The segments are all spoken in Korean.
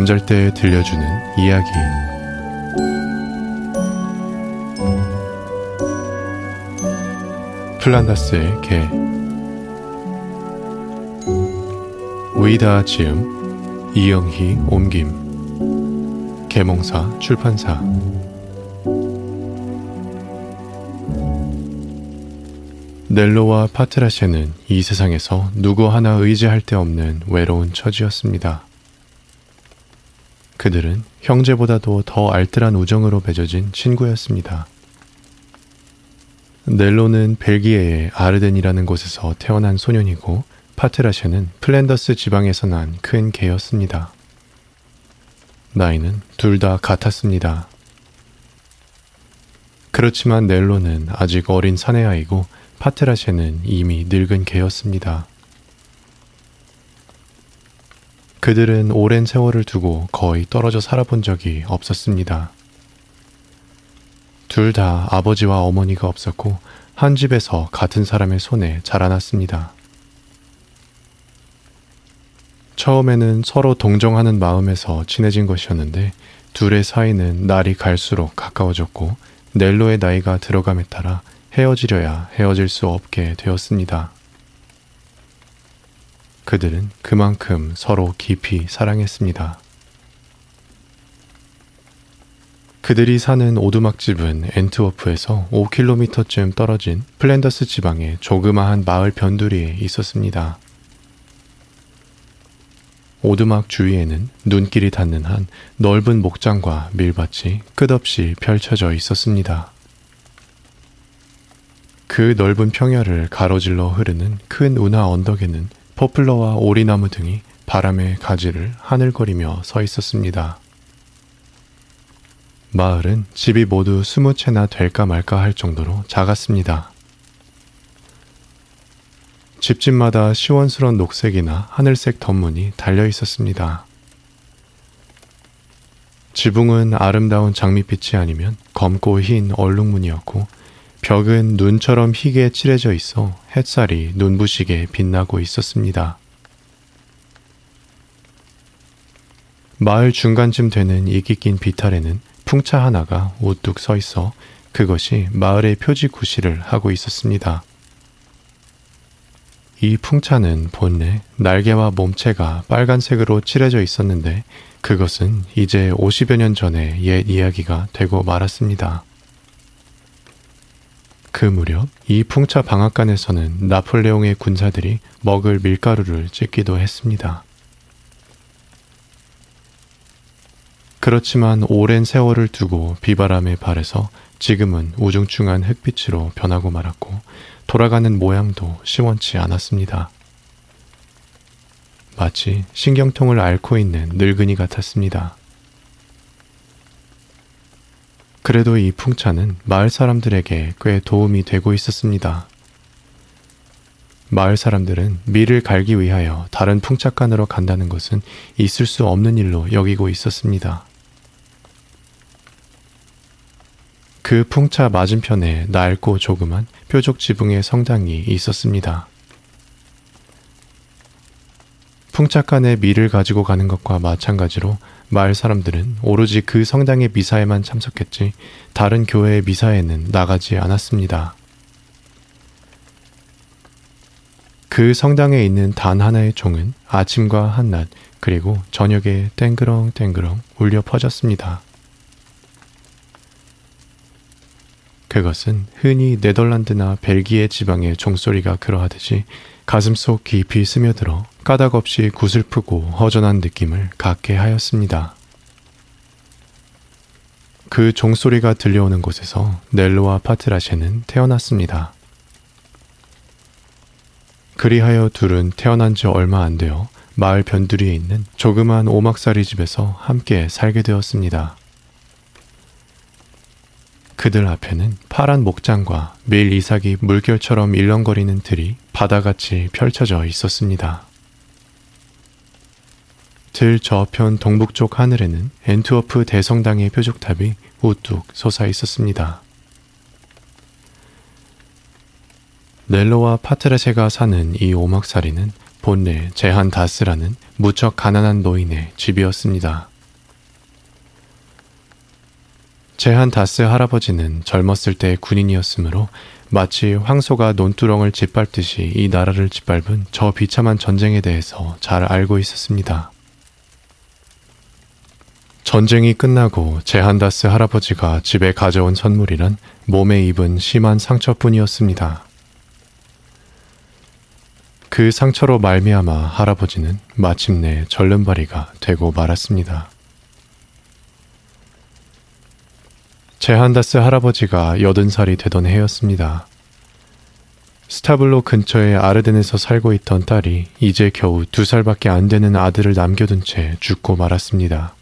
잠잘 때 들려주는 이야기. 플란다스의 개. 위다 지음, 이영희 옮김. 개몽사 출판사. 넬로와 파트라셰는 이 세상에서 누구 하나 의지할 데 없는 외로운 처지였습니다. 그들은 형제보다도 더 알뜰한 우정으로 맺어진 친구였습니다. 넬로는 벨기에의 아르덴이라는 곳에서 태어난 소년이고 파트라셰는 플랜더스 지방에서 난 큰 개였습니다. 나이는 둘 다 같았습니다. 그렇지만 넬로는 아직 어린 사내아이고 파트라셰는 이미 늙은 개였습니다. 그들은 오랜 세월을 두고 거의 떨어져 살아본 적이 없었습니다. 둘 다 아버지와 어머니가 없었고 한 집에서 같은 사람의 손에 자라났습니다. 처음에는 서로 동정하는 마음에서 친해진 것이었는데 둘의 사이는 날이 갈수록 가까워졌고 넬로의 나이가 들어감에 따라 헤어지려야 헤어질 수 없게 되었습니다. 그들은 그만큼 서로 깊이 사랑했습니다. 그들이 사는 오두막집은 엔트워프에서 5km쯤 떨어진 플랜더스 지방의 조그마한 마을 변두리에 있었습니다. 오두막 주위에는 눈길이 닿는 한 넓은 목장과 밀밭이 끝없이 펼쳐져 있었습니다. 그 넓은 평야를 가로질러 흐르는 큰 운하 언덕에는 포플러와 오리나무 등이 바람의 가지를 하늘거리며 서 있었습니다. 마을은 집이 모두 스무 채나 될까 말까 할 정도로 작았습니다. 집집마다 시원스런 녹색이나 하늘색 덧문이 달려 있었습니다. 지붕은 아름다운 장밋빛이 아니면 검고 흰 얼룩무늬였고 벽은 눈처럼 희게 칠해져 있어 햇살이 눈부시게 빛나고 있었습니다. 마을 중간쯤 되는 이기 낀 비탈에는 풍차 하나가 우뚝 서 있어 그것이 마을의 표지 구실을 하고 있었습니다. 이 풍차는 본래 날개와 몸체가 빨간색으로 칠해져 있었는데 그것은 이제 50여 년 전의 옛 이야기가 되고 말았습니다. 그 무렵 이 풍차 방앗간에서는 나폴레옹의 군사들이 먹을 밀가루를 찢기도 했습니다. 그렇지만 오랜 세월을 두고 비바람에 발해서 지금은 우중충한 흑빛으로 변하고 말았고 돌아가는 모양도 시원치 않았습니다. 마치 신경통을 앓고 있는 늙은이 같았습니다. 그래도 이 풍차는 마을 사람들에게 꽤 도움이 되고 있었습니다. 마을 사람들은 밀을 갈기 위하여 다른 풍차간으로 간다는 것은 있을 수 없는 일로 여기고 있었습니다. 그 풍차 맞은편에 낡고 조그만 뾰족 지붕의 성당이 있었습니다. 풍차간에 밀을 가지고 가는 것과 마찬가지로 마을 사람들은 오로지 그 성당의 미사에만 참석했지 다른 교회의 미사에는 나가지 않았습니다. 그 성당에 있는 단 하나의 종은 아침과 한낮 그리고 저녁에 땡그렁 땡그렁 울려 퍼졌습니다. 그것은 흔히 네덜란드나 벨기에 지방의 종소리가 그러하듯이 가슴속 깊이 스며들어 까닭없이 구슬프고 허전한 느낌을 갖게 하였습니다. 그 종소리가 들려오는 곳에서 넬로와 파트라셰는 태어났습니다. 그리하여 둘은 태어난 지 얼마 안 되어 마을 변두리에 있는 조그만 오막살이 집에서 함께 살게 되었습니다. 그들 앞에는 파란 목장과 매일 이삭이 물결처럼 일렁거리는 들이 바다같이 펼쳐져 있었습니다. 들 저편 동북쪽 하늘에는 엔트워프 대성당의 뾰족탑이 우뚝 솟아 있었습니다. 넬로와 파트라셰가 사는 이 오막살이는 본래 제한 다스라는 무척 가난한 노인의 집이었습니다. 제한 다스 할아버지는 젊었을 때 군인이었으므로 마치 황소가 논두렁을 짓밟듯이 이 나라를 짓밟은 저 비참한 전쟁에 대해서 잘 알고 있었습니다. 전쟁이 끝나고 제한다스 할아버지가 집에 가져온 선물이란 몸에 입은 심한 상처뿐이었습니다. 그 상처로 말미암아 할아버지는 마침내 절름발이가 되고 말았습니다. 제한다스 할아버지가 여든 살이 되던 해였습니다. 스타블로 근처의 아르덴에서 살고 있던 딸이 이제 겨우 두 살밖에 안 되는 아들을 남겨둔 채 죽고 말았습니다.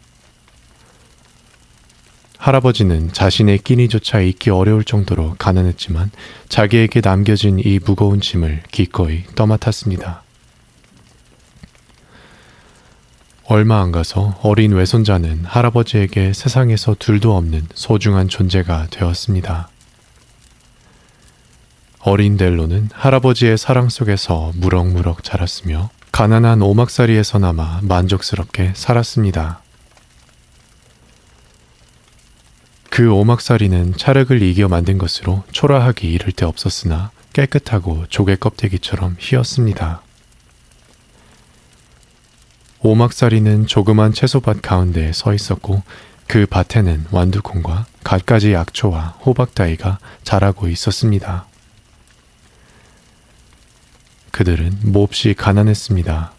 할아버지는 자신의 끼니조차 잊기 어려울 정도로 가난했지만 자기에게 남겨진 이 무거운 짐을 기꺼이 떠맡았습니다. 얼마 안 가서 어린 외손자는 할아버지에게 세상에서 둘도 없는 소중한 존재가 되었습니다. 어린 델로는 할아버지의 사랑 속에서 무럭무럭 자랐으며 가난한 오막살이에서나마 만족스럽게 살았습니다. 그 오막살이는 찰흙을 이겨 만든 것으로 초라하기 이를 데 없었으나 깨끗하고 조개 껍데기처럼 휘었습니다. 오막살이는 조그만 채소밭 가운데 서 있었고 그 밭에는 완두콩과 갖가지 약초와 호박 따위가 자라고 있었습니다. 그들은 몹시 가난했습니다.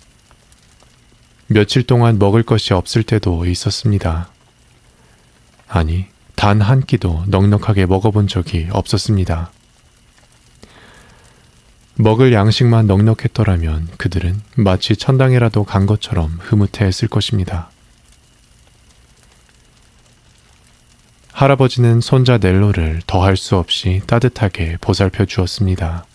며칠 동안 먹을 것이 없을 때도 있었습니다. 아니, 단 한 끼도 넉넉하게 먹어본 적이 없었습니다. 먹을 양식만 넉넉했더라면 그들은 마치 천당이라도 간 것처럼 흐뭇해 했을 것입니다. 할아버지는 손자 넬로를 더할 수 없이 따뜻하게 보살펴 주었습니다.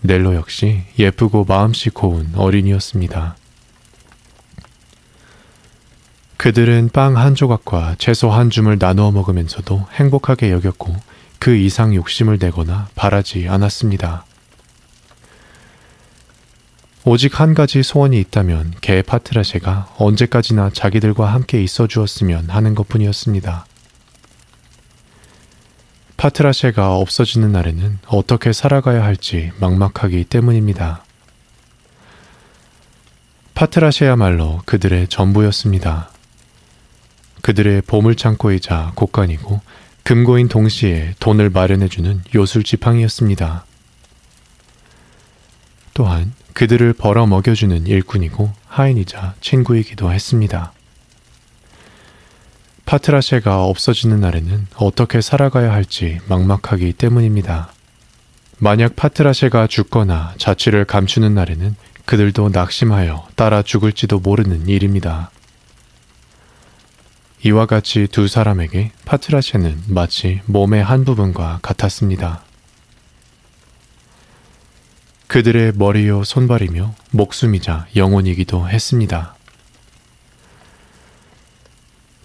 넬로 역시 예쁘고 마음씨 고운 어린이였습니다. 그들은 빵 한 조각과 채소 한 줌을 나누어 먹으면서도 행복하게 여겼고 그 이상 욕심을 내거나 바라지 않았습니다. 오직 한 가지 소원이 있다면 개 파트라셰가 언제까지나 자기들과 함께 있어 주었으면 하는 것 뿐이었습니다. 파트라셰가 없어지는 날에는 어떻게 살아가야 할지 막막하기 때문입니다. 파트라셰야말로 그들의 전부였습니다. 그들의 보물창고이자 곳간이고 금고인 동시에 돈을 마련해주는 요술 지팡이였습니다. 또한 그들을 벌어 먹여주는 일꾼이고 하인이자 친구이기도 했습니다. 파트라셰가 없어지는 날에는 어떻게 살아가야 할지 막막하기 때문입니다. 만약 파트라셰가 죽거나 자취를 감추는 날에는 그들도 낙심하여 따라 죽을지도 모르는 일입니다. 이와 같이 두 사람에게 파트라셰는 마치 몸의 한 부분과 같았습니다. 그들의 머리요 손발이며 목숨이자 영혼이기도 했습니다.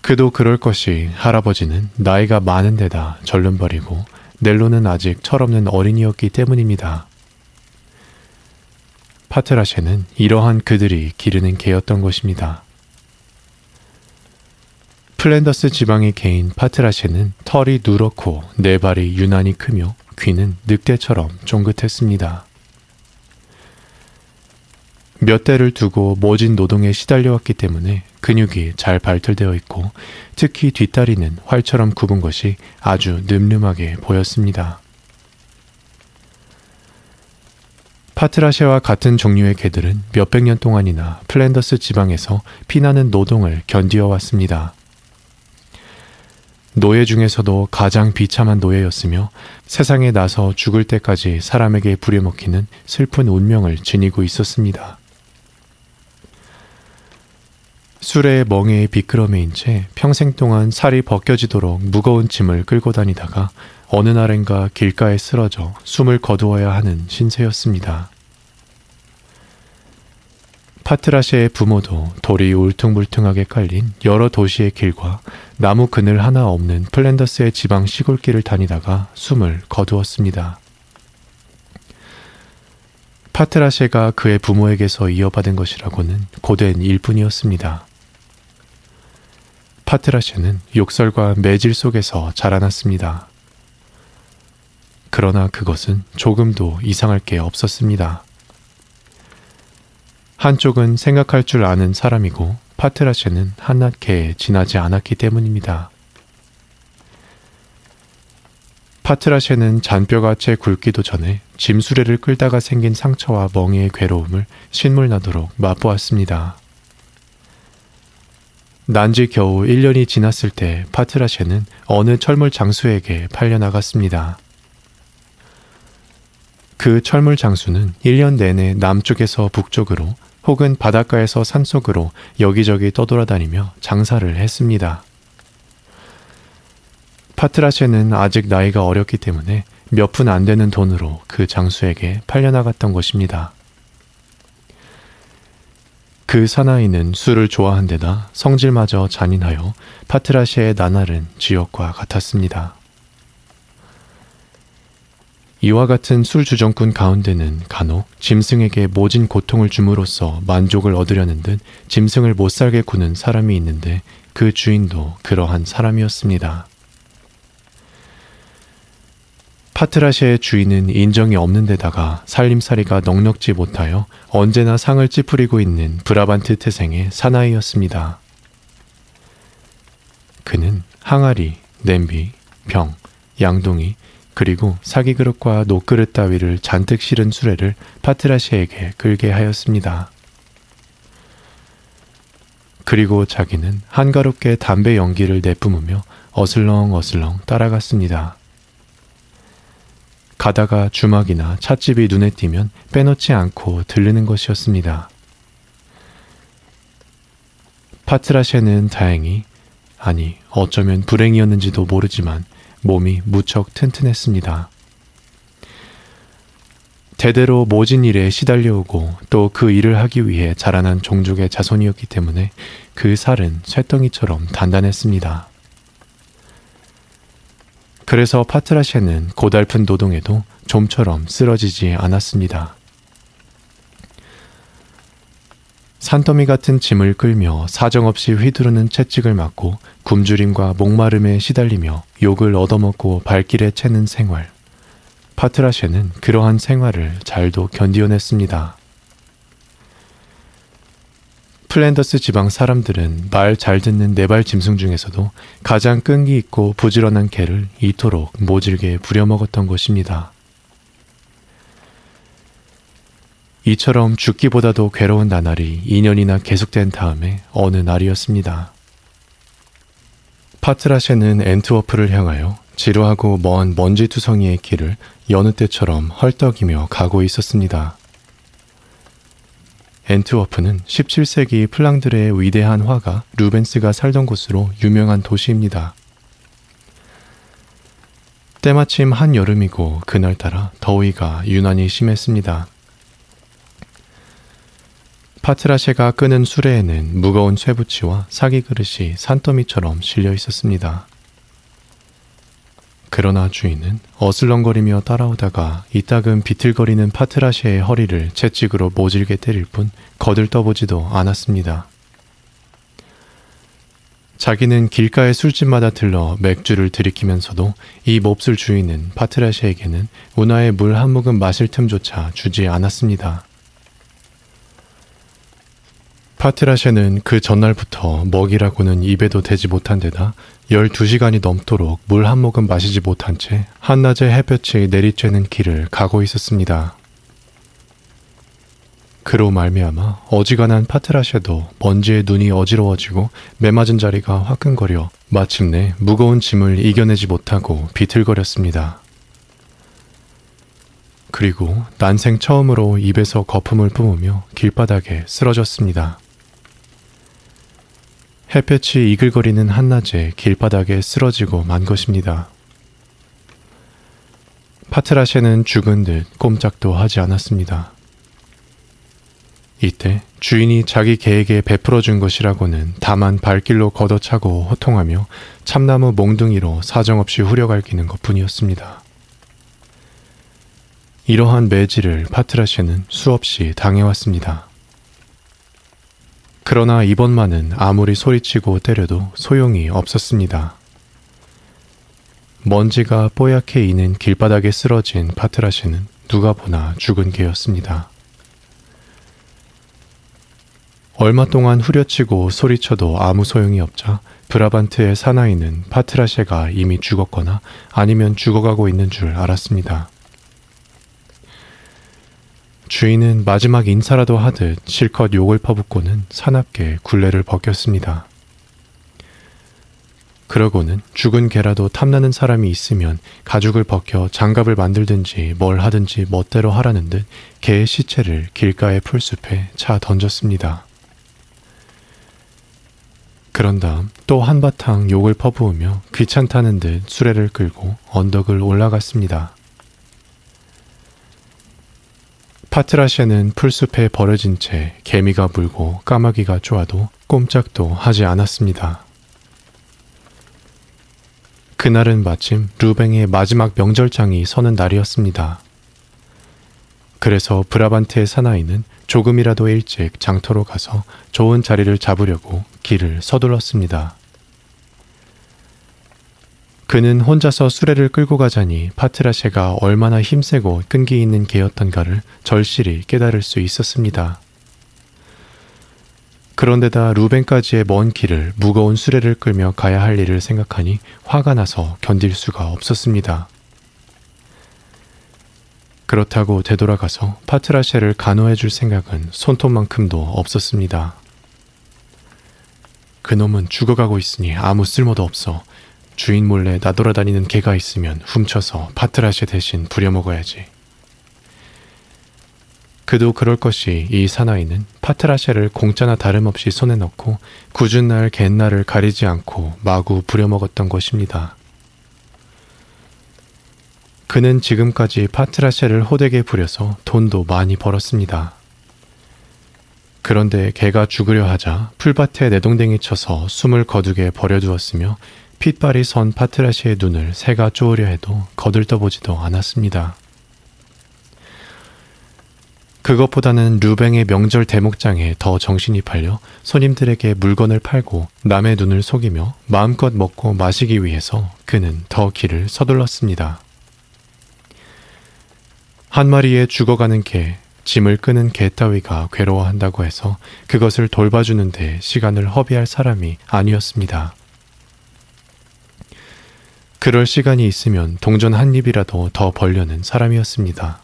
그도 그럴 것이 할아버지는 나이가 많은 데다 절름버리고 넬로는 아직 철없는 어린이였기 때문입니다. 파트라셰는 이러한 그들이 기르는 개였던 것입니다. 플랜더스 지방의 개인 파트라셰는 털이 누렇고 네 발이 유난히 크며 귀는 늑대처럼 쫑긋했습니다. 몇 대를 두고 모진 노동에 시달려왔기 때문에 근육이 잘 발달되어 있고 특히 뒷다리는 활처럼 굽은 것이 아주 늠름하게 보였습니다. 파트라셰와 같은 종류의 개들은 몇백 년 동안이나 플랜더스 지방에서 피나는 노동을 견디어 왔습니다. 노예 중에서도 가장 비참한 노예였으며 세상에 나서 죽을 때까지 사람에게 부려먹히는 슬픈 운명을 지니고 있었습니다. 술에 멍에에 비끄러매인 채 평생 동안 살이 벗겨지도록 무거운 짐을 끌고 다니다가 어느 날엔가 길가에 쓰러져 숨을 거두어야 하는 신세였습니다. 파트라시의 부모도 돌이 울퉁불퉁하게 깔린 여러 도시의 길과 나무 그늘 하나 없는 플랜더스의 지방 시골길을 다니다가 숨을 거두었습니다. 파트라셰가 그의 부모에게서 이어받은 것이라고는 고된 일뿐이었습니다. 파트라셰는 욕설과 매질 속에서 자라났습니다. 그러나 그것은 조금도 이상할 게 없었습니다. 한쪽은 생각할 줄 아는 사람이고 파트라셰는 한낱게 지나지 않았기 때문입니다. 파트라셰는 잔뼈가 채 굵기도 전에 짐수레를 끌다가 생긴 상처와 멍해의 괴로움을 신물나도록 맛보았습니다. 난지 겨우 1년이 지났을 때 파트라셰는 어느 철물 장수에게 팔려나갔습니다. 그 철물 장수는 1년 내내 남쪽에서 북쪽으로 혹은 바닷가에서 산속으로 여기저기 떠돌아다니며 장사를 했습니다. 파트라셰는 아직 나이가 어렸기 때문에 몇 푼 안 되는 돈으로 그 장수에게 팔려나갔던 것입니다. 그 사나이는 술을 좋아한 데다 성질마저 잔인하여 파트라셰의 나날은 지옥과 같았습니다. 이와 같은 술 주정꾼 가운데는 간혹 짐승에게 모진 고통을 줌으로써 만족을 얻으려는 듯 짐승을 못 살게 구는 사람이 있는데 그 주인도 그러한 사람이었습니다. 파트라시의 주인은 인정이 없는 데다가 살림살이가 넉넉지 못하여 언제나 상을 찌푸리고 있는 브라반트 태생의 사나이였습니다. 그는 항아리, 냄비, 병, 양동이, 그리고 사기 그릇과 녹그릇 따위를 잔뜩 실은 수레를 파트라시에게 끌게 하였습니다. 그리고 자기는 한가롭게 담배 연기를 내뿜으며 어슬렁 어슬렁 따라갔습니다. 가다가 주막이나 찻집이 눈에 띄면 빼놓지 않고 들르는 것이었습니다. 파트라셰는 다행히, 아니, 어쩌면 불행이었는지도 모르지만 몸이 무척 튼튼했습니다. 대대로 모진 일에 시달려오고 또 그 일을 하기 위해 자라난 종족의 자손이었기 때문에 그 살은 쇠덩이처럼 단단했습니다. 그래서 파트라셰는 고달픈 노동에도 좀처럼 쓰러지지 않았습니다. 산더미 같은 짐을 끌며 사정없이 휘두르는 채찍을 맞고 굶주림과 목마름에 시달리며 욕을 얻어먹고 발길에 채는 생활. 파트라셰는 그러한 생활을 잘도 견디어냈습니다. 플랜더스 지방 사람들은 말 잘 듣는 네발 짐승 중에서도 가장 끈기 있고 부지런한 개를 이토록 모질게 부려먹었던 것입니다. 이처럼 죽기보다도 괴로운 나날이 2년이나 계속된 다음에 어느 날이었습니다. 파트라셰는 앤트워프를 향하여 지루하고 먼 먼지투성이의 길을 여느 때처럼 헐떡이며 가고 있었습니다. 엔트워프는 17세기 플랑드르의 위대한 화가 루벤스가 살던 곳으로 유명한 도시입니다. 때마침 한여름이고 그날따라 더위가 유난히 심했습니다. 파트라셰가 끄는 수레에는 무거운 쇠붙이와 사기 그릇이 산더미처럼 실려 있었습니다. 그러나 주인은 어슬렁거리며 따라오다가 이따금 비틀거리는 파트라시의 허리를 채찍으로 모질게 때릴 뿐 거들떠보지도 않았습니다. 자기는 길가의 술집마다 들러 맥주를 들이키면서도 이 몹쓸 주인은 파트라시에게는 운하의 물 한 모금 마실 틈조차 주지 않았습니다. 파트라셰는 그 전날부터 먹이라고는 입에도 대지 못한 데다 12시간이 넘도록 물 한 모금 마시지 못한 채 한낮에 햇볕이 내리쬐는 길을 가고 있었습니다. 그로 말미암아 어지간한 파트라셰도 먼지에 눈이 어지러워지고 매맞은 자리가 화끈거려 마침내 무거운 짐을 이겨내지 못하고 비틀거렸습니다. 그리고 난생 처음으로 입에서 거품을 뿜으며 길바닥에 쓰러졌습니다. 햇볕이 이글거리는 한낮에 길바닥에 쓰러지고 만 것입니다. 파트라셰는 죽은 듯 꼼짝도 하지 않았습니다. 이때 주인이 자기 개에게 베풀어 준 것이라고는 다만 발길로 걷어차고 호통하며 참나무 몽둥이로 사정없이 후려갈기는 것 뿐이었습니다. 이러한 매질을 파트라시는 수없이 당해왔습니다. 그러나 이번만은 아무리 소리치고 때려도 소용이 없었습니다. 먼지가 뽀얗게 이는 길바닥에 쓰러진 파트라시는 누가 보나 죽은 개였습니다. 얼마 동안 후려치고 소리쳐도 아무 소용이 없자 브라반트의 사나이는 파트라셰가 이미 죽었거나 아니면 죽어가고 있는 줄 알았습니다. 주인은 마지막 인사라도 하듯 실컷 욕을 퍼붓고는 사납게 굴레를 벗겼습니다. 그러고는 죽은 개라도 탐나는 사람이 있으면 가죽을 벗겨 장갑을 만들든지 뭘 하든지 멋대로 하라는 듯 개의 시체를 길가의 풀숲에 차 던졌습니다. 그런 다음 또 한바탕 욕을 퍼부으며 귀찮다는 듯 수레를 끌고 언덕을 올라갔습니다. 파트라시아는 풀숲에 버려진 채 개미가 물고 까마귀가 쪼아도 꼼짝도 하지 않았습니다. 그날은 마침 루뱅의 마지막 명절장이 서는 날이었습니다. 그래서 브라반트의 사나이는 조금이라도 일찍 장터로 가서 좋은 자리를 잡으려고 길을 서둘렀습니다. 그는 혼자서 수레를 끌고 가자니 파트라셰가 얼마나 힘세고 끈기 있는 개였던가를 절실히 깨달을 수 있었습니다. 그런데다 루벤까지의 먼 길을 무거운 수레를 끌며 가야 할 일을 생각하니 화가 나서 견딜 수가 없었습니다. 그렇다고 되돌아가서 파트라셰를 간호해 줄 생각은 손톱만큼도 없었습니다. 그놈은 죽어가고 있으니 아무 쓸모도 없어. 주인 몰래 나돌아다니는 개가 있으면 훔쳐서 파트라셰 대신 부려먹어야지. 그도 그럴 것이 이 사나이는 파트라샤를 공짜나 다름없이 손에 넣고 굳은 날 갯날을 가리지 않고 마구 부려먹었던 것입니다. 그는 지금까지 파트라샤를 호되게 부려서 돈도 많이 벌었습니다. 그런데 개가 죽으려 하자 풀밭에 내동댕이 쳐서 숨을 거두게 버려두었으며 핏발이 선 파트라시의 눈을 새가 쪼으려 해도 거들떠보지도 않았습니다. 그것보다는 루뱅의 명절 대목장에 더 정신이 팔려 손님들에게 물건을 팔고 남의 눈을 속이며 마음껏 먹고 마시기 위해서 그는 더 길을 서둘렀습니다. 한 마리의 죽어가는 개, 짐을 끄는 개 따위가 괴로워한다고 해서 그것을 돌봐주는데 시간을 허비할 사람이 아니었습니다. 그럴 시간이 있으면 동전 한 입이라도 더 벌려는 사람이었습니다.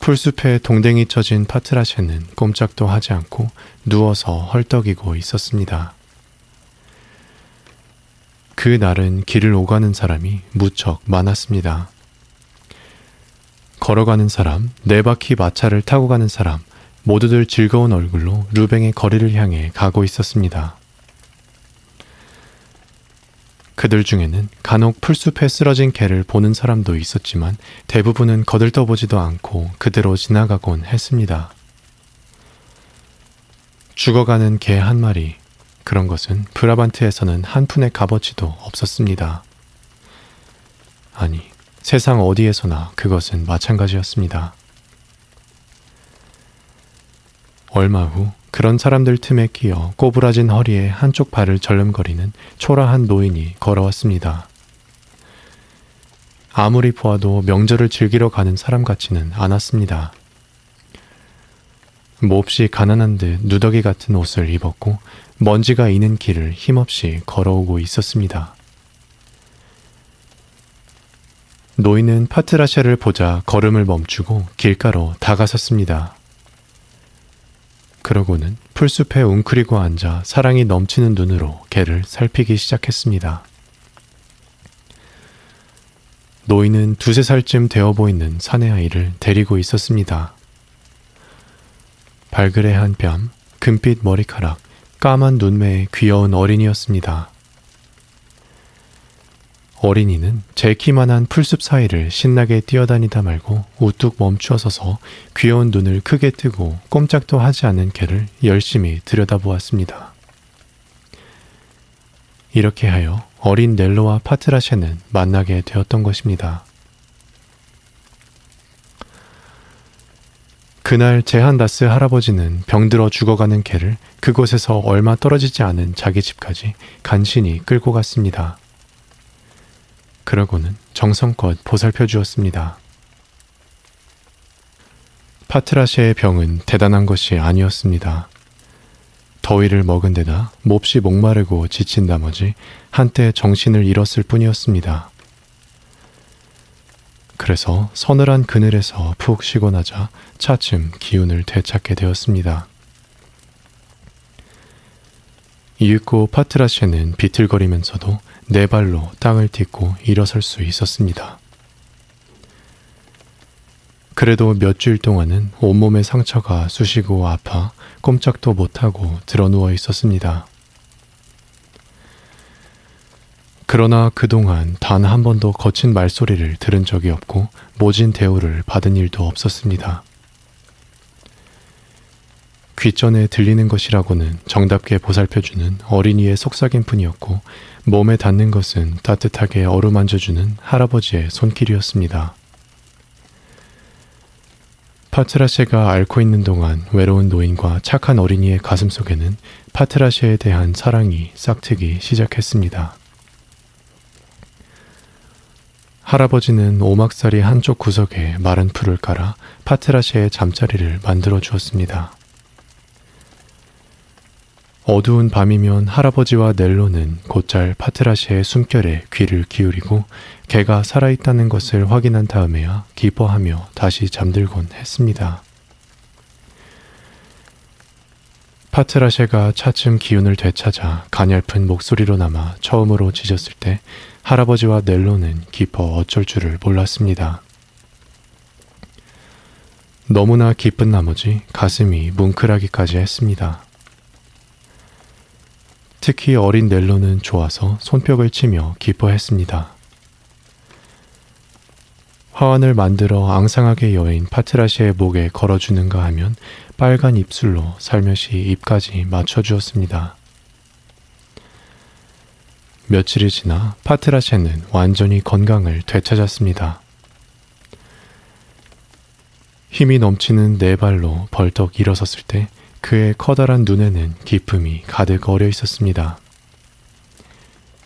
풀숲에 동댕이 쳐진 파트라셰는 꼼짝도 하지 않고 누워서 헐떡이고 있었습니다. 그 날은 길을 오가는 사람이 무척 많았습니다. 걸어가는 사람, 네 바퀴 마차를 타고 가는 사람, 모두들 즐거운 얼굴로 루뱅의 거리를 향해 가고 있었습니다. 그들 중에는 간혹 풀숲에 쓰러진 개를 보는 사람도 있었지만 대부분은 거들떠보지도 않고 그대로 지나가곤 했습니다. 죽어가는 개 한 마리, 그런 것은 브라반트에서는 한 푼의 값어치도 없었습니다. 아니, 세상 어디에서나 그것은 마찬가지였습니다. 얼마 후 그런 사람들 틈에 끼어 꼬부라진 허리에 한쪽 발을 절름거리는 초라한 노인이 걸어왔습니다. 아무리 보아도 명절을 즐기러 가는 사람 같지는 않았습니다. 몹시 가난한 듯 누더기 같은 옷을 입었고 먼지가 이는 길을 힘없이 걸어오고 있었습니다. 노인은 파트라샤를 보자 걸음을 멈추고 길가로 다가섰습니다. 그러고는 풀숲에 웅크리고 앉아 사랑이 넘치는 눈으로 개를 살피기 시작했습니다. 노인은 두세 살쯤 되어 보이는 사내 아이를 데리고 있었습니다. 발그레한 뺨, 금빛 머리카락, 까만 눈매의 귀여운 어린이였습니다. 어린이는 제 키만한 풀숲 사이를 신나게 뛰어다니다 말고 우뚝 멈추어 서서 귀여운 눈을 크게 뜨고 꼼짝도 하지 않는 개를 열심히 들여다보았습니다. 이렇게 하여 어린 넬로와 파트라셰는 만나게 되었던 것입니다. 그날 제한다스 할아버지는 병들어 죽어가는 개를 그곳에서 얼마 떨어지지 않은 자기 집까지 간신히 끌고 갔습니다. 그러고는 정성껏 보살펴 주었습니다. 파트라시의 병은 대단한 것이 아니었습니다. 더위를 먹은 데다 몹시 목마르고 지친 나머지 한때 정신을 잃었을 뿐이었습니다. 그래서 서늘한 그늘에서 푹 쉬고 나자 차츰 기운을 되찾게 되었습니다. 이윽고 파트라시는 비틀거리면서도 네 발로 땅을 딛고 일어설 수 있었습니다. 그래도 몇 주일 동안은 온몸의 상처가 쑤시고 아파 꼼짝도 못하고 드러누워 있었습니다. 그러나 그동안 단 한 번도 거친 말소리를 들은 적이 없고 모진 대우를 받은 일도 없었습니다. 귓전에 들리는 것이라고는 정답게 보살펴주는 어린이의 속삭임 뿐이었고 몸에 닿는 것은 따뜻하게 어루만져주는 할아버지의 손길이었습니다. 파트라셰가 앓고 있는 동안 외로운 노인과 착한 어린이의 가슴 속에는 파트라셰에 대한 사랑이 싹트기 시작했습니다. 할아버지는 오막살이 한쪽 구석에 마른 풀을 깔아 파트라셰의 잠자리를 만들어 주었습니다. 어두운 밤이면 할아버지와 넬로는 곧잘 파트라시의 숨결에 귀를 기울이고 개가 살아있다는 것을 확인한 다음에야 기뻐하며 다시 잠들곤 했습니다. 파트라셰가 차츰 기운을 되찾아 가냘픈 목소리로 남아 처음으로 짖었을 때 할아버지와 넬로는 기뻐 어쩔 줄을 몰랐습니다. 너무나 기쁜 나머지 가슴이 뭉클하기까지 했습니다. 특히 어린 넬로는 좋아서 손뼉을 치며 기뻐했습니다. 화환을 만들어 앙상하게 여인 파트라시의 목에 걸어주는가 하면 빨간 입술로 살며시 입까지 맞춰주었습니다. 며칠이 지나 파트라시는 완전히 건강을 되찾았습니다. 힘이 넘치는 네 발로 벌떡 일어섰을 때 그의 커다란 눈에는 기품이 가득 어려 있었습니다.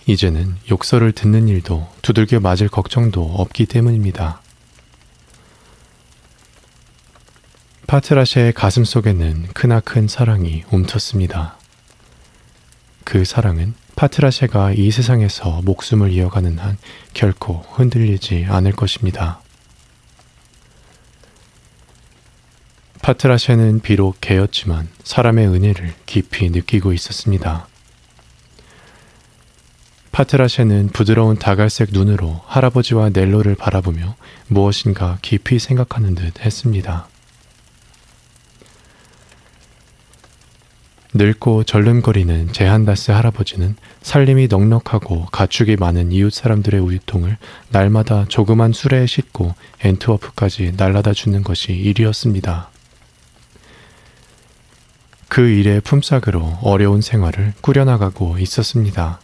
이제는 욕설을 듣는 일도 두들겨 맞을 걱정도 없기 때문입니다. 파트라시의 가슴 속에는 크나큰 사랑이 움텄습니다. 그 사랑은 파트라시가 이 세상에서 목숨을 이어가는 한 결코 흔들리지 않을 것입니다. 파트라샤는 비록 개였지만 사람의 은혜를 깊이 느끼고 있었습니다. 파트라샤는 부드러운 다갈색 눈으로 할아버지와 넬로를 바라보며 무엇인가 깊이 생각하는 듯 했습니다. 늙고 절름거리는 제한다스 할아버지는 살림이 넉넉하고 가축이 많은 이웃 사람들의 우유통을 날마다 조그만 수레에 싣고 엔트워프까지 날라다 주는 것이 일이었습니다. 그 일의 품삯으로 어려운 생활을 꾸려나가고 있었습니다.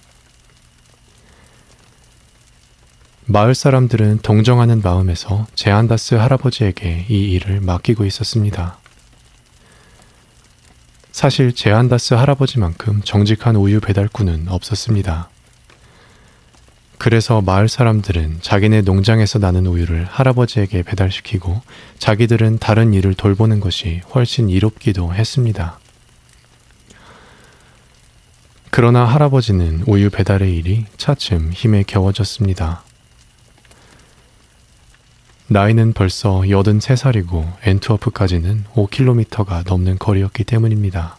마을 사람들은 동정하는 마음에서 제안다스 할아버지에게 이 일을 맡기고 있었습니다. 사실 제안다스 할아버지만큼 정직한 우유 배달꾼은 없었습니다. 그래서 마을 사람들은 자기네 농장에서 나는 우유를 할아버지에게 배달시키고 자기들은 다른 일을 돌보는 것이 훨씬 이롭기도 했습니다. 그러나 할아버지는 우유 배달의 일이 차츰 힘에 겨워졌습니다. 나이는 벌써 83살이고 엔트워프까지는 5km가 넘는 거리였기 때문입니다.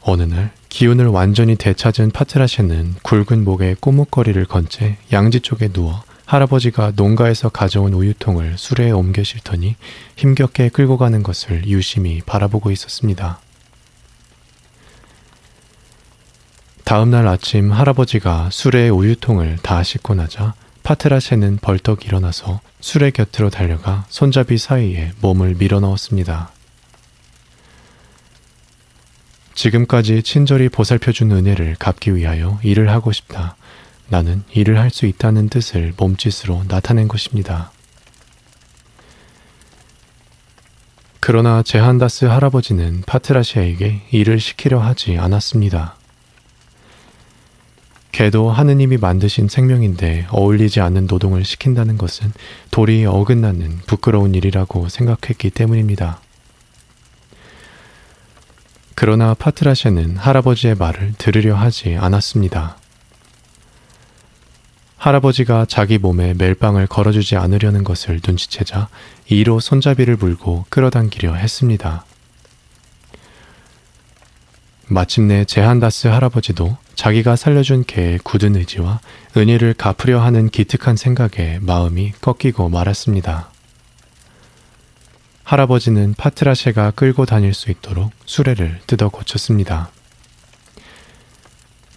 어느 날 기운을 완전히 되찾은 파트라샤는 굵은 목에 꼬뭇거리를 건 채 양지 쪽에 누워 할아버지가 농가에서 가져온 우유통을 수레에 옮겨 실더니 힘겹게 끌고 가는 것을 유심히 바라보고 있었습니다. 다음날 아침 할아버지가 수레의 우유통을 다 싣고 나자 파트라셰는 벌떡 일어나서 수레 곁으로 달려가 손잡이 사이에 몸을 밀어 넣었습니다. 지금까지 친절히 보살펴준 은혜를 갚기 위하여 일을 하고 싶다. 나는 일을 할 수 있다는 뜻을 몸짓으로 나타낸 것입니다. 그러나 제한다스 할아버지는 파트라시아에게 일을 시키려 하지 않았습니다. 개도 하느님이 만드신 생명인데 어울리지 않는 노동을 시킨다는 것은 도리에 어긋나는 부끄러운 일이라고 생각했기 때문입니다. 그러나 파트라샤는 할아버지의 말을 들으려 하지 않았습니다. 할아버지가 자기 몸에 멜빵을 걸어주지 않으려는 것을 눈치채자 이로 손잡이를 물고 끌어당기려 했습니다. 마침내 제한다스 할아버지도 자기가 살려준 개의 굳은 의지와 은혜를 갚으려 하는 기특한 생각에 마음이 꺾이고 말았습니다. 할아버지는 파트라셰가 끌고 다닐 수 있도록 수레를 뜯어 고쳤습니다.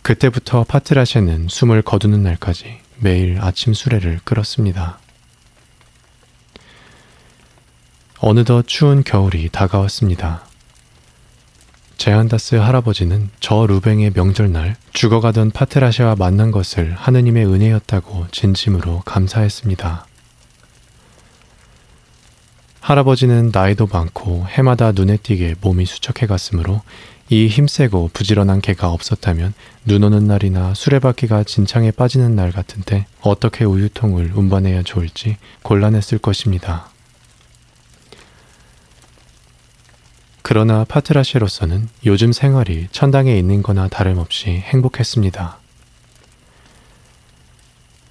그때부터 파트라셰는 숨을 거두는 날까지 매일 아침 수레를 끌었습니다. 어느덧 추운 겨울이 다가왔습니다. 제한다스 할아버지는 저 루뱅의 명절날 죽어가던 파트라시와 만난 것을 하느님의 은혜였다고 진심으로 감사했습니다. 할아버지는 나이도 많고 해마다 눈에 띄게 몸이 수척해 갔으므로 이 힘세고 부지런한 개가 없었다면 눈 오는 날이나 수레바퀴가 진창에 빠지는 날 같은데 어떻게 우유통을 운반해야 좋을지 곤란했을 것입니다. 그러나 파트라시로서는 요즘 생활이 천당에 있는 거나 다름없이 행복했습니다.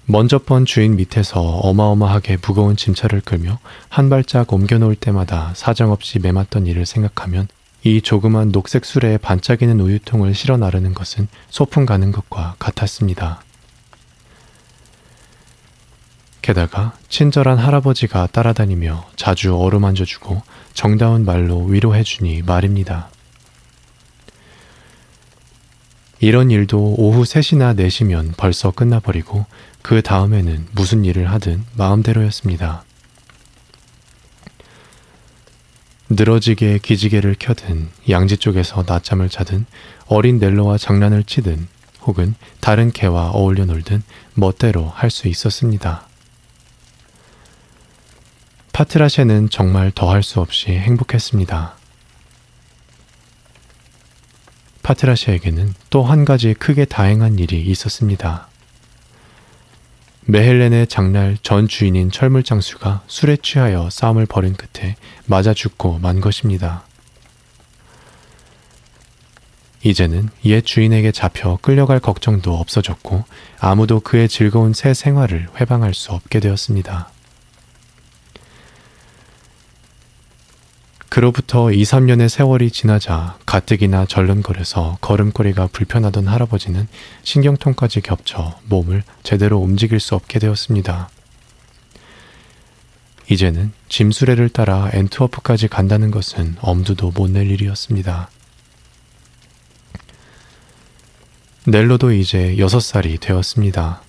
먼저 번 주인 밑에서 어마어마하게 무거운 짐차를 끌며 한 발짝 옮겨놓을 때마다 사정없이 매맞던 일을 생각하면 이 조그만 녹색 수레에 반짝이는 우유통을 실어 나르는 것은 소풍 가는 것과 같았습니다. 게다가 친절한 할아버지가 따라다니며 자주 어루만져주고 정다운 말로 위로해주니 말입니다. 이런 일도 오후 3시나 4시면 벌써 끝나버리고 그 다음에는 무슨 일을 하든 마음대로였습니다. 늘어지게 기지개를 켜든 양지 쪽에서 낮잠을 자든 어린 넬로와 장난을 치든 혹은 다른 개와 어울려 놀든 멋대로 할 수 있었습니다. 파트라셰는 정말 더할 수 없이 행복했습니다. 파트라셰에게는 또 한 가지 크게 다행한 일이 있었습니다. 메헬렌의 장날 전 주인인 철물장수가 술에 취하여 싸움을 벌인 끝에 맞아 죽고 만 것입니다. 이제는 옛 주인에게 잡혀 끌려갈 걱정도 없어졌고 아무도 그의 즐거운 새 생활을 회방할 수 없게 되었습니다. 그로부터 2, 3년의 세월이 지나자 가뜩이나 절름거려서 걸음걸이가 불편하던 할아버지는 신경통까지 겹쳐 몸을 제대로 움직일 수 없게 되었습니다. 이제는 짐수레를 따라 엔트워프까지 간다는 것은 엄두도 못 낼 일이었습니다. 넬로도 이제 6살이 되었습니다.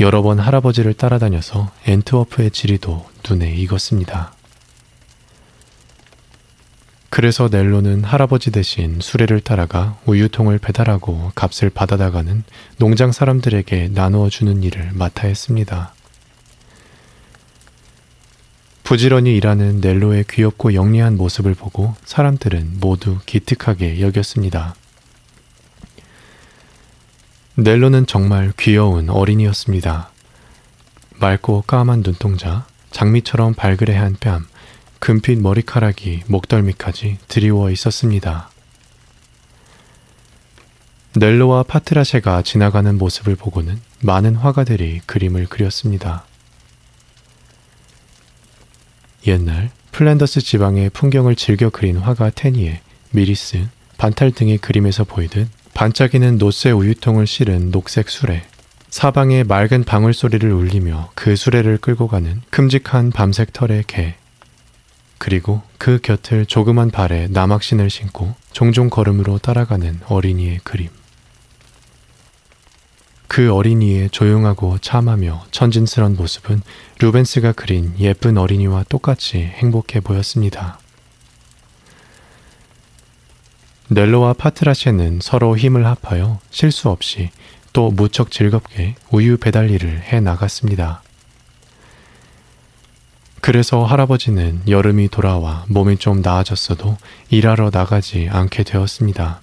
여러 번 할아버지를 따라다녀서 엔트워프의 지리도 눈에 익었습니다. 그래서 넬로는 할아버지 대신 수레를 따라가 우유통을 배달하고 값을 받아다가는 농장 사람들에게 나누어 주는 일을 맡아 했습니다. 부지런히 일하는 넬로의 귀엽고 영리한 모습을 보고 사람들은 모두 기특하게 여겼습니다. 넬로는 정말 귀여운 어린이였습니다. 맑고 까만 눈동자, 장미처럼 발그레한 뺨, 금빛 머리카락이 목덜미까지 드리워 있었습니다. 넬로와 파트라셰가 지나가는 모습을 보고는 많은 화가들이 그림을 그렸습니다. 옛날 플랜더스 지방의 풍경을 즐겨 그린 화가 테니에, 미리스, 반탈 등의 그림에서 보이듯 반짝이는 놋쇠 우유통을 실은 녹색 수레, 사방에 맑은 방울 소리를 울리며 그 수레를 끌고 가는 큼직한 밤색 털의 개, 그리고 그 곁을 조그만 발에 남학신을 신고 종종 걸음으로 따라가는 어린이의 그림. 그 어린이의 조용하고 참하며 천진스런 모습은 루벤스가 그린 예쁜 어린이와 똑같이 행복해 보였습니다. 넬로와 파트라셰는 서로 힘을 합하여 실수 없이 또 무척 즐겁게 우유 배달 일을 해 나갔습니다. 그래서 할아버지는 여름이 돌아와 몸이 좀 나아졌어도 일하러 나가지 않게 되었습니다.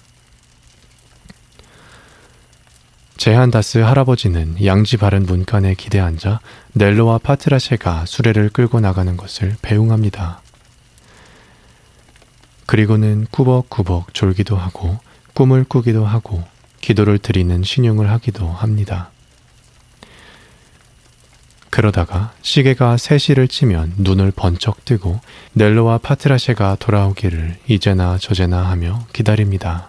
제한다스 할아버지는 양지 바른 문간에 기대 앉아 넬로와 파트라셰가 수레를 끌고 나가는 것을 배웅합니다. 그리고는 꾸벅꾸벅 졸기도 하고 꿈을 꾸기도 하고 기도를 드리는 신용을 하기도 합니다. 그러다가 시계가 3시를 치면 눈을 번쩍 뜨고 넬로와 파트라셰가 돌아오기를 이제나 저제나 하며 기다립니다.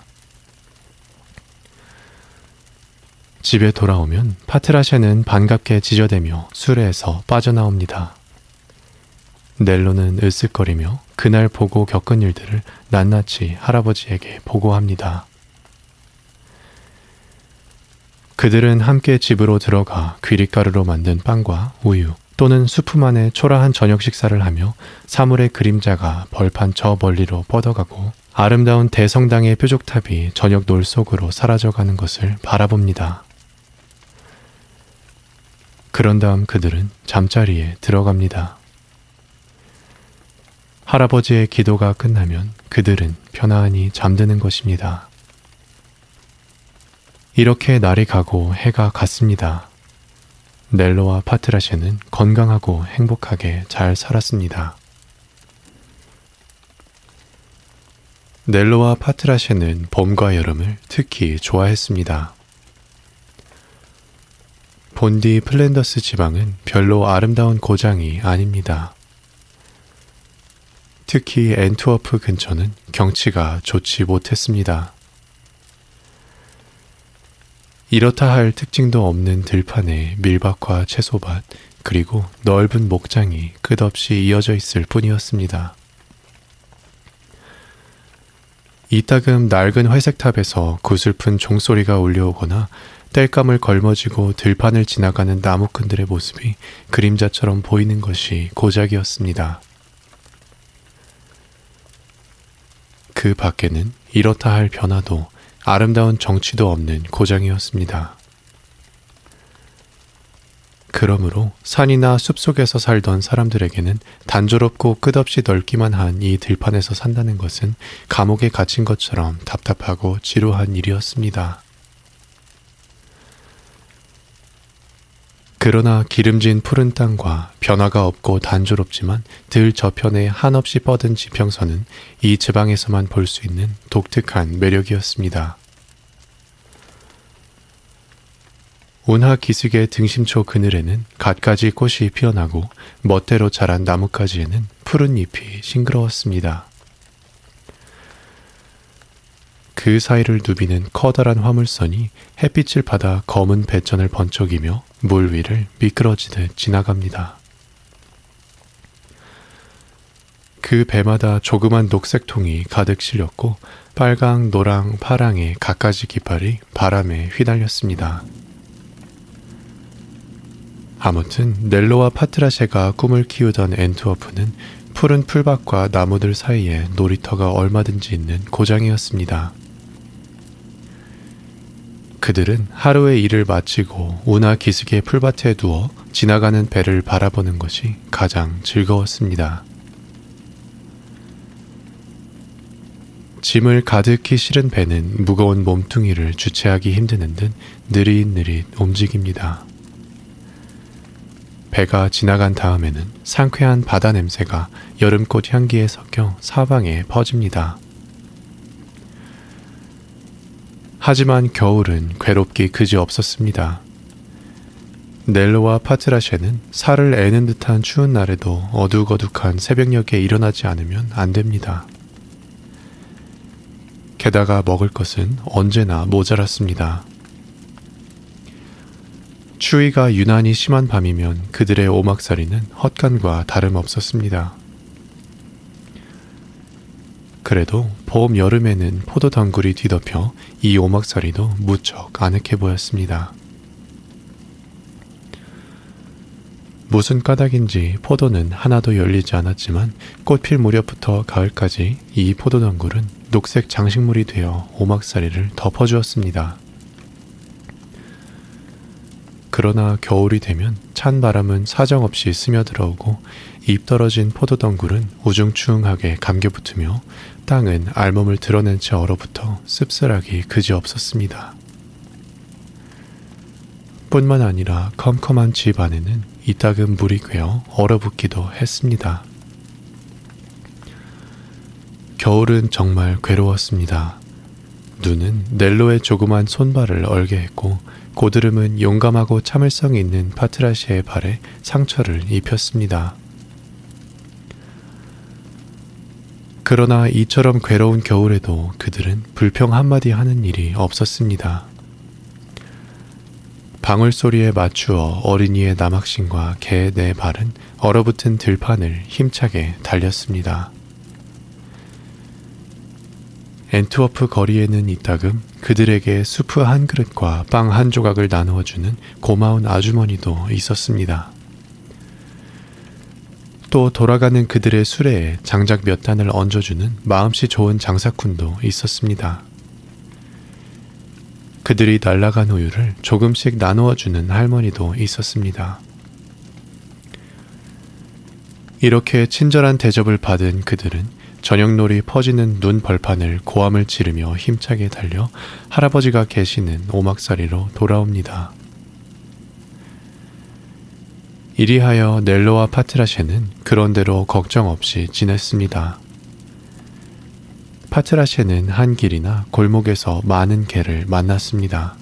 집에 돌아오면 파트라셰는 반갑게 지저대며 수레에서 빠져나옵니다. 넬로는 으쓱거리며 그날 보고 겪은 일들을 낱낱이 할아버지에게 보고합니다. 그들은 함께 집으로 들어가 귀릿가루로 만든 빵과 우유 또는 수프만의 초라한 저녁 식사를 하며 사물의 그림자가 벌판 저 멀리로 뻗어가고 아름다운 대성당의 뾰족탑이 저녁 놀 속으로 사라져가는 것을 바라봅니다. 그런 다음 그들은 잠자리에 들어갑니다. 할아버지의 기도가 끝나면 그들은 편안히 잠드는 것입니다. 이렇게 날이 가고 해가 갔습니다. 넬로와 파트라셰는 건강하고 행복하게 잘 살았습니다. 넬로와 파트라셰는 봄과 여름을 특히 좋아했습니다. 본디 플랜더스 지방은 별로 아름다운 고장이 아닙니다. 특히 앤트워프 근처는 경치가 좋지 못했습니다. 이렇다 할 특징도 없는 들판에 밀밭과 채소밭, 그리고 넓은 목장이 끝없이 이어져 있을 뿐이었습니다. 이따금 낡은 회색탑에서 구슬픈 종소리가 울려오거나 땔감을 걸머지고 들판을 지나가는 나무꾼들의 모습이 그림자처럼 보이는 것이 고작이었습니다. 그 밖에는 이렇다 할 변화도 아름다운 정치도 없는 고장이었습니다. 그러므로 산이나 숲속에서 살던 사람들에게는 단조롭고 끝없이 넓기만 한 이 들판에서 산다는 것은 감옥에 갇힌 것처럼 답답하고 지루한 일이었습니다. 그러나 기름진 푸른 땅과 변화가 없고 단조롭지만 들 저편에 한없이 뻗은 지평선은 이 지방에서만 볼 수 있는 독특한 매력이었습니다. 운하 기슭의 등심초 그늘에는 갖가지 꽃이 피어나고 멋대로 자란 나뭇가지에는 푸른 잎이 싱그러웠습니다. 그 사이를 누비는 커다란 화물선이 햇빛을 받아 검은 배전을 번쩍이며 물 위를 미끄러지듯 지나갑니다. 그 배마다 조그만 녹색 통이 가득 실렸고 빨강, 노랑, 파랑의 갖가지 깃발이 바람에 휘날렸습니다. 아무튼 넬로와 파트라셰가 꿈을 키우던 앤투어프는 푸른 풀밭과 나무들 사이에 놀이터가 얼마든지 있는 고장이었습니다. 그들은 하루의 일을 마치고 운하 기슭의 풀밭에 누워 지나가는 배를 바라보는 것이 가장 즐거웠습니다. 짐을 가득히 실은 배는 무거운 몸뚱이를 주체하기 힘드는 듯 느릿느릿 움직입니다. 배가 지나간 다음에는 상쾌한 바다 냄새가 여름꽃 향기에 섞여 사방에 퍼집니다. 하지만 겨울은 괴롭기 그지 없었습니다. 넬로와 파트라셰는 살을 애는 듯한 추운 날에도 어둑어둑한 새벽녘에 일어나지 않으면 안 됩니다. 게다가 먹을 것은 언제나 모자랐습니다. 추위가 유난히 심한 밤이면 그들의 오막살이는 헛간과 다름없었습니다. 그래도 봄, 여름에는 포도 덩굴이 뒤덮여 이 오막살이도 무척 아늑해 보였습니다. 무슨 까닭인지 포도는 하나도 열리지 않았지만 꽃필 무렵부터 가을까지 이 포도 덩굴은 녹색 장식물이 되어 오막살이를 덮어주었습니다. 그러나 겨울이 되면 찬 바람은 사정없이 스며들어오고 입 떨어진 포도덩굴은 우중충하게 감겨붙으며 땅은 알몸을 드러낸 채 얼어붙어 씁쓸하기 그지없었습니다. 뿐만 아니라 컴컴한 집 안에는 이따금 물이 괴어 얼어붙기도 했습니다. 겨울은 정말 괴로웠습니다. 눈은 넬로의 조그만 손발을 얼게 했고 고드름은 용감하고 참을성이 있는 파트라시의 발에 상처를 입혔습니다. 그러나 이처럼 괴로운 겨울에도 그들은 불평 한마디 하는 일이 없었습니다. 방울 소리에 맞추어 어린이의 남학신과 개의 네 발은 얼어붙은 들판을 힘차게 달렸습니다. 앤트워프 거리에는 이따금 그들에게 수프 한 그릇과 빵 한 조각을 나누어 주는 고마운 아주머니도 있었습니다. 또 돌아가는 그들의 수레에 장작 몇 단을 얹어주는 마음씨 좋은 장사꾼도 있었습니다. 그들이 날라간 우유를 조금씩 나누어 주는 할머니도 있었습니다. 이렇게 친절한 대접을 받은 그들은 저녁놀이 퍼지는 눈 벌판을 고함을 지르며 힘차게 달려 할아버지가 계시는 오막살이로 돌아옵니다. 이리하여 넬로와 파트라셰는 그런대로 걱정 없이 지냈습니다. 파트라셰는 한 길이나 골목에서 많은 개를 만났습니다.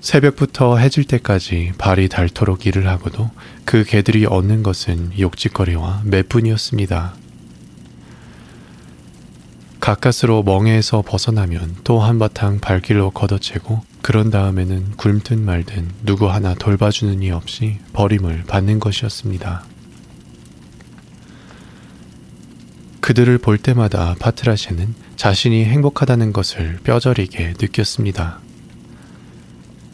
새벽부터 해질 때까지 발이 닳도록 일을 하고도 그 개들이 얻는 것은 욕짓거리와 매뿐이었습니다. 가까스로 멍에에서 벗어나면 또 한바탕 발길로 걷어채고 그런 다음에는 굶든 말든 누구 하나 돌봐주는 이 없이 버림을 받는 것이었습니다. 그들을 볼 때마다 파트라시는 자신이 행복하다는 것을 뼈저리게 느꼈습니다.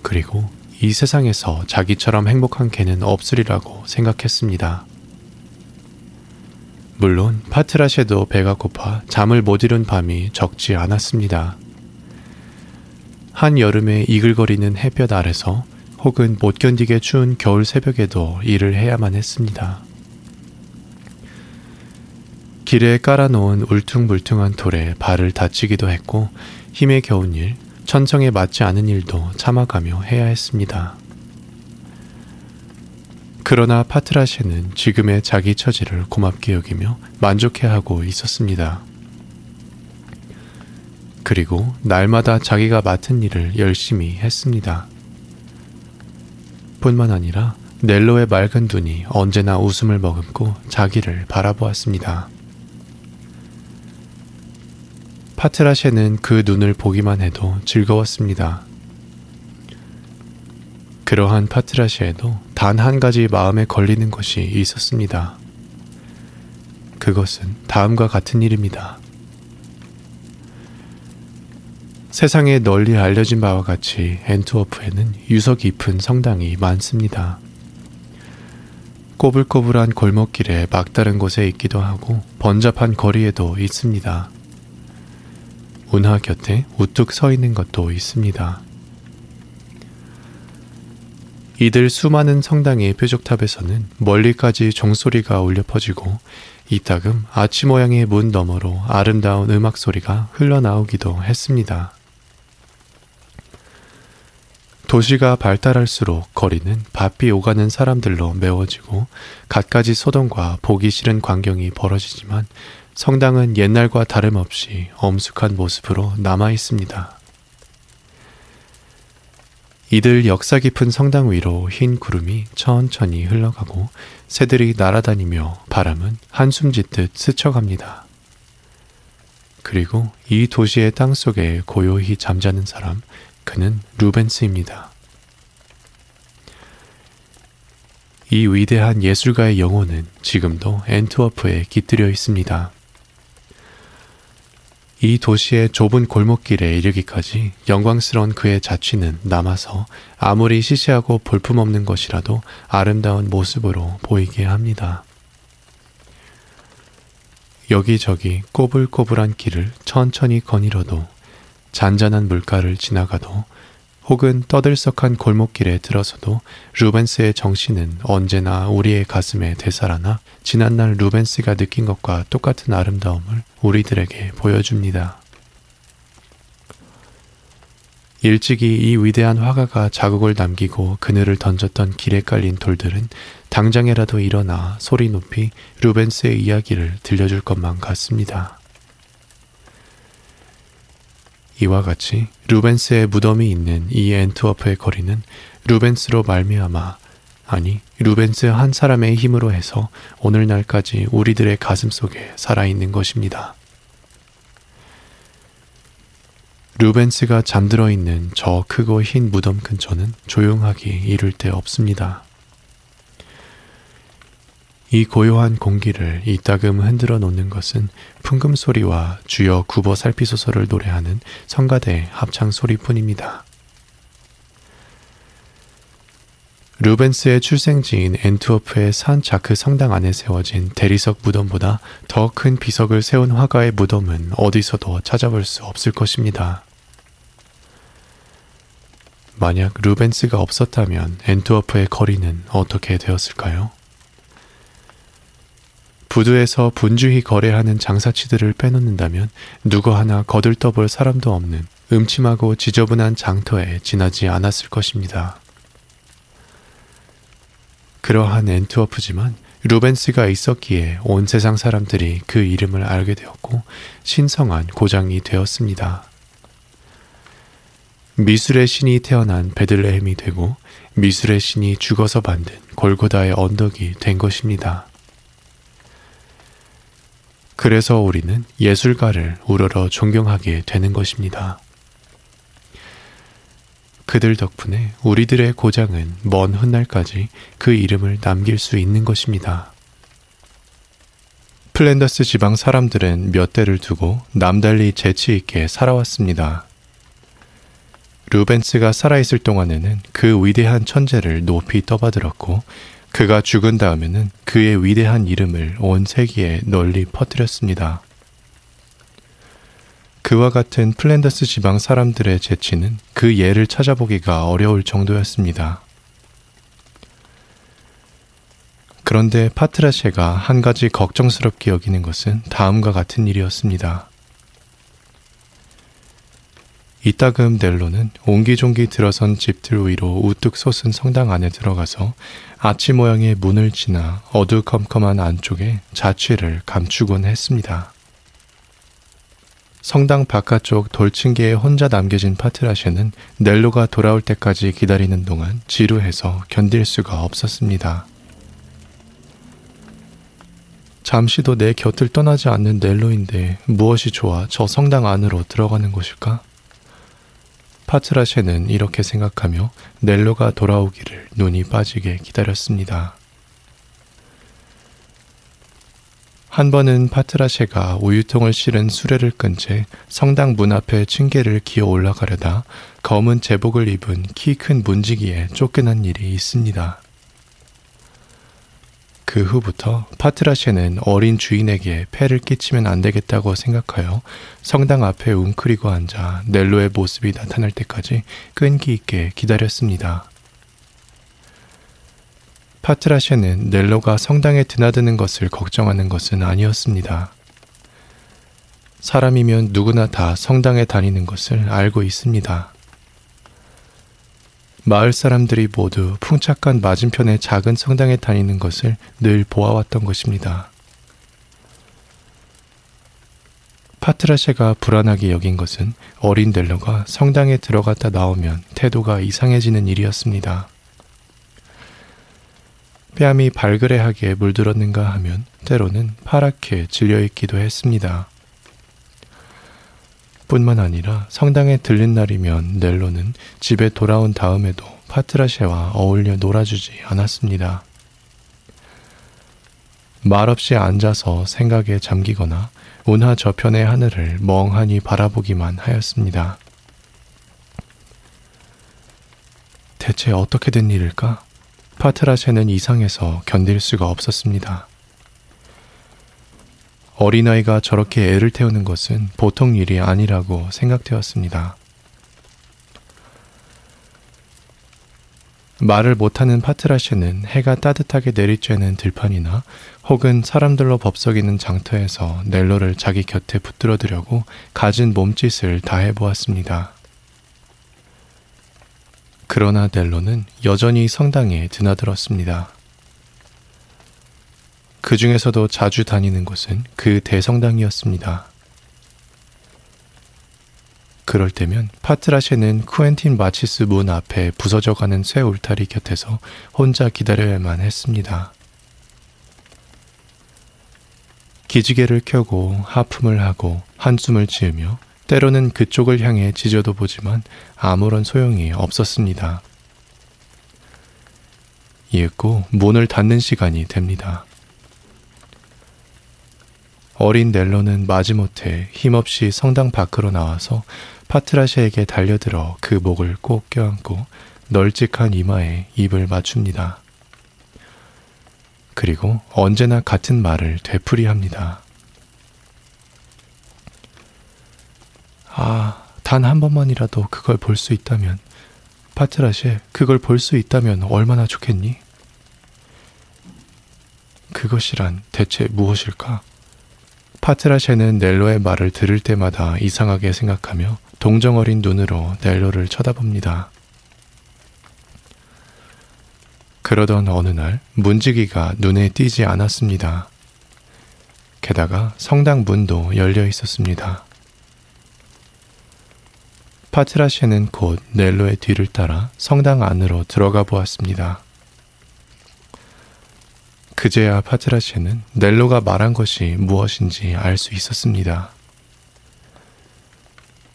그리고 이 세상에서 자기처럼 행복한 개는 없으리라고 생각했습니다. 물론 파트라셰도 배가 고파 잠을 못 이룬 밤이 적지 않았습니다. 한 여름에 이글거리는 햇볕 아래서 혹은 못 견디게 추운 겨울 새벽에도 일을 해야만 했습니다. 길에 깔아놓은 울퉁불퉁한 돌에 발을 다치기도 했고 힘에 겨운 일, 천성에 맞지 않은 일도 참아가며 해야 했습니다. 그러나 파트라시는 지금의 자기 처지를 고맙게 여기며 만족해하고 있었습니다. 그리고 날마다 자기가 맡은 일을 열심히 했습니다. 뿐만 아니라 넬로의 맑은 눈이 언제나 웃음을 머금고 자기를 바라보았습니다. 파트라셰는 그 눈을 보기만 해도 즐거웠습니다. 그러한 파트라시에도 단 한 가지 마음에 걸리는 것이 있었습니다. 그것은 다음과 같은 일입니다. 세상에 널리 알려진 바와 같이 엔트워프에는 유서 깊은 성당이 많습니다. 꼬불꼬불한 골목길에 막다른 곳에 있기도 하고 번잡한 거리에도 있습니다. 운하 곁에 우뚝 서 있는 것도 있습니다. 이들 수많은 성당의 뾰족탑에서는 멀리까지 종소리가 울려 퍼지고 이따금 아치 모양의 문 너머로 아름다운 음악 소리가 흘러나오기도 했습니다. 도시가 발달할수록 거리는 바삐 오가는 사람들로 메워지고 갖가지 소동과 보기 싫은 광경이 벌어지지만 성당은 옛날과 다름없이 엄숙한 모습으로 남아 있습니다. 이들 역사 깊은 성당 위로 흰 구름이 천천히 흘러가고 새들이 날아다니며 바람은 한숨 짓듯 스쳐갑니다. 그리고 이 도시의 땅 속에 고요히 잠자는 사람, 그는 루벤스입니다. 이 위대한 예술가의 영혼은 지금도 엔트워프에 깃들여 있습니다. 이 도시의 좁은 골목길에 이르기까지 영광스러운 그의 자취는 남아서 아무리 시시하고 볼품없는 것이라도 아름다운 모습으로 보이게 합니다. 여기저기 꼬불꼬불한 길을 천천히 거닐어도 잔잔한 물가를 지나가도 혹은 떠들썩한 골목길에 들어서도 루벤스의 정신은 언제나 우리의 가슴에 되살아나 지난날 루벤스가 느낀 것과 똑같은 아름다움을 우리들에게 보여줍니다. 일찍이 이 위대한 화가가 자국을 남기고 그늘을 던졌던 길에 깔린 돌들은 당장에라도 일어나 소리 높이 루벤스의 이야기를 들려줄 것만 같습니다. 이와 같이 루벤스의 무덤이 있는 이 앤트워프의 거리는 루벤스로 말미암아 아니 루벤스 한 사람의 힘으로 해서 오늘날까지 우리들의 가슴 속에 살아있는 것입니다. 루벤스가 잠들어 있는 저 크고 흰 무덤 근처는 조용하기 이를 데 없습니다. 이 고요한 공기를 이따금 흔들어 놓는 것은 풍금 소리와 주여 굽어 살피소서를 노래하는 성가대 합창 소리뿐입니다. 루벤스의 출생지인 엔트워프의 산 자크 성당 안에 세워진 대리석 무덤보다 더 큰 비석을 세운 화가의 무덤은 어디서도 찾아볼 수 없을 것입니다. 만약 루벤스가 없었다면 엔트워프의 거리는 어떻게 되었을까요? 부두에서 분주히 거래하는 장사치들을 빼놓는다면 누구 하나 거들떠볼 사람도 없는 음침하고 지저분한 장터에 지나지 않았을 것입니다. 그러한 엔트워프지만 루벤스가 있었기에 온 세상 사람들이 그 이름을 알게 되었고 신성한 고장이 되었습니다. 미술의 신이 태어난 베들레헴이 되고 미술의 신이 죽어서 만든 골고다의 언덕이 된 것입니다. 그래서 우리는 예술가를 우러러 존경하게 되는 것입니다. 그들 덕분에 우리들의 고장은 먼 훗날까지 그 이름을 남길 수 있는 것입니다. 플랜더스 지방 사람들은 몇 대를 두고 남달리 재치 있게 살아왔습니다. 루벤스가 살아있을 동안에는 그 위대한 천재를 높이 떠받들었고 그가 죽은 다음에는 그의 위대한 이름을 온 세계에 널리 퍼뜨렸습니다. 그와 같은 플랜더스 지방 사람들의 재치는 그 예를 찾아보기가 어려울 정도였습니다. 그런데 파트라셰가 한 가지 걱정스럽게 여기는 것은 다음과 같은 일이었습니다. 이따금 넬로는 옹기종기 들어선 집들 위로 우뚝 솟은 성당 안에 들어가서 아치 모양의 문을 지나 어두컴컴한 안쪽에 자취를 감추곤 했습니다. 성당 바깥쪽 돌층계에 혼자 남겨진 파트라시는 넬로가 돌아올 때까지 기다리는 동안 지루해서 견딜 수가 없었습니다. 잠시도 내 곁을 떠나지 않는 넬로인데 무엇이 좋아 저 성당 안으로 들어가는 것일까? 파트라셰는 이렇게 생각하며 넬로가 돌아오기를 눈이 빠지게 기다렸습니다. 한 번은 파트라셰가 우유통을 실은 수레를 끈 채 성당 문 앞에 층계를 기어 올라가려다 검은 제복을 입은 키 큰 문지기에 쫓겨난 일이 있습니다. 그 후부터 파트라셰는 어린 주인에게 폐를 끼치면 안 되겠다고 생각하여 성당 앞에 웅크리고 앉아 넬로의 모습이 나타날 때까지 끈기 있게 기다렸습니다. 파트라셰는 넬로가 성당에 드나드는 것을 걱정하는 것은 아니었습니다. 사람이면 누구나 다 성당에 다니는 것을 알고 있습니다. 마을 사람들이 모두 풍착한 맞은편의 작은 성당에 다니는 것을 늘 보아왔던 것입니다. 파트라셰가 불안하게 여긴 것은 어린 델러가 성당에 들어갔다 나오면 태도가 이상해지는 일이었습니다. 뺨이 발그레하게 물들었는가 하면 때로는 파랗게 질려있기도 했습니다. 뿐만 아니라 성당에 들린 날이면 넬로는 집에 돌아온 다음에도 파트라셰와 어울려 놀아주지 않았습니다. 말없이 앉아서 생각에 잠기거나 운하 저편의 하늘을 멍하니 바라보기만 하였습니다. 대체 어떻게 된 일일까? 파트라셰는 이상해서 견딜 수가 없었습니다. 어린아이가 저렇게 애를 태우는 것은 보통 일이 아니라고 생각되었습니다. 말을 못하는 파트라시는 해가 따뜻하게 내리쬐는 들판이나 혹은 사람들로 법석이는 장터에서 넬로를 자기 곁에 붙들어두려고 가진 몸짓을 다 해보았습니다. 그러나 넬로는 여전히 성당에 드나들었습니다. 그 중에서도 자주 다니는 곳은 그 대성당이었습니다. 그럴 때면 파트라셰는 쿠엔틴 마치스 문 앞에 부서져가는 쇠 울타리 곁에서 혼자 기다려야만 했습니다. 기지개를 켜고 하품을 하고 한숨을 지으며 때로는 그쪽을 향해 지져도 보지만 아무런 소용이 없었습니다. 이윽고 문을 닫는 시간이 됩니다. 어린 넬로는 마지못해 힘없이 성당 밖으로 나와서 파트라시에게 달려들어 그 목을 꼭 껴안고 널찍한 이마에 입을 맞춥니다. 그리고 언제나 같은 말을 되풀이합니다. 아, 단 한 번만이라도 그걸 볼 수 있다면, 파트라시에 그걸 볼 수 있다면 얼마나 좋겠니? 그것이란 대체 무엇일까? 파트라셰는 넬로의 말을 들을 때마다 이상하게 생각하며 동정 어린 눈으로 넬로를 쳐다봅니다. 그러던 어느 날 문지기가 눈에 띄지 않았습니다. 게다가 성당 문도 열려 있었습니다. 파트라셰는 곧 넬로의 뒤를 따라 성당 안으로 들어가 보았습니다. 그제야 파트라시는 넬로가 말한 것이 무엇인지 알 수 있었습니다.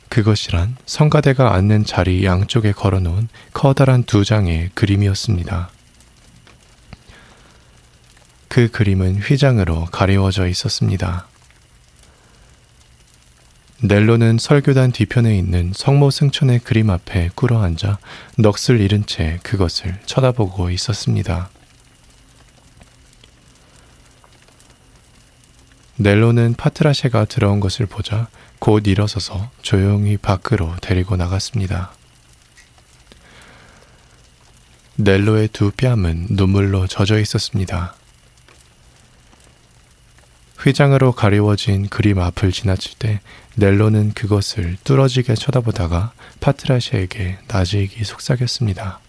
그것이란 성가대가 앉는 자리 양쪽에 걸어놓은 커다란 두 장의 그림이었습니다. 그 그림은 휘장으로 가리워져 있었습니다. 넬로는 설교단 뒤편에 있는 성모 승천의 그림 앞에 꿇어 앉아 넋을 잃은 채 그것을 쳐다보고 있었습니다. 넬로는 파트라셰가 들어온 것을 보자 곧 일어서서 조용히 밖으로 데리고 나갔습니다. 넬로의 두 뺨은 눈물로 젖어 있었습니다. 휘장으로 가리워진 그림 앞을 지나칠 때 넬로는 그것을 뚫어지게 쳐다보다가 파트라시에게 나지익이 속삭였습니다.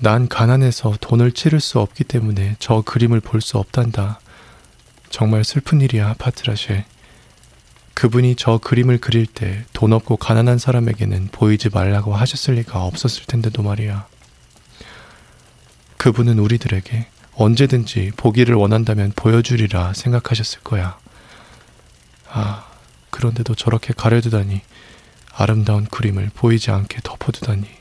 난 가난해서 돈을 치를 수 없기 때문에 저 그림을 볼 수 없단다. 정말 슬픈 일이야, 파트라셰. 그분이 저 그림을 그릴 때 돈 없고 가난한 사람에게는 보이지 말라고 하셨을 리가 없었을 텐데도 말이야. 그분은 우리들에게 언제든지 보기를 원한다면 보여주리라 생각하셨을 거야. 아, 그런데도 저렇게 가려두다니, 아름다운 그림을 보이지 않게 덮어두다니.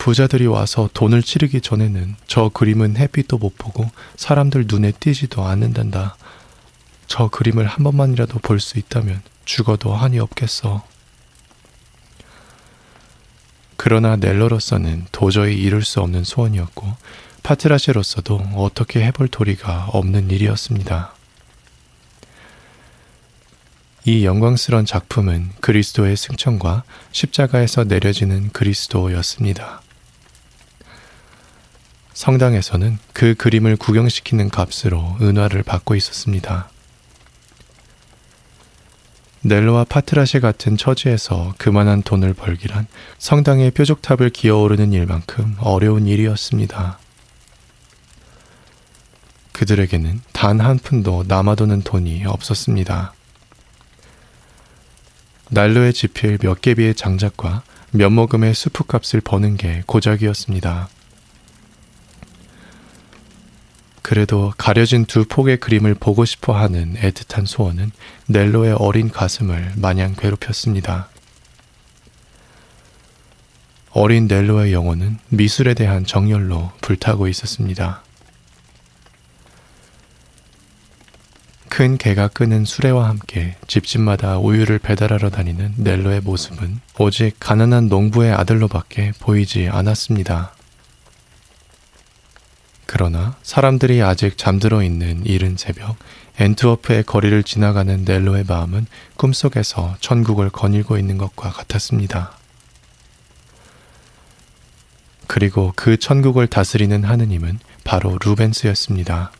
부자들이 와서 돈을 치르기 전에는 저 그림은 햇빛도 못 보고 사람들 눈에 띄지도 않는단다. 저 그림을 한 번만이라도 볼 수 있다면 죽어도 한이 없겠어. 그러나 넬러로서는 도저히 이룰 수 없는 소원이었고 파트라시로서도 어떻게 해볼 도리가 없는 일이었습니다. 이 영광스러운 작품은 그리스도의 승천과 십자가에서 내려지는 그리스도였습니다. 성당에서는 그 그림을 구경시키는 값으로 은화를 받고 있었습니다. 넬로와 파트라시 같은 처지에서 그만한 돈을 벌기란 성당의 뾰족탑을 기어오르는 일만큼 어려운 일이었습니다. 그들에게는 단 한 푼도 남아도는 돈이 없었습니다. 난로에 지필 몇 개비의 장작과 몇 모금의 수프값을 버는 게 고작이었습니다. 그래도 가려진 두 폭의 그림을 보고 싶어 하는 애틋한 소원은 넬로의 어린 가슴을 마냥 괴롭혔습니다. 어린 넬로의 영혼은 미술에 대한 정열로 불타고 있었습니다. 큰 개가 끄는 수레와 함께 집집마다 우유를 배달하러 다니는 넬로의 모습은 오직 가난한 농부의 아들로밖에 보이지 않았습니다. 그러나 사람들이 아직 잠들어 있는 이른 새벽 엔트워프의 거리를 지나가는 넬로의 마음은 꿈속에서 천국을 거닐고 있는 것과 같았습니다. 그리고 그 천국을 다스리는 하느님은 바로 루벤스였습니다.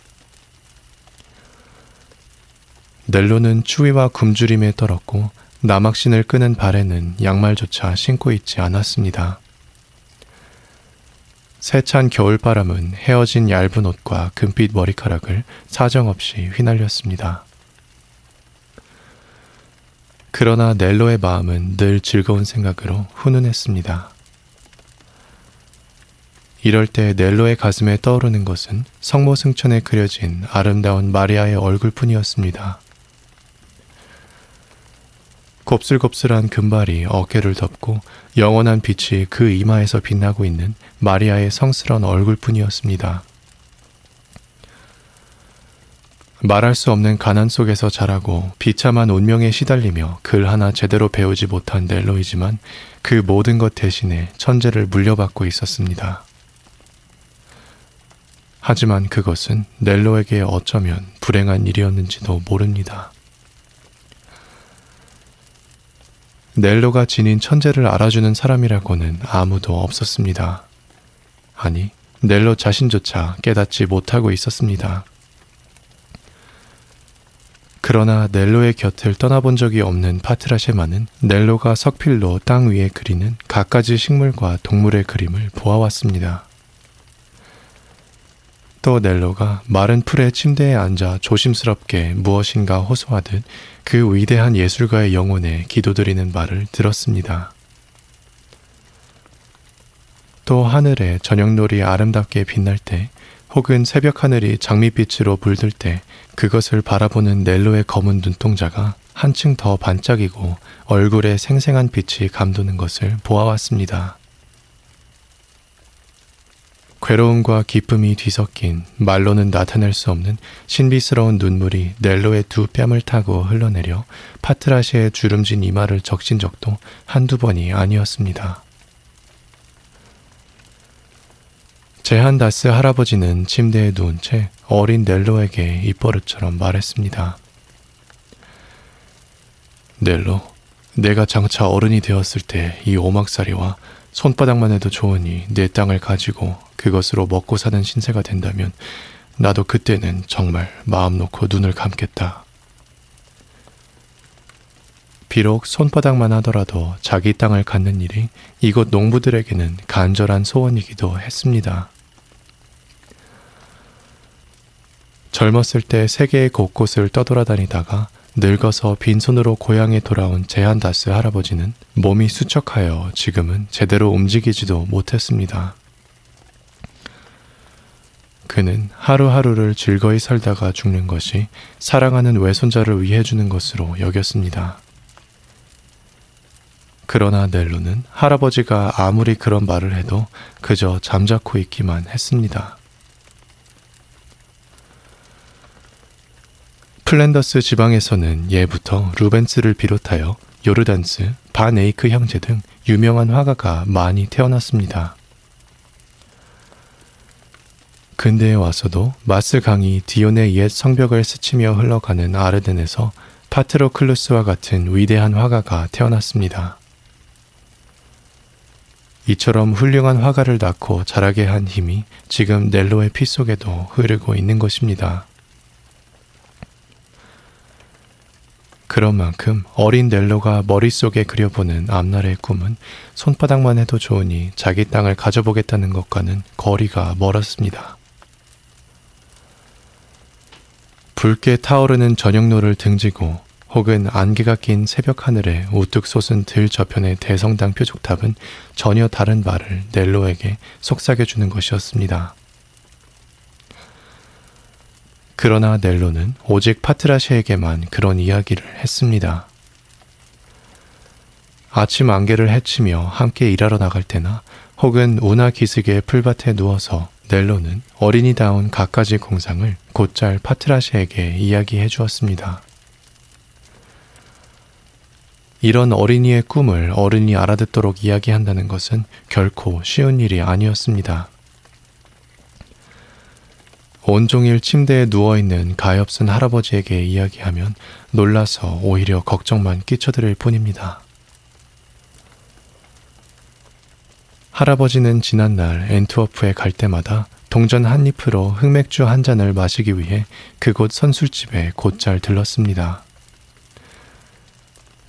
넬로는 추위와 굶주림에 떨었고 남학신을 끄는 발에는 양말조차 신고 있지 않았습니다. 세찬 겨울바람은 헤어진 얇은 옷과 금빛 머리카락을 사정없이 휘날렸습니다. 그러나 넬로의 마음은 늘 즐거운 생각으로 훈훈했습니다. 이럴 때 넬로의 가슴에 떠오르는 것은 성모 승천에 그려진 아름다운 마리아의 얼굴뿐이었습니다. 곱슬곱슬한 금발이 어깨를 덮고 영원한 빛이 그 이마에서 빛나고 있는 마리아의 성스러운 얼굴뿐이었습니다. 말할 수 없는 가난 속에서 자라고 비참한 운명에 시달리며 글 하나 제대로 배우지 못한 넬로이지만 그 모든 것 대신에 천재를 물려받고 있었습니다. 하지만 그것은 넬로에게 어쩌면 불행한 일이었는지도 모릅니다. 넬로가 지닌 천재를 알아주는 사람이라고는 아무도 없었습니다. 아니, 넬로 자신조차 깨닫지 못하고 있었습니다. 그러나 넬로의 곁을 떠나본 적이 없는 파트라셰마는 넬로가 석필로 땅 위에 그리는 갖가지 식물과 동물의 그림을 보아왔습니다. 또 넬로가 마른 풀의 침대에 앉아 조심스럽게 무엇인가 호소하듯 그 위대한 예술가의 영혼에 기도드리는 말을 들었습니다. 또 하늘에 저녁놀이 아름답게 빛날 때 혹은 새벽 하늘이 장밋빛으로 물들 때 그것을 바라보는 넬로의 검은 눈동자가 한층 더 반짝이고 얼굴에 생생한 빛이 감도는 것을 보아왔습니다. 괴로움과 기쁨이 뒤섞인 말로는 나타낼 수 없는 신비스러운 눈물이 넬로의 두 뺨을 타고 흘러내려 파트라시의 주름진 이마를 적신 적도 한두 번이 아니었습니다. 제한다스 할아버지는 침대에 누운 채 어린 넬로에게 입버릇처럼 말했습니다. 넬로, 내가 장차 어른이 되었을 때 이 오막살이와 손바닥만 해도 좋으니 내 땅을 가지고 그것으로 먹고 사는 신세가 된다면 나도 그때는 정말 마음 놓고 눈을 감겠다. 비록 손바닥만 하더라도 자기 땅을 갖는 일이 이곳 농부들에게는 간절한 소원이기도 했습니다. 젊었을 때 세계 곳곳을 떠돌아다니다가 늙어서 빈손으로 고향에 돌아온 제한다스 할아버지는 몸이 수척하여 지금은 제대로 움직이지도 못했습니다. 그는 하루하루를 즐거이 살다가 죽는 것이 사랑하는 외손자를 위해 주는 것으로 여겼습니다. 그러나 넬로는 할아버지가 아무리 그런 말을 해도 그저 잠자코 있기만 했습니다. 플랜더스 지방에서는 예부터 루벤스를 비롯하여 요르단스, 반에이크 형제 등 유명한 화가가 많이 태어났습니다. 근대에 와서도 마스 강이 디온의 옛 성벽을 스치며 흘러가는 아르덴에서 파트로클루스와 같은 위대한 화가가 태어났습니다. 이처럼 훌륭한 화가를 낳고 자라게 한 힘이 지금 넬로의 피 속에도 흐르고 있는 것입니다. 그런 만큼 어린 넬로가 머릿속에 그려보는 앞날의 꿈은 손바닥만 해도 좋으니 자기 땅을 가져보겠다는 것과는 거리가 멀었습니다. 붉게 타오르는 저녁노를 등지고 혹은 안개가 낀 새벽 하늘에 우뚝 솟은 들 저편의 대성당 표적탑은 전혀 다른 말을 넬로에게 속삭여주는 것이었습니다. 그러나 넬로는 오직 파트라시에게만 그런 이야기를 했습니다. 아침 안개를 헤치며 함께 일하러 나갈 때나 혹은 운하 기슭의 풀밭에 누워서 넬로는 어린이다운 갖가지 공상을 곧잘 파트라시에게 이야기해 주었습니다. 이런 어린이의 꿈을 어른이 알아듣도록 이야기한다는 것은 결코 쉬운 일이 아니었습니다. 온종일 침대에 누워있는 가엾은 할아버지에게 이야기하면 놀라서 오히려 걱정만 끼쳐드릴 뿐입니다. 할아버지는 지난날 엔트워프에 갈 때마다 동전 한 잎으로 흑맥주 한 잔을 마시기 위해 그곳 선술집에 곧잘 들렀습니다.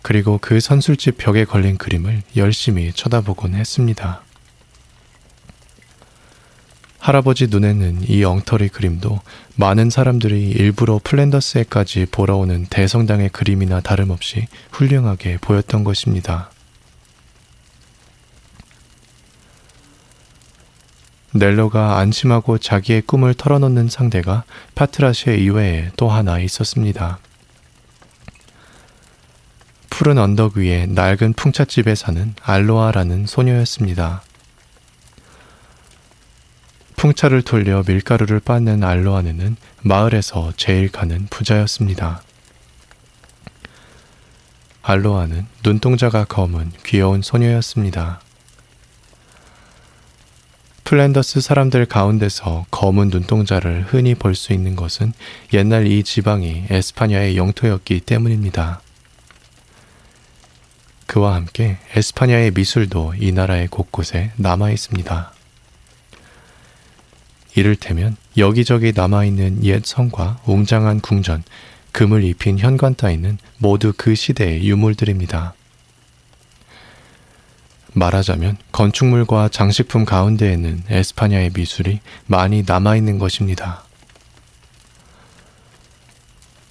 그리고 그 선술집 벽에 걸린 그림을 열심히 쳐다보곤 했습니다. 할아버지 눈에는 이 엉터리 그림도 많은 사람들이 일부러 플랜더스에까지 보러 오는 대성당의 그림이나 다름없이 훌륭하게 보였던 것입니다. 넬로가 안심하고 자기의 꿈을 털어놓는 상대가 파트라시에 이외에 또 하나 있었습니다. 푸른 언덕 위에 낡은 풍차집에 사는 알로아라는 소녀였습니다. 풍차를 돌려 밀가루를 빻는 알로아네는 마을에서 제일 가는 부자였습니다. 알로아는 눈동자가 검은 귀여운 소녀였습니다. 플랜더스 사람들 가운데서 검은 눈동자를 흔히 볼 수 있는 것은 옛날 이 지방이 에스파냐의 영토였기 때문입니다. 그와 함께 에스파냐의 미술도 이 나라의 곳곳에 남아 있습니다. 이를테면 여기저기 남아있는 옛 성과 웅장한 궁전, 금을 입힌 현관 따위는 모두 그 시대의 유물들입니다. 말하자면 건축물과 장식품 가운데에는 에스파냐의 미술이 많이 남아있는 것입니다.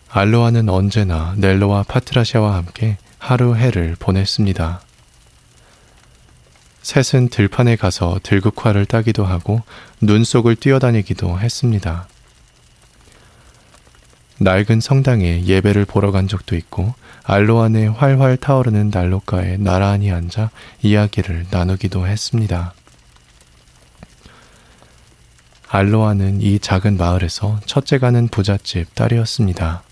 알로아는 언제나 넬로와 파트라샤와 함께 하루 해를 보냈습니다. 셋은 들판에 가서 들국화를 따기도 하고 눈 속을 뛰어다니기도 했습니다. 낡은 성당에 예배를 보러 간 적도 있고 알로안에 활활 타오르는 난로가에 나란히 앉아 이야기를 나누기도 했습니다. 알로아는 이 작은 마을에서 첫째 가는 부잣집 딸이었습니다.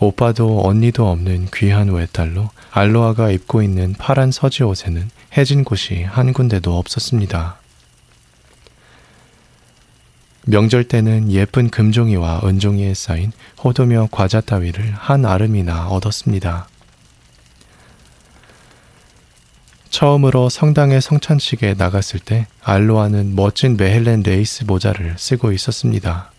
오빠도 언니도 없는 귀한 외딸로 알로아가 입고 있는 파란 서지 옷에는 해진 곳이 한 군데도 없었습니다. 명절 때는 예쁜 금종이와 은종이에 쌓인 호두며 과자 따위를 한 아름이나 얻었습니다. 처음으로 성당의 성찬식에 나갔을 때 알로아는 멋진 메헬렌 레이스 모자를 쓰고 있었습니다.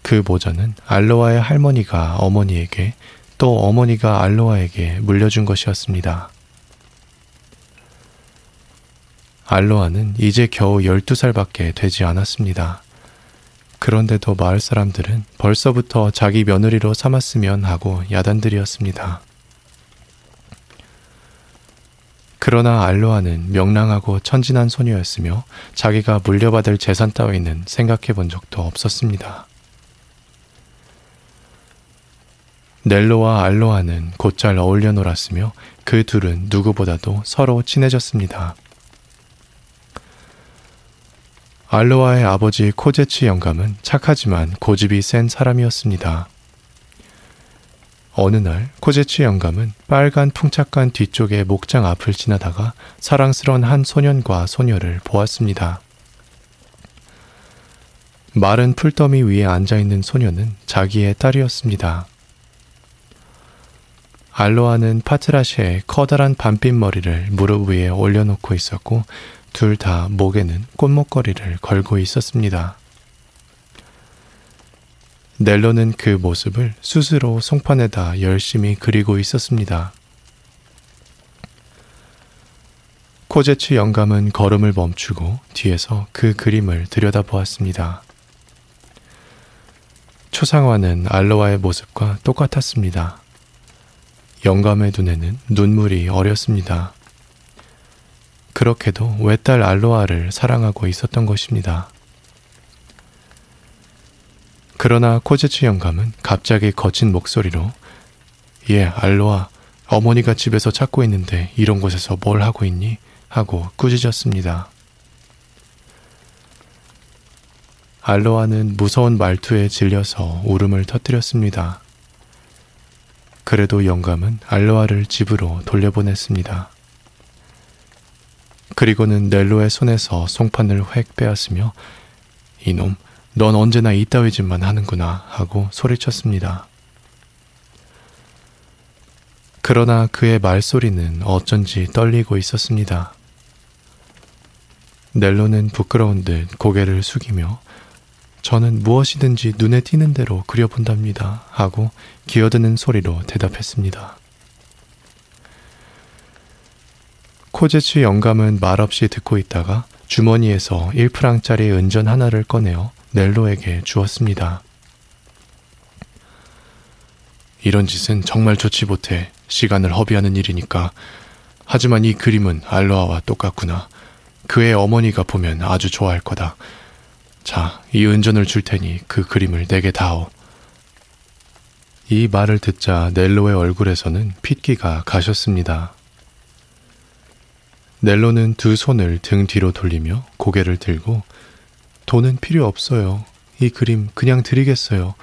그 모자는 알로아의 할머니가 어머니에게 또 어머니가 알로아에게 물려준 것이었습니다. 알로아는 이제 겨우 12살밖에 되지 않았습니다. 그런데도 마을 사람들은 벌써부터 자기 며느리로 삼았으면 하고 야단들이었습니다. 그러나 알로아는 명랑하고 천진한 소녀였으며 자기가 물려받을 재산 따위는 생각해 본 적도 없었습니다. 넬로와 알로아는 곧잘 어울려 놀았으며 그 둘은 누구보다도 서로 친해졌습니다. 알로아의 아버지 코제치 영감은 착하지만 고집이 센 사람이었습니다. 어느 날 코제치 영감은 빨간 풍착간 뒤쪽의 목장 앞을 지나다가 사랑스러운 한 소년과 소녀를 보았습니다. 마른 풀더미 위에 앉아있는 소녀는 자기의 딸이었습니다. 알로아는 파트라시의 커다란 반빛 머리를 무릎 위에 올려놓고 있었고 둘 다 목에는 꽃목걸이를 걸고 있었습니다. 넬로는 그 모습을 스스로 송판에다 열심히 그리고 있었습니다. 코제츠 영감은 걸음을 멈추고 뒤에서 그 그림을 들여다보았습니다. 초상화는 알로아의 모습과 똑같았습니다. 영감의 눈에는 눈물이 어렸습니다. 그렇게도 외딸 알로아를 사랑하고 있었던 것입니다. 그러나 코제츠 영감은 갑자기 거친 목소리로 예, 알로아, 어머니가 집에서 찾고 있는데 이런 곳에서 뭘 하고 있니? 하고 꾸짖었습니다. 알로아는 무서운 말투에 질려서 울음을 터뜨렸습니다. 그래도 영감은 알로아를 집으로 돌려보냈습니다. 그리고는 넬로의 손에서 송판을 획 빼앗으며 이놈, 넌 언제나 이따위 짓만 하는구나 하고 소리쳤습니다. 그러나 그의 말소리는 어쩐지 떨리고 있었습니다. 넬로는 부끄러운 듯 고개를 숙이며 저는 무엇이든지 눈에 띄는 대로 그려본답니다. 하고 기어드는 소리로 대답했습니다. 코제츠 영감은 말없이 듣고 있다가 주머니에서 1프랑짜리 은전 하나를 꺼내어 넬로에게 주었습니다. 이런 짓은 정말 좋지 못해 시간을 허비하는 일이니까. 하지만 이 그림은 알로아와 똑같구나. 그의 어머니가 보면 아주 좋아할 거다. 자, 이 은전을 줄 테니 그 그림을 내게 다오. 이 말을 듣자 넬로의 얼굴에서는 핏기가 가셨습니다. 넬로는 두 손을 등 뒤로 돌리며 고개를 들고 돈은 필요 없어요. 이 그림 그냥 드리겠어요.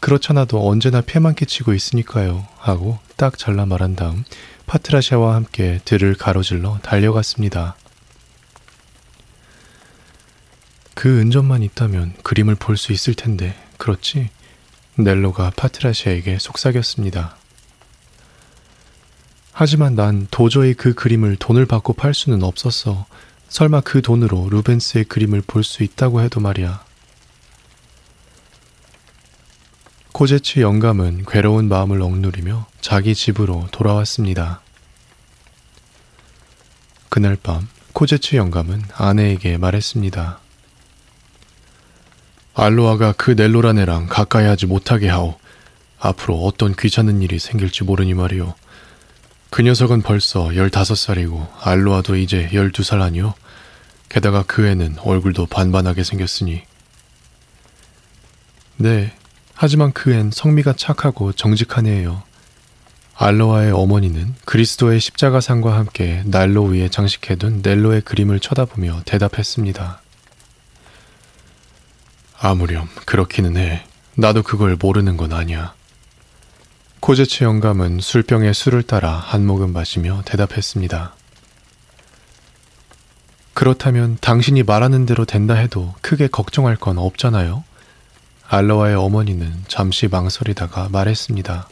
그렇잖아도 언제나 폐만 끼치고 있으니까요. 하고 딱 잘라 말한 다음 파트라샤와 함께 들을 가로질러 달려갔습니다. 그 은전만 있다면 그림을 볼 수 있을 텐데, 그렇지? 넬로가 파트라샤에게 속삭였습니다. 하지만 난 도저히 그 그림을 돈을 받고 팔 수는 없었어. 설마 그 돈으로 루벤스의 그림을 볼 수 있다고 해도 말이야. 코제츠 영감은 괴로운 마음을 억누리며 자기 집으로 돌아왔습니다. 그날 밤 코제츠 영감은 아내에게 말했습니다. 알로아가 그 넬로란 애랑 가까이 하지 못하게 하오. 앞으로 어떤 귀찮은 일이 생길지 모르니 말이오. 그 녀석은 벌써 15살이고 알로아도 이제 12살 아니오. 게다가 그 애는 얼굴도 반반하게 생겼으니. 네, 하지만 그 앤 성미가 착하고 정직한 애예요. 알로아의 어머니는 그리스도의 십자가상과 함께 난로 위에 장식해둔 넬로의 그림을 쳐다보며 대답했습니다. 아무렴 그렇기는 해. 나도 그걸 모르는 건 아니야. 코제츠 영감은 술병에 술을 따라 한 모금 마시며 대답했습니다. 그렇다면 당신이 말하는 대로 된다 해도 크게 걱정할 건 없잖아요. 알로아의 어머니는 잠시 망설이다가 말했습니다.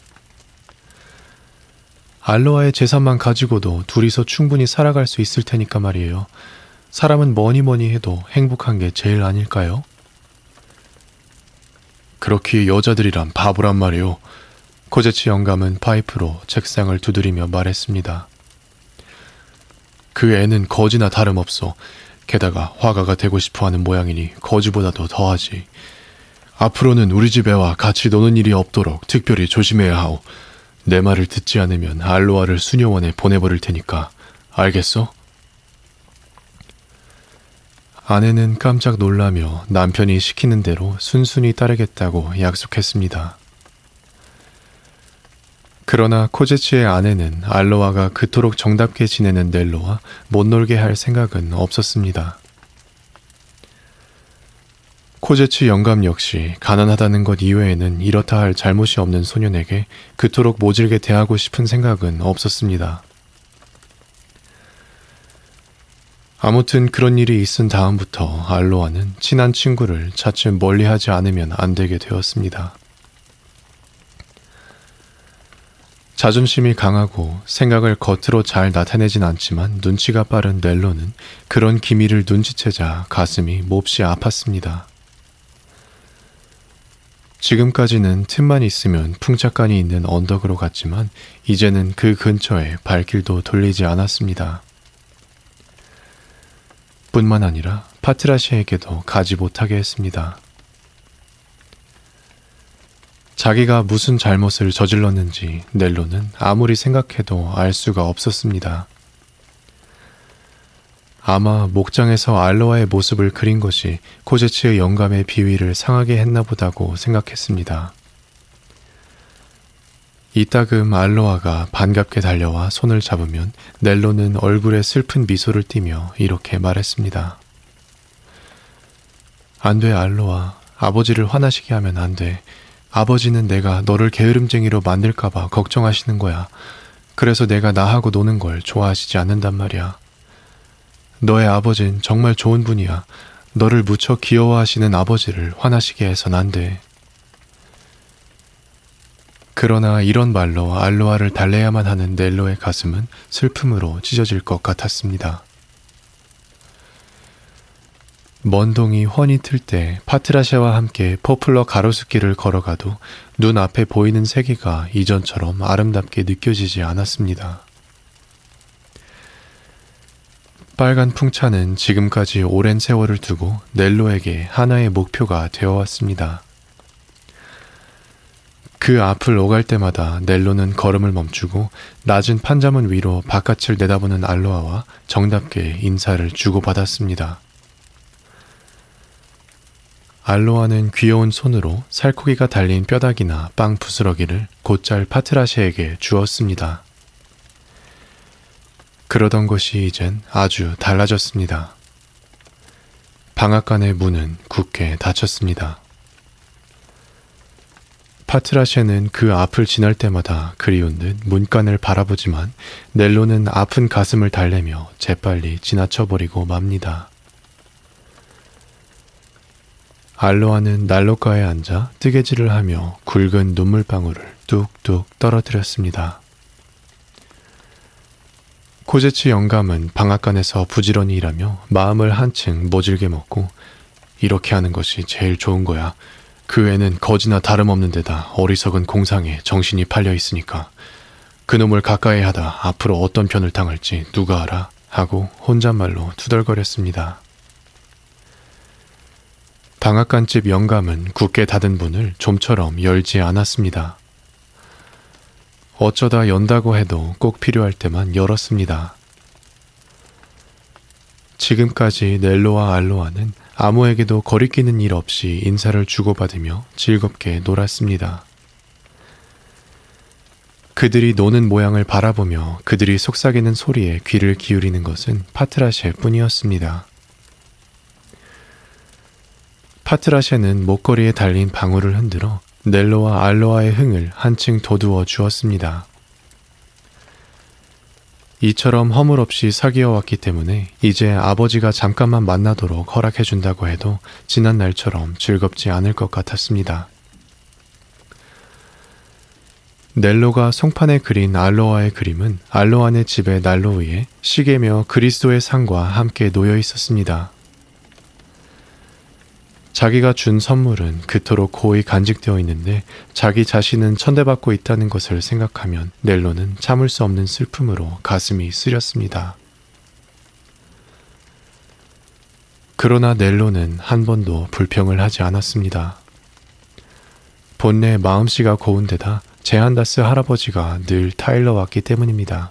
알로아의 재산만 가지고도 둘이서 충분히 살아갈 수 있을 테니까 말이에요. 사람은 뭐니 뭐니 해도 행복한 게 제일 아닐까요? 그렇게 여자들이란 바보란 말이오. 코제치 영감은 파이프로 책상을 두드리며 말했습니다. 그 애는 거지나 다름없어. 게다가 화가가 되고 싶어 하는 모양이니 거지보다도 더하지. 앞으로는 우리 집 애와 같이 노는 일이 없도록 특별히 조심해야 하오. 내 말을 듣지 않으면 알로아를 수녀원에 보내버릴 테니까. 알겠어? 아내는 깜짝 놀라며 남편이 시키는 대로 순순히 따르겠다고 약속했습니다. 그러나 코제치의 아내는 알로아가 그토록 정답게 지내는 넬로와 못 놀게 할 생각은 없었습니다. 코제치 영감 역시 가난하다는 것 이외에는 이렇다 할 잘못이 없는 소년에게 그토록 모질게 대하고 싶은 생각은 없었습니다. 아무튼 그런 일이 있은 다음부터 알로아는 친한 친구를 차츰 멀리하지 않으면 안 되게 되었습니다. 자존심이 강하고 생각을 겉으로 잘 나타내진 않지만 눈치가 빠른 넬로는 그런 기미를 눈치채자 가슴이 몹시 아팠습니다. 지금까지는 틈만 있으면 풍차간이 있는 언덕으로 갔지만 이제는 그 근처에 발길도 돌리지 않았습니다. 뿐만 아니라 파트라시에게도 가지 못하게 했습니다. 자기가 무슨 잘못을 저질렀는지 넬로는 아무리 생각해도 알 수가 없었습니다. 아마 목장에서 알로아의 모습을 그린 것이 코제츠의 영감의 비위를 상하게 했나 보다고 생각했습니다. 이따금 알로아가 반갑게 달려와 손을 잡으면 넬로는 얼굴에 슬픈 미소를 띠며 이렇게 말했습니다. 안 돼, 알로아. 아버지를 화나시게 하면 안 돼. 아버지는 내가 너를 게으름쟁이로 만들까봐 걱정하시는 거야. 그래서 내가 나하고 노는 걸 좋아하시지 않는단 말이야. 너의 아버진 정말 좋은 분이야. 너를 무척 귀여워하시는 아버지를 화나시게 해선 안 돼. 그러나 이런 말로 알로아를 달래야만 하는 넬로의 가슴은 슬픔으로 찢어질 것 같았습니다. 먼 동이 훤히 틀 때 파트라샤와 함께 포플러 가로수길을 걸어가도 눈앞에 보이는 세계가 이전처럼 아름답게 느껴지지 않았습니다. 빨간 풍차는 지금까지 오랜 세월을 두고 넬로에게 하나의 목표가 되어왔습니다. 그 앞을 오갈 때마다 넬로는 걸음을 멈추고 낮은 판자문 위로 바깥을 내다보는 알로아와 정답게 인사를 주고받았습니다. 알로아는 귀여운 손으로 살코기가 달린 뼈다귀나 빵 부스러기를 곧잘 파트라시에게 주었습니다. 그러던 것이 이젠 아주 달라졌습니다. 방앗간의 문은 굳게 닫혔습니다. 파트라시에는 그 앞을 지날 때마다 그리운 듯 문간을 바라보지만 넬로는 아픈 가슴을 달래며 재빨리 지나쳐버리고 맙니다. 알로아는 난로가에 앉아 뜨개질을 하며 굵은 눈물방울을 뚝뚝 떨어뜨렸습니다. 코제츠 영감은 방앗간에서 부지런히 일하며 마음을 한층 모질게 먹고 이렇게 하는 것이 제일 좋은 거야. 그 애는 거지나 다름없는 데다 어리석은 공상에 정신이 팔려 있으니까 그놈을 가까이 하다 앞으로 어떤 편을 당할지 누가 알아? 하고 혼잣말로 투덜거렸습니다. 방앗간집 영감은 굳게 닫은 문을 좀처럼 열지 않았습니다. 어쩌다 연다고 해도 꼭 필요할 때만 열었습니다. 지금까지 넬로와 알로아는 아무에게도 거리끼는 일 없이 인사를 주고받으며 즐겁게 놀았습니다. 그들이 노는 모양을 바라보며 그들이 속삭이는 소리에 귀를 기울이는 것은 파트라셰 뿐이었습니다. 파트라셰는 목걸이에 달린 방울을 흔들어 넬로와 알로아의 흥을 한층 돋우어 주었습니다. 이처럼 허물 없이 사귀어 왔기 때문에 이제 아버지가 잠깐만 만나도록 허락해 준다고 해도 지난 날처럼 즐겁지 않을 것 같았습니다. 넬로가 송판에 그린 알로아의 그림은 알로아네 집의 난로 위에 시계며 그리스도의 상과 함께 놓여 있었습니다. 자기가 준 선물은 그토록 고이 간직되어 있는데 자기 자신은 천대받고 있다는 것을 생각하면 넬로는 참을 수 없는 슬픔으로 가슴이 쓰렸습니다. 그러나 넬로는 한 번도 불평을 하지 않았습니다. 본래 마음씨가 고운 데다 제한다스 할아버지가 늘 타일러 왔기 때문입니다.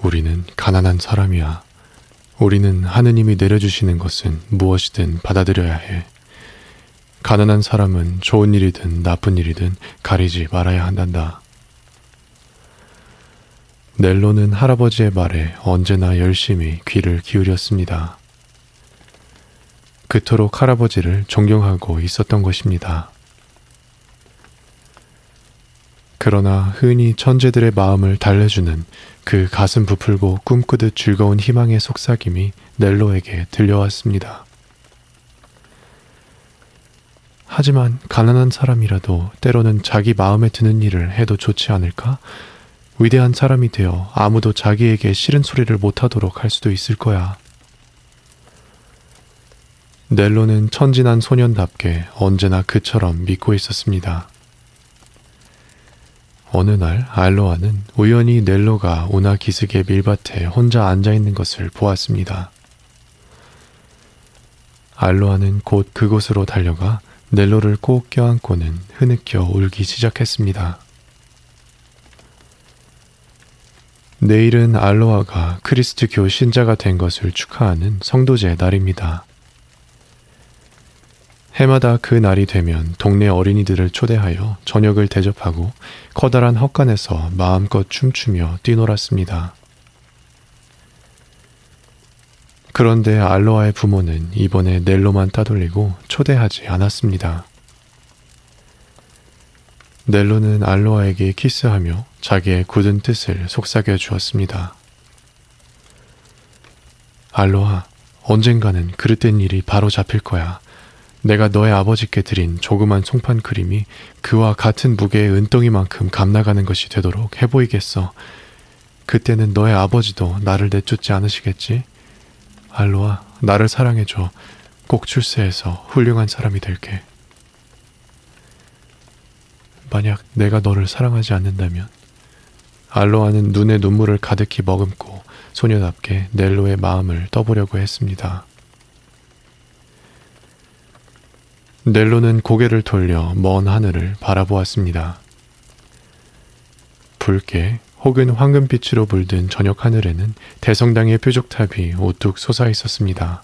우리는 가난한 사람이야. 우리는 하느님이 내려주시는 것은 무엇이든 받아들여야 해. 가난한 사람은 좋은 일이든 나쁜 일이든 가리지 말아야 한단다. 넬로는 할아버지의 말에 언제나 열심히 귀를 기울였습니다. 그토록 할아버지를 존경하고 있었던 것입니다. 그러나 흔히 천재들의 마음을 달래주는 그 가슴 부풀고 꿈꾸듯 즐거운 희망의 속삭임이 넬로에게 들려왔습니다. 하지만 가난한 사람이라도 때로는 자기 마음에 드는 일을 해도 좋지 않을까? 위대한 사람이 되어 아무도 자기에게 싫은 소리를 못하도록 할 수도 있을 거야. 넬로는 천진한 소년답게 언제나 그처럼 믿고 있었습니다. 어느 날 알로아는 우연히 넬로가 오나 기슭의 밀밭에 혼자 앉아 있는 것을 보았습니다. 알로아는 곧 그곳으로 달려가 넬로를 꼭 껴안고는 흐느껴 울기 시작했습니다. 내일은 알로아가 크리스트교 신자가 된 것을 축하하는 성도제 날입니다. 해마다 그 날이 되면 동네 어린이들을 초대하여 저녁을 대접하고 커다란 헛간에서 마음껏 춤추며 뛰놀았습니다. 그런데 알로아의 부모는 이번에 넬로만 따돌리고 초대하지 않았습니다. 넬로는 알로아에게 키스하며 자기의 굳은 뜻을 속삭여 주었습니다. 알로아, 언젠가는 그릇된 일이 바로 잡힐 거야. 내가 너의 아버지께 드린 조그만 송판 그림이 그와 같은 무게의 은덩이만큼 감나가는 것이 되도록 해보이겠어. 그때는 너의 아버지도 나를 내쫓지 않으시겠지? 알로아, 나를 사랑해줘. 꼭 출세해서 훌륭한 사람이 될게. 만약 내가 너를 사랑하지 않는다면 알로아는 눈에 눈물을 가득히 머금고 소녀답게 넬로의 마음을 떠보려고 했습니다. 넬로는 고개를 돌려 먼 하늘을 바라보았습니다. 붉게 혹은 황금빛으로 물든 저녁 하늘에는 대성당의 표적탑이 우뚝 솟아 있었습니다.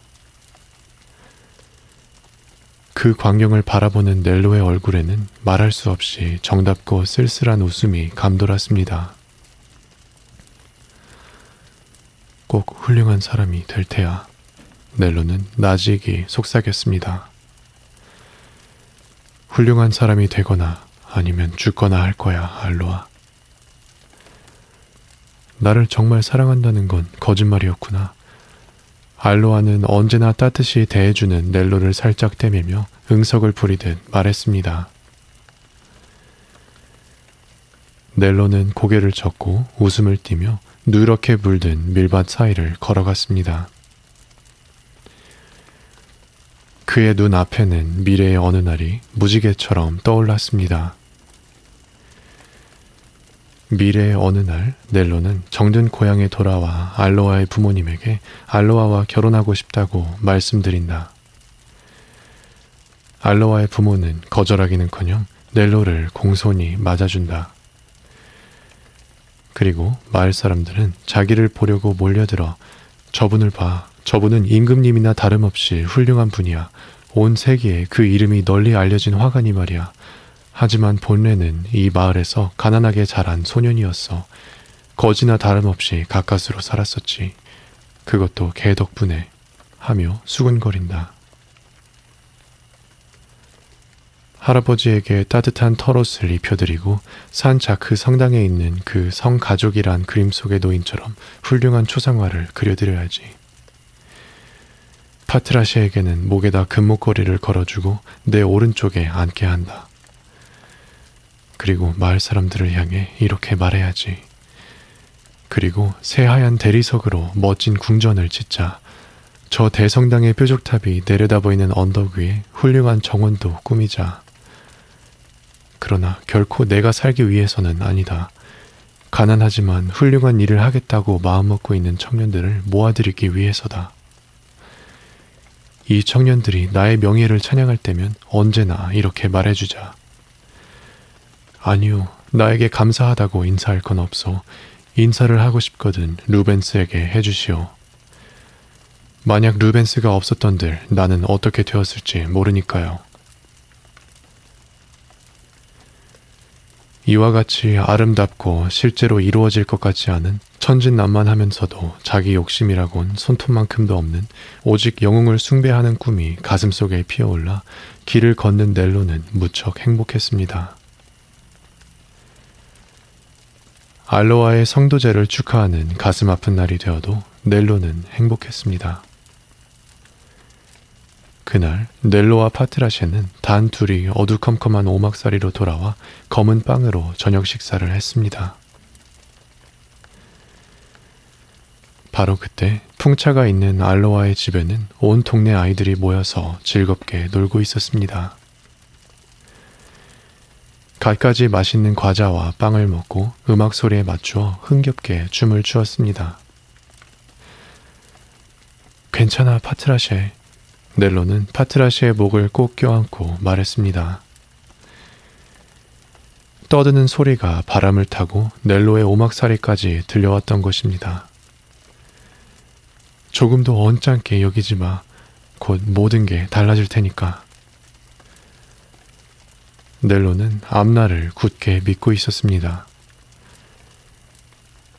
그 광경을 바라보는 넬로의 얼굴에는 말할 수 없이 정답고 쓸쓸한 웃음이 감돌았습니다. 꼭 훌륭한 사람이 될 테야. 넬로는 나직이 속삭였습니다. 훌륭한 사람이 되거나 아니면 죽거나 할 거야, 알로아. 나를 정말 사랑한다는 건 거짓말이었구나. 알로아는 언제나 따뜻이 대해주는 넬로를 살짝 떼매며 응석을 부리듯 말했습니다. 넬로는 고개를 젓고 웃음을 띠며 누렇게 물든 밀밭 사이를 걸어갔습니다. 그의 눈 앞에는 미래의 어느 날이 무지개처럼 떠올랐습니다. 미래의 어느 날 넬로는 정든 고향에 돌아와 알로아의 부모님에게 알로아와 결혼하고 싶다고 말씀드린다. 알로아의 부모는 거절하기는커녕 넬로를 공손히 맞아준다. 그리고 마을 사람들은 자기를 보려고 몰려들어 저분을 봐. 저분은 임금님이나 다름없이 훌륭한 분이야. 온 세계에 그 이름이 널리 알려진 화가니 말이야. 하지만 본래는 이 마을에서 가난하게 자란 소년이었어. 거지나 다름없이 가까스로 살았었지. 그것도 개 덕분에 하며 수근거린다. 할아버지에게 따뜻한 털옷을 입혀드리고 산 자크 성당에 있는 그 성가족이란 그림 속의 노인처럼 훌륭한 초상화를 그려드려야지. 파트라시에게는 목에다 금목걸이를 걸어주고 내 오른쪽에 앉게 한다. 그리고 마을 사람들을 향해 이렇게 말해야지. 그리고 새하얀 대리석으로 멋진 궁전을 짓자. 저 대성당의 뾰족탑이 내려다 보이는 언덕 위에 훌륭한 정원도 꾸미자. 그러나 결코 내가 살기 위해서는 아니다. 가난하지만 훌륭한 일을 하겠다고 마음먹고 있는 청년들을 모아들이기 위해서다. 이 청년들이 나의 명예를 찬양할 때면 언제나 이렇게 말해주자. 아니요, 나에게 감사하다고 인사할 건 없어. 인사를 하고 싶거든 루벤스에게 해주시오. 만약 루벤스가 없었던들 나는 어떻게 되었을지 모르니까요. 이와 같이 아름답고 실제로 이루어질 것 같지 않은 천진난만하면서도 자기 욕심이라곤 손톱만큼도 없는 오직 영웅을 숭배하는 꿈이 가슴속에 피어올라 길을 걷는 넬로는 무척 행복했습니다. 알로아의 성도제를 축하하는 가슴 아픈 날이 되어도 넬로는 행복했습니다. 그날 넬로와 파트라시는 단 둘이 어두컴컴한 오막살이로 돌아와 검은 빵으로 저녁 식사를 했습니다. 바로 그때 풍차가 있는 알로아의 집에는 온 동네 아이들이 모여서 즐겁게 놀고 있었습니다. 갖가지 맛있는 과자와 빵을 먹고 음악 소리에 맞추어 흥겹게 춤을 추었습니다. 괜찮아, 파트라쉐. 넬로는 파트라시의 목을 꼭 껴안고 말했습니다. 떠드는 소리가 바람을 타고 넬로의 오막살이까지 들려왔던 것입니다. 조금도 언짢게 여기지 마. 곧 모든 게 달라질 테니까. 넬로는 앞날을 굳게 믿고 있었습니다.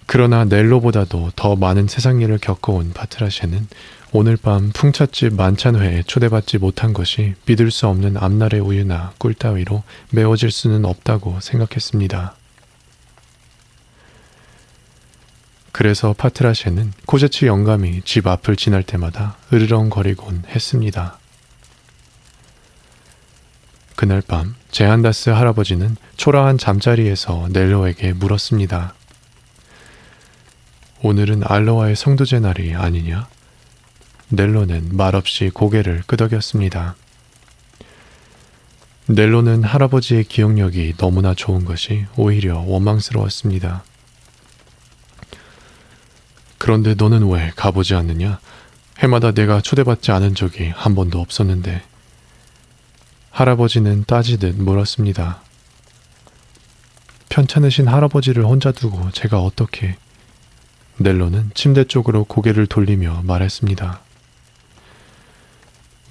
그러나 넬로보다도 더 많은 세상 일을 겪어온 파트라시는 오늘 밤 풍찻집 만찬회에 초대받지 못한 것이 믿을 수 없는 앞날의 우유나 꿀 따위로 메워질 수는 없다고 생각했습니다. 그래서 파트라시는 코제츠 영감이 집 앞을 지날 때마다 으르렁거리곤 했습니다. 그날 밤 제한다스 할아버지는 초라한 잠자리에서 넬로에게 물었습니다. 오늘은 알로와의 성도제 날이 아니냐? 넬로는 말없이 고개를 끄덕였습니다. 넬로는 할아버지의 기억력이 너무나 좋은 것이 오히려 원망스러웠습니다. 그런데 너는 왜 가보지 않느냐? 해마다 내가 초대받지 않은 적이 한 번도 없었는데. 할아버지는 따지듯 물었습니다. 편찮으신 할아버지를 혼자 두고 제가 어떻게... 넬로는 침대 쪽으로 고개를 돌리며 말했습니다.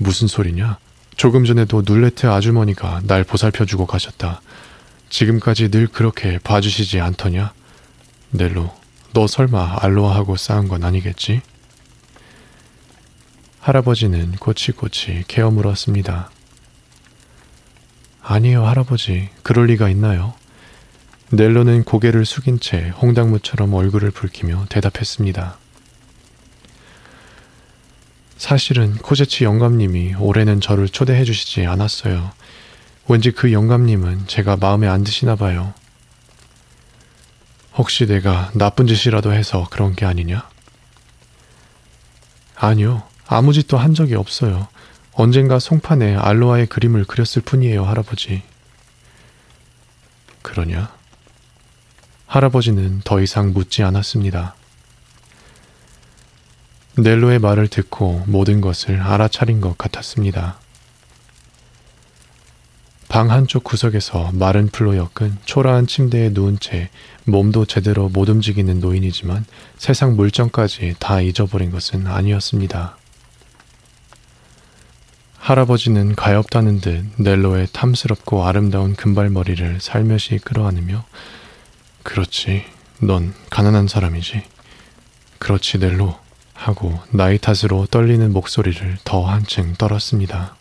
무슨 소리냐? 조금 전에도 눌레트 아주머니가 날 보살펴주고 가셨다. 지금까지 늘 그렇게 봐주시지 않더냐? 넬로, 너 설마 알로하하고 싸운 건 아니겠지? 할아버지는 꼬치꼬치 개어 물었습니다. 아니요, 할아버지. 그럴 리가 있나요? 넬로는 고개를 숙인 채 홍당무처럼 얼굴을 붉히며 대답했습니다. 사실은 코제치 영감님이 올해는 저를 초대해 주시지 않았어요. 왠지 그 영감님은 제가 마음에 안 드시나 봐요. 혹시 내가 나쁜 짓이라도 해서 그런 게 아니냐? 아니요. 아무 짓도 한 적이 없어요. 언젠가 송판에 알로아의 그림을 그렸을 뿐이에요, 할아버지. 그러냐? 할아버지는 더 이상 묻지 않았습니다. 넬로의 말을 듣고 모든 것을 알아차린 것 같았습니다. 방 한쪽 구석에서 마른 풀로 엮은 초라한 침대에 누운 채 몸도 제대로 못 움직이는 노인이지만 세상 물정까지 다 잊어버린 것은 아니었습니다. 할아버지는 가엾다는 듯 넬로의 탐스럽고 아름다운 금발머리를 살며시 끌어안으며 그렇지, 넌 가난한 사람이지. 그렇지, 넬로. 하고 나이 탓으로 떨리는 목소리를 더 한층 떨었습니다.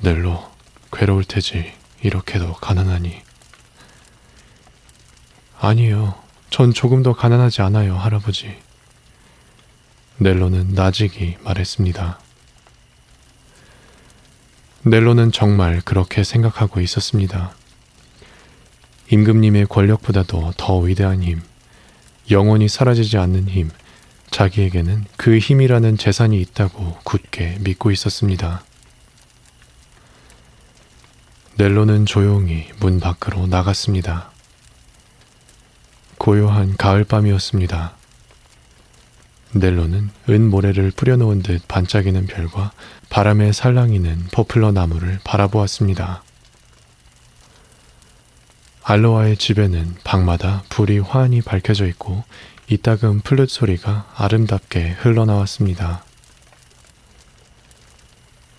넬로, 괴로울 테지. 이렇게도 가난하니. 아니요. 전 조금 더 가난하지 않아요, 할아버지. 넬로는 나직이 말했습니다. 넬로는 정말 그렇게 생각하고 있었습니다. 임금님의 권력보다도 더 위대한 힘, 영원히 사라지지 않는 힘, 자기에게는 그 힘이라는 재산이 있다고 굳게 믿고 있었습니다. 넬로는 조용히 문 밖으로 나갔습니다. 고요한 가을밤이었습니다. 넬로는 은 모래를 뿌려놓은 듯 반짝이는 별과 바람에 살랑이는 포플러 나무를 바라보았습니다. 알로아의 집에는 방마다 불이 환히 밝혀져 있고 이따금 플룻 소리가 아름답게 흘러나왔습니다.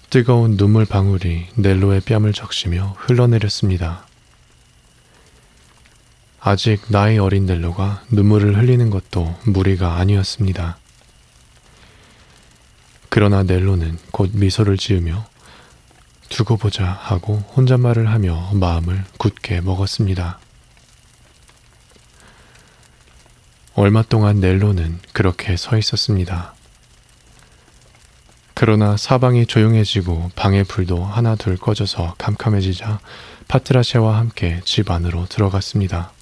뜨거운 눈물 방울이 넬로의 뺨을 적시며 흘러내렸습니다. 아직 나이 어린 넬로가 눈물을 흘리는 것도 무리가 아니었습니다. 그러나 넬로는 곧 미소를 지으며 두고 보자 하고 혼잣말을 하며 마음을 굳게 먹었습니다. 얼마 동안 넬로는 그렇게 서 있었습니다. 그러나 사방이 조용해지고 방의 불도 하나 둘 꺼져서 캄캄해지자 파트라샤와 함께 집 안으로 들어갔습니다.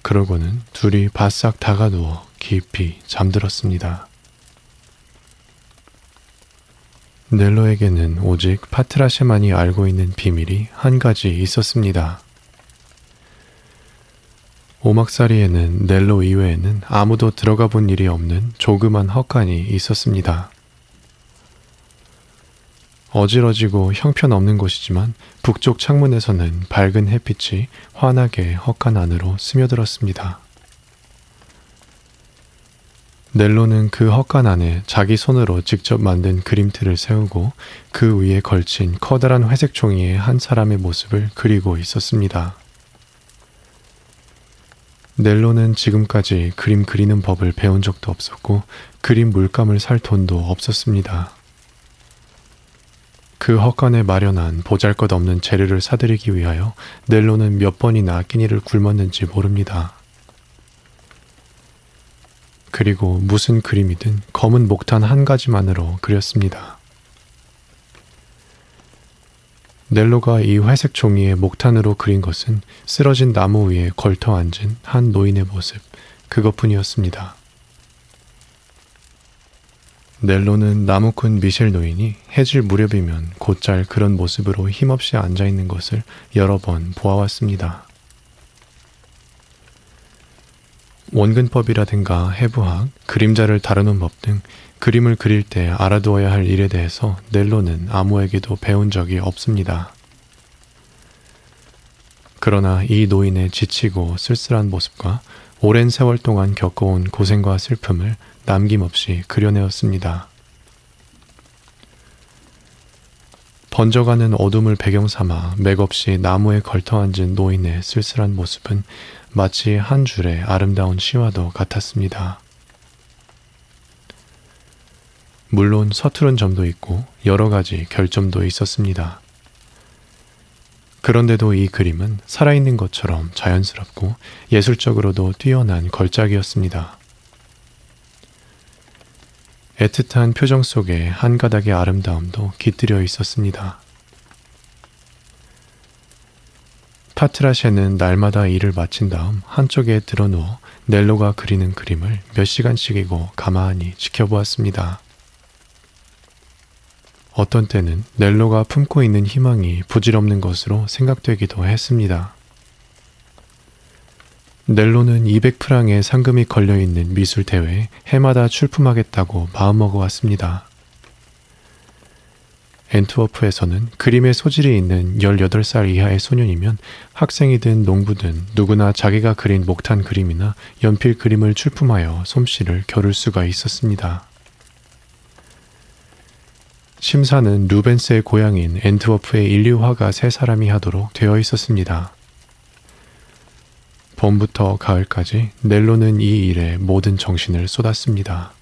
그러고는 둘이 바싹 다가누워 깊이 잠들었습니다. 넬로에게는 오직 파트라샤만이 알고 있는 비밀이 한 가지 있었습니다. 오막사리에는 넬로 이외에는 아무도 들어가 본 일이 없는 조그만 헛간이 있었습니다. 어지러지고 형편없는 곳이지만 북쪽 창문에서는 밝은 햇빛이 환하게 헛간 안으로 스며들었습니다. 넬로는 그 헛간 안에 자기 손으로 직접 만든 그림틀을 세우고 그 위에 걸친 커다란 회색 종이에 한 사람의 모습을 그리고 있었습니다. 넬로는 지금까지 그림 그리는 법을 배운 적도 없었고 그림 물감을 살 돈도 없었습니다. 그 헛간에 마련한 보잘것없는 재료를 사들이기 위하여 넬로는 몇 번이나 끼니를 굶었는지 모릅니다. 그리고 무슨 그림이든 검은 목탄 한 가지만으로 그렸습니다. 넬로가 이 회색 종이에 목탄으로 그린 것은 쓰러진 나무 위에 걸터 앉은 한 노인의 모습, 그것뿐이었습니다. 넬로는 나무꾼 미셸 노인이 해질 무렵이면 곧잘 그런 모습으로 힘없이 앉아 있는 것을 여러 번 보아왔습니다. 원근법이라든가 해부학, 그림자를 다루는 법 등 그림을 그릴 때 알아두어야 할 일에 대해서 넬로는 아무에게도 배운 적이 없습니다. 그러나 이 노인의 지치고 쓸쓸한 모습과 오랜 세월 동안 겪어온 고생과 슬픔을 남김없이 그려내었습니다. 번져가는 어둠을 배경 삼아 맥없이 나무에 걸터 앉은 노인의 쓸쓸한 모습은 마치 한 줄의 아름다운 시와도 같았습니다. 물론 서투른 점도 있고 여러 가지 결점도 있었습니다. 그런데도 이 그림은 살아있는 것처럼 자연스럽고 예술적으로도 뛰어난 걸작이었습니다. 애틋한 표정 속에 한 가닥의 아름다움도 깃들여 있었습니다. 파트라셰는 날마다 일을 마친 다음 한쪽에 드러누워 넬로가 그리는 그림을 몇 시간씩이고 가만히 지켜보았습니다. 어떤 때는 넬로가 품고 있는 희망이 부질없는 것으로 생각되기도 했습니다. 넬로는 200프랑의 상금이 걸려있는 미술 대회에 해마다 출품하겠다고 마음먹어 왔습니다. 엔트워프에서는 그림의 소질이 있는 18살 이하의 소년이면 학생이든 농부든 누구나 자기가 그린 목탄 그림이나 연필 그림을 출품하여 솜씨를 겨룰 수가 있었습니다. 심사는 루벤스의 고향인 엔트워프의 인류화가 세 사람이 하도록 되어 있었습니다. 봄부터 가을까지 넬로는 이 일에 모든 정신을 쏟았습니다.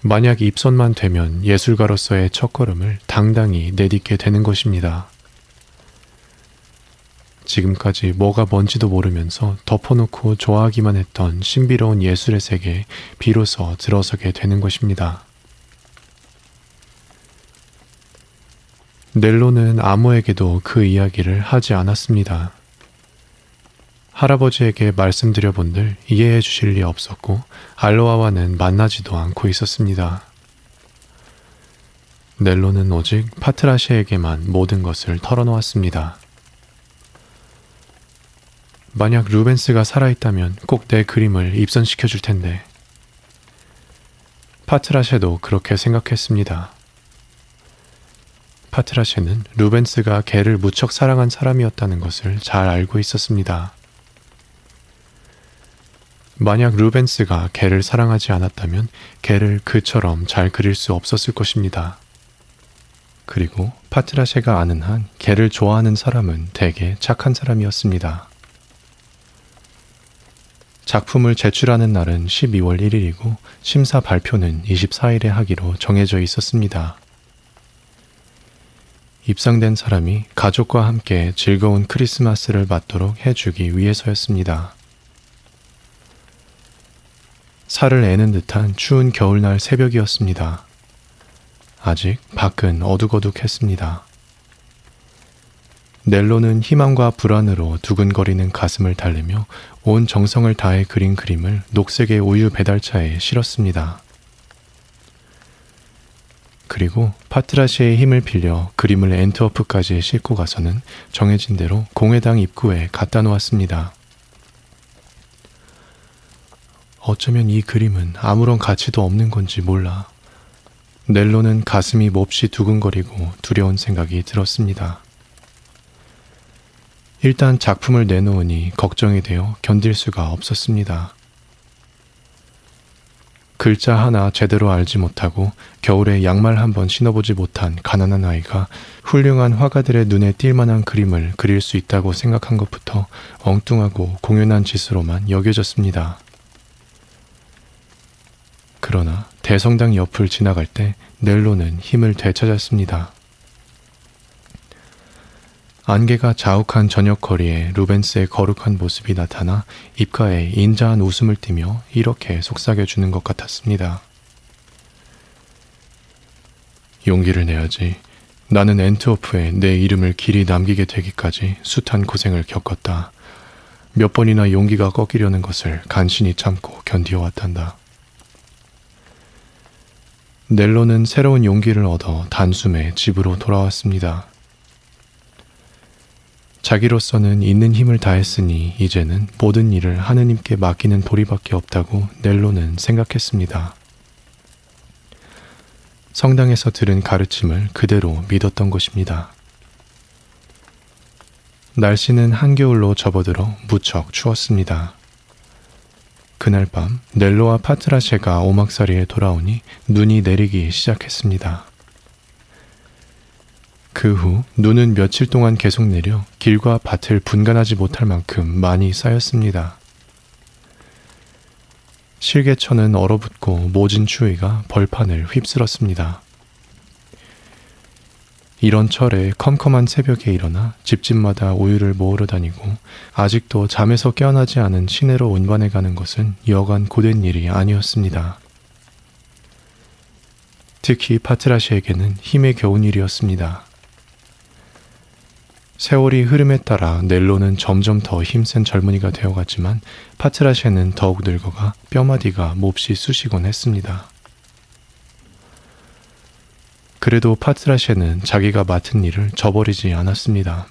만약 입선만 되면 예술가로서의 첫걸음을 당당히 내딛게 되는 것입니다. 지금까지 뭐가 뭔지도 모르면서 덮어놓고 좋아하기만 했던 신비로운 예술의 세계에 비로소 들어서게 되는 것입니다. 넬로는 아무에게도 그 이야기를 하지 않았습니다. 할아버지에게 말씀드려 본들 이해해 주실 리 없었고 알로아와는 만나지도 않고 있었습니다. 넬로는 오직 파트라시에게만 모든 것을 털어놓았습니다. 만약 루벤스가 살아있다면 꼭 내 그림을 입선시켜 줄 텐데. 파트라셰도 그렇게 생각했습니다. 파트라셰는 루벤스가 개를 무척 사랑한 사람이었다는 것을 잘 알고 있었습니다. 만약 루벤스가 개를 사랑하지 않았다면 개를 그처럼 잘 그릴 수 없었을 것입니다. 그리고 파트라셰가 아는 한 개를 좋아하는 사람은 대개 착한 사람이었습니다. 작품을 제출하는 날은 12월 1일이고 심사 발표는 24일에 하기로 정해져 있었습니다. 입상된 사람이 가족과 함께 즐거운 크리스마스를 맞도록 해주기 위해서였습니다. 살을 애는 듯한 추운 겨울날 새벽이었습니다. 아직 밖은 어둑어둑했습니다. 넬로는 희망과 불안으로 두근거리는 가슴을 달래며 온 정성을 다해 그린 그림을 녹색의 우유 배달차에 실었습니다. 그리고 파트라시의 힘을 빌려 그림을 엔트워프까지 싣고 가서는 정해진 대로 공회당 입구에 갖다 놓았습니다. 어쩌면 이 그림은 아무런 가치도 없는 건지 몰라. 넬로는 가슴이 몹시 두근거리고 두려운 생각이 들었습니다. 일단 작품을 내놓으니 걱정이 되어 견딜 수가 없었습니다. 글자 하나 제대로 알지 못하고 겨울에 양말 한 번 신어보지 못한 가난한 아이가 훌륭한 화가들의 눈에 띌 만한 그림을 그릴 수 있다고 생각한 것부터 엉뚱하고 공연한 짓으로만 여겨졌습니다. 그러나 대성당 옆을 지나갈 때 넬로는 힘을 되찾았습니다. 안개가 자욱한 저녁 거리에 루벤스의 거룩한 모습이 나타나 입가에 인자한 웃음을 띠며 이렇게 속삭여 주는 것 같았습니다. 용기를 내야지. 나는 엔트워프에 내 이름을 길이 남기게 되기까지 숱한 고생을 겪었다. 몇 번이나 용기가 꺾이려는 것을 간신히 참고 견디어왔단다. 넬로는 새로운 용기를 얻어 단숨에 집으로 돌아왔습니다. 자기로서는 있는 힘을 다했으니 이제는 모든 일을 하느님께 맡기는 도리밖에 없다고 넬로는 생각했습니다. 성당에서 들은 가르침을 그대로 믿었던 것입니다. 날씨는 한겨울로 접어들어 무척 추웠습니다. 그날 밤 넬로와 파트라셰가 오막살이에 돌아오니 눈이 내리기 시작했습니다. 그 후 눈은 며칠 동안 계속 내려 길과 밭을 분간하지 못할 만큼 많이 쌓였습니다. 실개천은 얼어붙고 모진 추위가 벌판을 휩쓸었습니다. 이런 철에 컴컴한 새벽에 일어나 집집마다 우유를 모으러 다니고 아직도 잠에서 깨어나지 않은 시내로 운반해 가는 것은 여간 고된 일이 아니었습니다. 특히 파트라시에게는 힘에 겨운 일이었습니다. 세월이 흐름에 따라 넬로는 점점 더 힘센 젊은이가 되어갔지만 파트라시에는 더욱 늙어가 뼈마디가 몹시 쑤시곤 했습니다. 그래도 파트라셰는 자기가 맡은 일을 저버리지 않았습니다.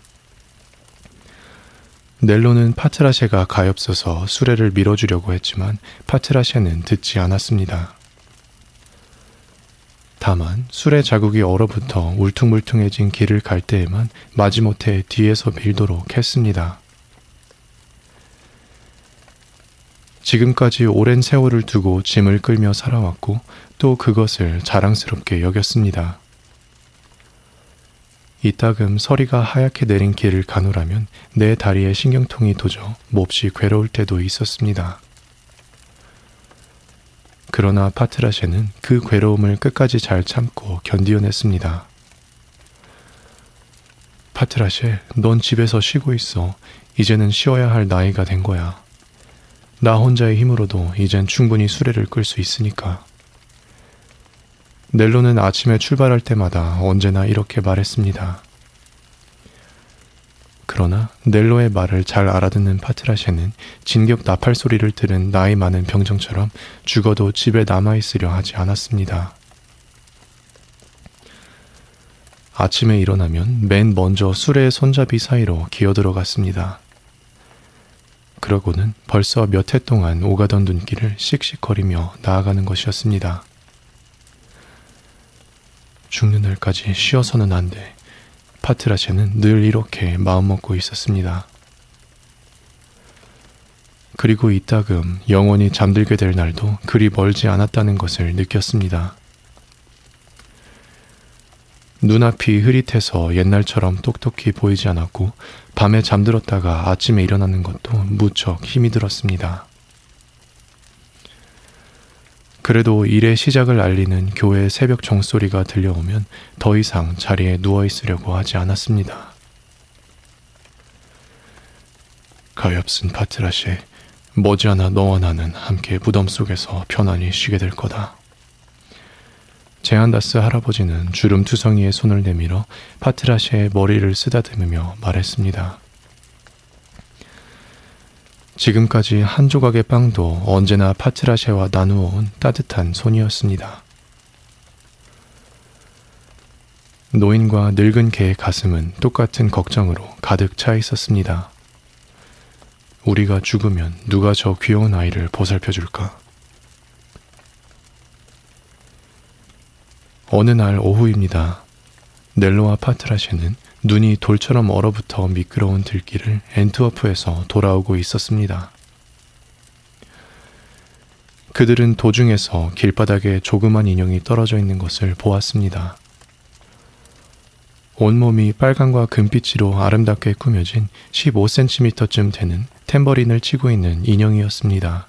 넬로는 파트라셰가 가엾어서 수레를 밀어주려고 했지만 파트라셰는 듣지 않았습니다. 다만 수레 자국이 얼어붙어 울퉁불퉁해진 길을 갈 때에만 마지못해 뒤에서 밀도록 했습니다. 지금까지 오랜 세월을 두고 짐을 끌며 살아왔고 또 그것을 자랑스럽게 여겼습니다. 이따금 서리가 하얗게 내린 길을 가노라면 내 다리에 신경통이 도져 몹시 괴로울 때도 있었습니다. 그러나 파트라셰는 그 괴로움을 끝까지 잘 참고 견디어냈습니다. 파트라셰, 넌 집에서 쉬고 있어. 이제는 쉬어야 할 나이가 된 거야. 나 혼자의 힘으로도 이젠 충분히 수레를 끌 수 있으니까. 넬로는 아침에 출발할 때마다 언제나 이렇게 말했습니다. 그러나 넬로의 말을 잘 알아듣는 파트라셰는 진격 나팔 소리를 들은 나이 많은 병정처럼 죽어도 집에 남아있으려 하지 않았습니다. 아침에 일어나면 맨 먼저 수레의 손잡이 사이로 기어들어갔습니다. 그러고는 벌써 몇 해 동안 오가던 눈길을 씩씩거리며 나아가는 것이었습니다. 죽는 날까지 쉬어서는 안 돼. 파트라체는 늘 이렇게 마음먹고 있었습니다. 그리고 이따금 영원히 잠들게 될 날도 그리 멀지 않았다는 것을 느꼈습니다. 눈앞이 흐릿해서 옛날처럼 똑똑히 보이지 않았고 밤에 잠들었다가 아침에 일어나는 것도 무척 힘이 들었습니다. 그래도 일의 시작을 알리는 교회 새벽 종소리가 들려오면 더 이상 자리에 누워 있으려고 하지 않았습니다. 가엾은 파트라시, 머지않아 너와 나는 함께 무덤 속에서 편안히 쉬게 될 거다. 제안다스 할아버지는 주름투성이의 손을 내밀어 파트라시의 머리를 쓰다듬으며 말했습니다. 지금까지 한 조각의 빵도 언제나 파트라셰와 나누어 온 따뜻한 손이었습니다. 노인과 늙은 개의 가슴은 똑같은 걱정으로 가득 차 있었습니다. 우리가 죽으면 누가 저 귀여운 아이를 보살펴 줄까? 어느 날 오후입니다. 넬로와 파트라셰는 눈이 돌처럼 얼어붙어 미끄러운 들길을 엔트워프에서 돌아오고 있었습니다. 그들은 도중에서 길바닥에 조그만 인형이 떨어져 있는 것을 보았습니다. 온몸이 빨강과 금빛으로 아름답게 꾸며진 15cm쯤 되는 탬버린을 치고 있는 인형이었습니다.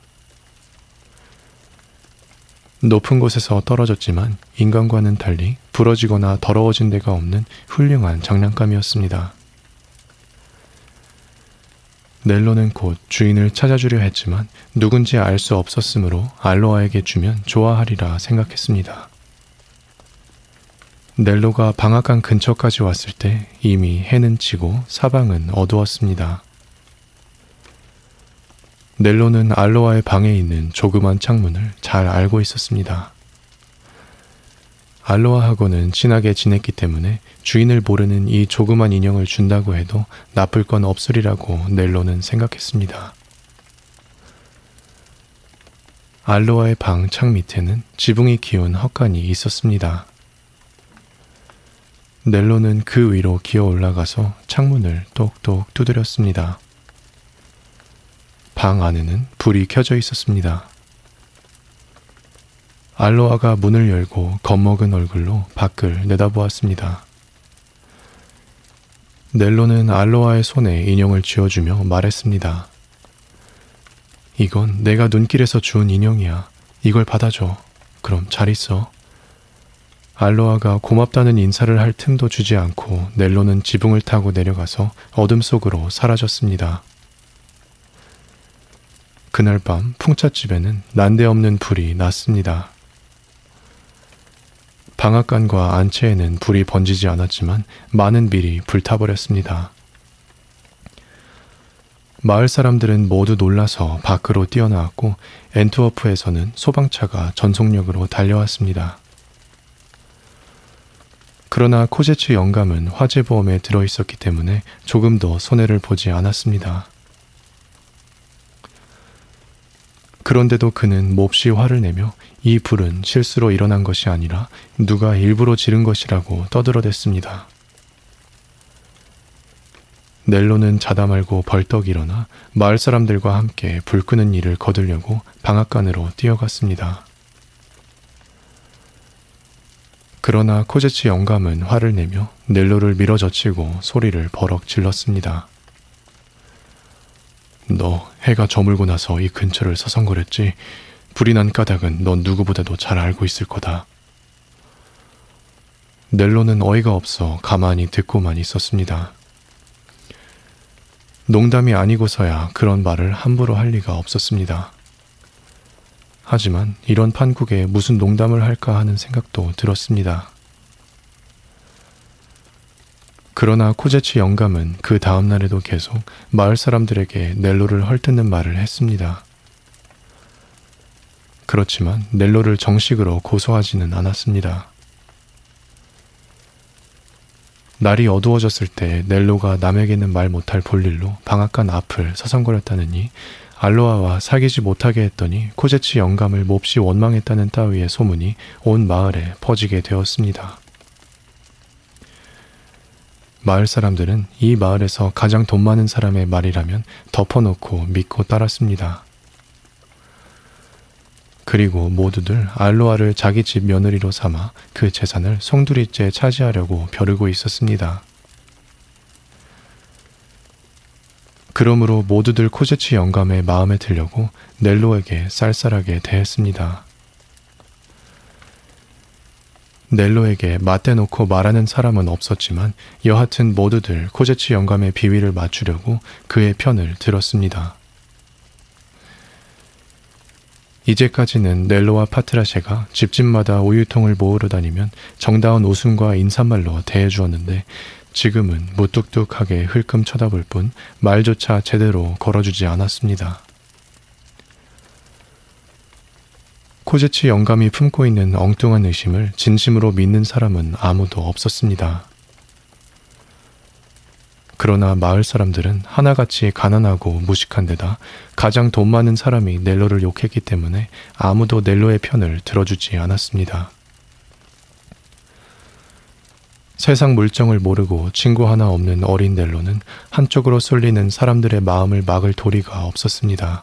높은 곳에서 떨어졌지만 인간과는 달리 부러지거나 더러워진 데가 없는 훌륭한 장난감이었습니다. 넬로는 곧 주인을 찾아주려 했지만 누군지 알 수 없었으므로 알로아에게 주면 좋아하리라 생각했습니다. 넬로가 방앗간 근처까지 왔을 때 이미 해는 지고 사방은 어두웠습니다. 넬로는 알로아의 방에 있는 조그만 창문을 잘 알고 있었습니다. 알로아하고는 친하게 지냈기 때문에 주인을 모르는 이 조그만 인형을 준다고 해도 나쁠 건 없으리라고 넬로는 생각했습니다. 알로아의 방 창 밑에는 지붕이 기운 헛간이 있었습니다. 넬로는 그 위로 기어 올라가서 창문을 똑똑 두드렸습니다. 방 안에는 불이 켜져 있었습니다. 알로아가 문을 열고 겁먹은 얼굴로 밖을 내다보았습니다. 넬로는 알로아의 손에 인형을 쥐어주며 말했습니다. 이건 내가 눈길에서 주운 인형이야. 이걸 받아줘. 그럼 잘 있어. 알로아가 고맙다는 인사를 할 틈도 주지 않고 넬로는 지붕을 타고 내려가서 어둠 속으로 사라졌습니다. 그날 밤 풍차집에는 난데없는 불이 났습니다. 방앗간과 안채에는 불이 번지지 않았지만 많은 밀이 불타버렸습니다. 마을 사람들은 모두 놀라서 밖으로 뛰어나왔고 엔트워프에서는 소방차가 전속력으로 달려왔습니다. 그러나 코제츠 영감은 화재 보험에 들어 있었기 때문에 조금도 손해를 보지 않았습니다. 그런데도 그는 몹시 화를 내며 이 불은 실수로 일어난 것이 아니라 누가 일부러 지른 것이라고 떠들어댔습니다. 넬로는 자다 말고 벌떡 일어나 마을 사람들과 함께 불 끄는 일을 거두려고 방앗간으로 뛰어갔습니다. 그러나 코제치 영감은 화를 내며 넬로를 밀어젖히고 소리를 버럭 질렀습니다. 너 해가 저물고 나서 이 근처를 서성거렸지. 불이 난 까닭은 넌 누구보다도 잘 알고 있을 거다. 넬로는 어이가 없어 가만히 듣고만 있었습니다. 농담이 아니고서야 그런 말을 함부로 할 리가 없었습니다. 하지만 이런 판국에 무슨 농담을 할까 하는 생각도 들었습니다. 그러나 코제치 영감은 그 다음 날에도 계속 마을 사람들에게 넬로를 헐뜯는 말을 했습니다. 그렇지만 넬로를 정식으로 고소하지는 않았습니다. 날이 어두워졌을 때 넬로가 남에게는 말 못할 볼일로 방앗간 앞을 서성거렸다느니 알로아와 사귀지 못하게 했더니 코제치 영감을 몹시 원망했다는 따위의 소문이 온 마을에 퍼지게 되었습니다. 마을 사람들은 이 마을에서 가장 돈 많은 사람의 말이라면 덮어놓고 믿고 따랐습니다. 그리고 모두들 알로아를 자기 집 며느리로 삼아 그 재산을 송두리째 차지하려고 벼르고 있었습니다. 그러므로 모두들 코제치 영감의 마음에 들려고 넬로에게 쌀쌀하게 대했습니다. 넬로에게 맞대놓고 말하는 사람은 없었지만 여하튼 모두들 코제치 영감의 비위를 맞추려고 그의 편을 들었습니다. 이제까지는 넬로와 파트라셰가 집집마다 우유통을 모으러 다니면 정다운 웃음과 인사말로 대해주었는데 지금은 무뚝뚝하게 흘끔 쳐다볼 뿐 말조차 제대로 걸어주지 않았습니다. 코제치 영감이 품고 있는 엉뚱한 의심을 진심으로 믿는 사람은 아무도 없었습니다. 그러나 마을 사람들은 하나같이 가난하고 무식한 데다 가장 돈 많은 사람이 넬로를 욕했기 때문에 아무도 넬로의 편을 들어주지 않았습니다. 세상 물정을 모르고 친구 하나 없는 어린 넬로는 한쪽으로 쏠리는 사람들의 마음을 막을 도리가 없었습니다.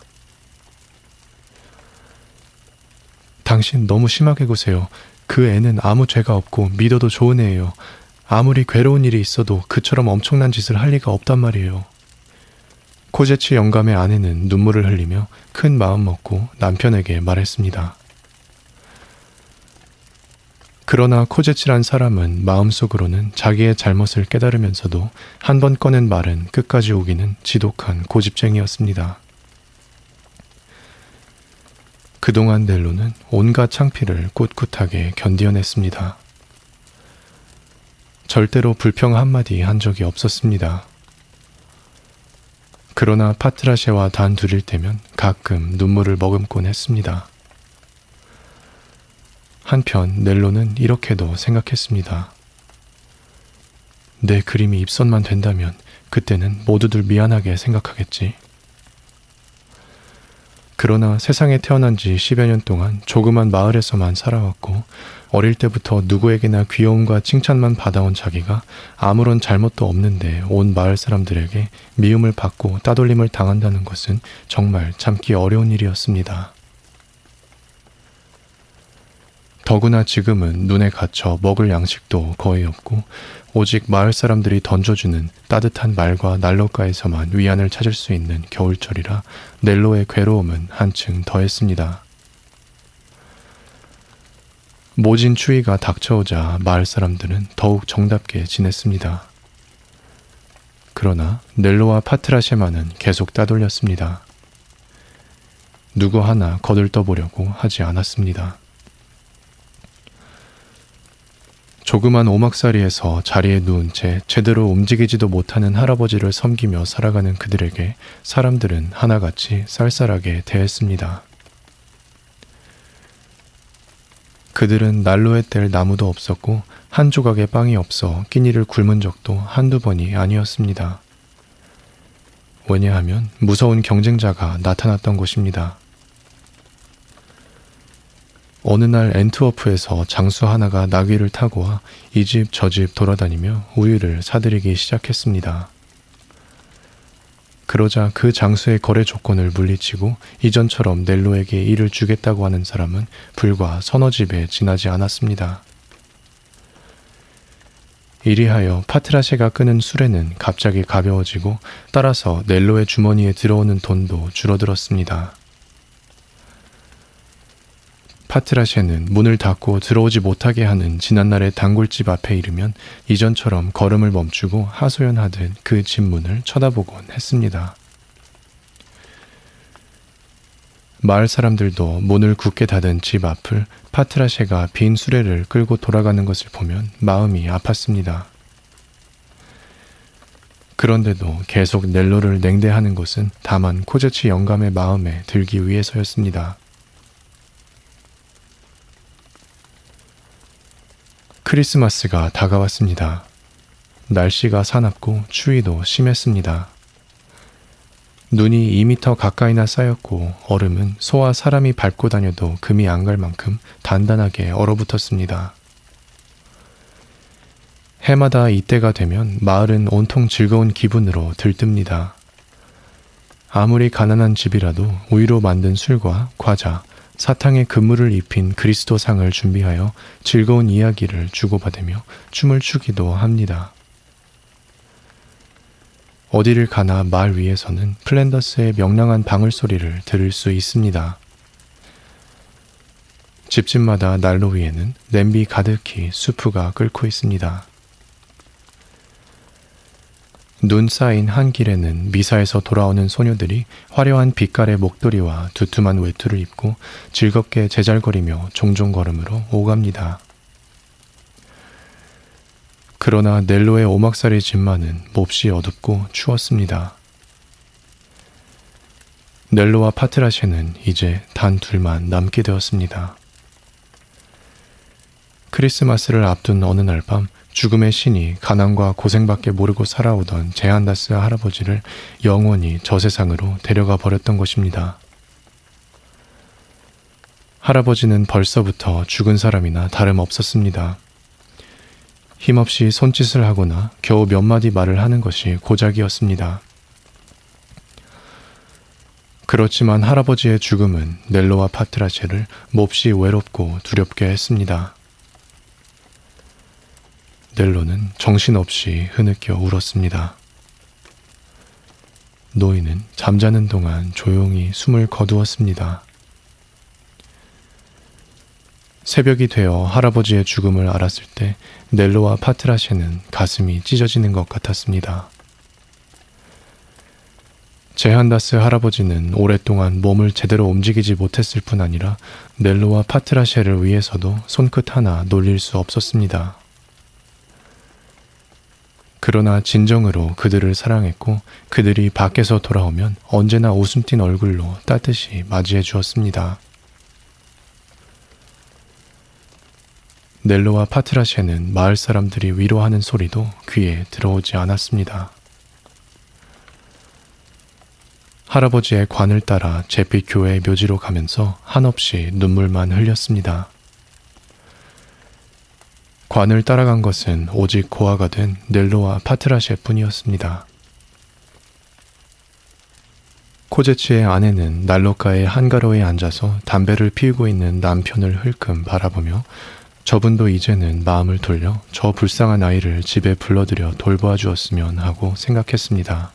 당신 너무 심하게 구세요. 그 애는 아무 죄가 없고 믿어도 좋은 애예요. 아무리 괴로운 일이 있어도 그처럼 엄청난 짓을 할 리가 없단 말이에요. 코제치 영감의 아내는 눈물을 흘리며 큰 마음 먹고 남편에게 말했습니다. 그러나 코제치란 사람은 마음속으로는 자기의 잘못을 깨달으면서도 한 번 꺼낸 말은 끝까지 오기는 지독한 고집쟁이였습니다. 그동안 넬로는 온갖 창피를 꿋꿋하게 견디어냈습니다. 절대로 불평 한마디 한 적이 없었습니다. 그러나 파트라셰와 단 둘일 때면 가끔 눈물을 머금곤 했습니다. 한편 넬로는 이렇게도 생각했습니다. 내 그림이 입선만 된다면 그때는 모두들 미안하게 생각하겠지. 그러나 세상에 태어난 지 10여 년 동안 조그만 마을에서만 살아왔고 어릴 때부터 누구에게나 귀여움과 칭찬만 받아온 자기가 아무런 잘못도 없는데 온 마을 사람들에게 미움을 받고 따돌림을 당한다는 것은 정말 참기 어려운 일이었습니다. 더구나 지금은 눈에 갇혀 먹을 양식도 거의 없고 오직 마을 사람들이 던져주는 따뜻한 말과 난로가에서만 위안을 찾을 수 있는 겨울철이라 넬로의 괴로움은 한층 더했습니다. 모진 추위가 닥쳐오자 마을 사람들은 더욱 정답게 지냈습니다. 그러나 넬로와 파트라셰마는 계속 따돌렸습니다. 누구 하나 거들떠보려고 하지 않았습니다. 조그만 오막살이에서 자리에 누운 채 제대로 움직이지도 못하는 할아버지를 섬기며 살아가는 그들에게 사람들은 하나같이 쌀쌀하게 대했습니다. 그들은 난로에 뗄 나무도 없었고 한 조각의 빵이 없어 끼니를 굶은 적도 한두 번이 아니었습니다. 왜냐하면 무서운 경쟁자가 나타났던 것입니다. 어느 날 엔트워프에서 장수 하나가 나귀를 타고 와 이 집 저 집 돌아다니며 우유를 사들이기 시작했습니다. 그러자 그 장수의 거래 조건을 물리치고 이전처럼 넬로에게 일을 주겠다고 하는 사람은 불과 서너 집에 지나지 않았습니다. 이리하여 파트라셰가 끄는 수레는 갑자기 가벼워지고 따라서 넬로의 주머니에 들어오는 돈도 줄어들었습니다. 파트라셰는 문을 닫고 들어오지 못하게 하는 지난날의 단골집 앞에 이르면 이전처럼 걸음을 멈추고 하소연하듯 그 집 문을 쳐다보곤 했습니다. 마을 사람들도 문을 굳게 닫은 집 앞을 파트라셰가 빈 수레를 끌고 돌아가는 것을 보면 마음이 아팠습니다. 그런데도 계속 넬로를 냉대하는 것은 다만 코제치 영감의 마음에 들기 위해서였습니다. 크리스마스가 다가왔습니다. 날씨가 사납고 추위도 심했습니다. 눈이 2미터 가까이나 쌓였고 얼음은 소와 사람이 밟고 다녀도 금이 안 갈 만큼 단단하게 얼어붙었습니다. 해마다 이때가 되면 마을은 온통 즐거운 기분으로 들뜹니다. 아무리 가난한 집이라도 우유로 만든 술과 과자, 사탕에 그물을 입힌 그리스도상을 준비하여 즐거운 이야기를 주고받으며 춤을 추기도 합니다. 어디를 가나 말 위에서는 플랜더스의 명랑한 방울 소리를 들을 수 있습니다. 집집마다 난로 위에는 냄비 가득히 수프가 끓고 있습니다. 눈 쌓인 한 길에는 미사에서 돌아오는 소녀들이 화려한 빛깔의 목도리와 두툼한 외투를 입고 즐겁게 제잘거리며 종종 걸음으로 오갑니다. 그러나 넬로의 오막살이 집만은 몹시 어둡고 추웠습니다. 넬로와 파트라셰는 이제 단 둘만 남게 되었습니다. 크리스마스를 앞둔 어느 날 밤 죽음의 신이 가난과 고생밖에 모르고 살아오던 제한다스 할아버지를 영원히 저 세상으로 데려가 버렸던 것입니다. 할아버지는 벌써부터 죽은 사람이나 다름없었습니다. 힘없이 손짓을 하거나 겨우 몇 마디 말을 하는 것이 고작이었습니다. 그렇지만 할아버지의 죽음은 넬로와 파트라체를 몹시 외롭고 두렵게 했습니다. 넬로는 정신없이 흐느껴 울었습니다. 노인은 잠자는 동안 조용히 숨을 거두었습니다. 새벽이 되어 할아버지의 죽음을 알았을 때 넬로와 파트라셰는 가슴이 찢어지는 것 같았습니다. 제한다스 할아버지는 오랫동안 몸을 제대로 움직이지 못했을 뿐 아니라 넬로와 파트라셰를 위해서도 손끝 하나 놀릴 수 없었습니다. 그러나 진정으로 그들을 사랑했고 그들이 밖에서 돌아오면 언제나 웃음 띤 얼굴로 따뜻이 맞이해 주었습니다. 넬로와 파트라셰는 마을 사람들이 위로하는 소리도 귀에 들어오지 않았습니다. 할아버지의 관을 따라 제빛 교회의 묘지로 가면서 한없이 눈물만 흘렸습니다. 관을 따라간 것은 오직 고아가 된 넬로와 파트라셰 뿐이었습니다. 코제치의 아내는 난로가의 한가로에 앉아서 담배를 피우고 있는 남편을 흘끔 바라보며 저분도 이제는 마음을 돌려 저 불쌍한 아이를 집에 불러들여 돌보아 주었으면 하고 생각했습니다.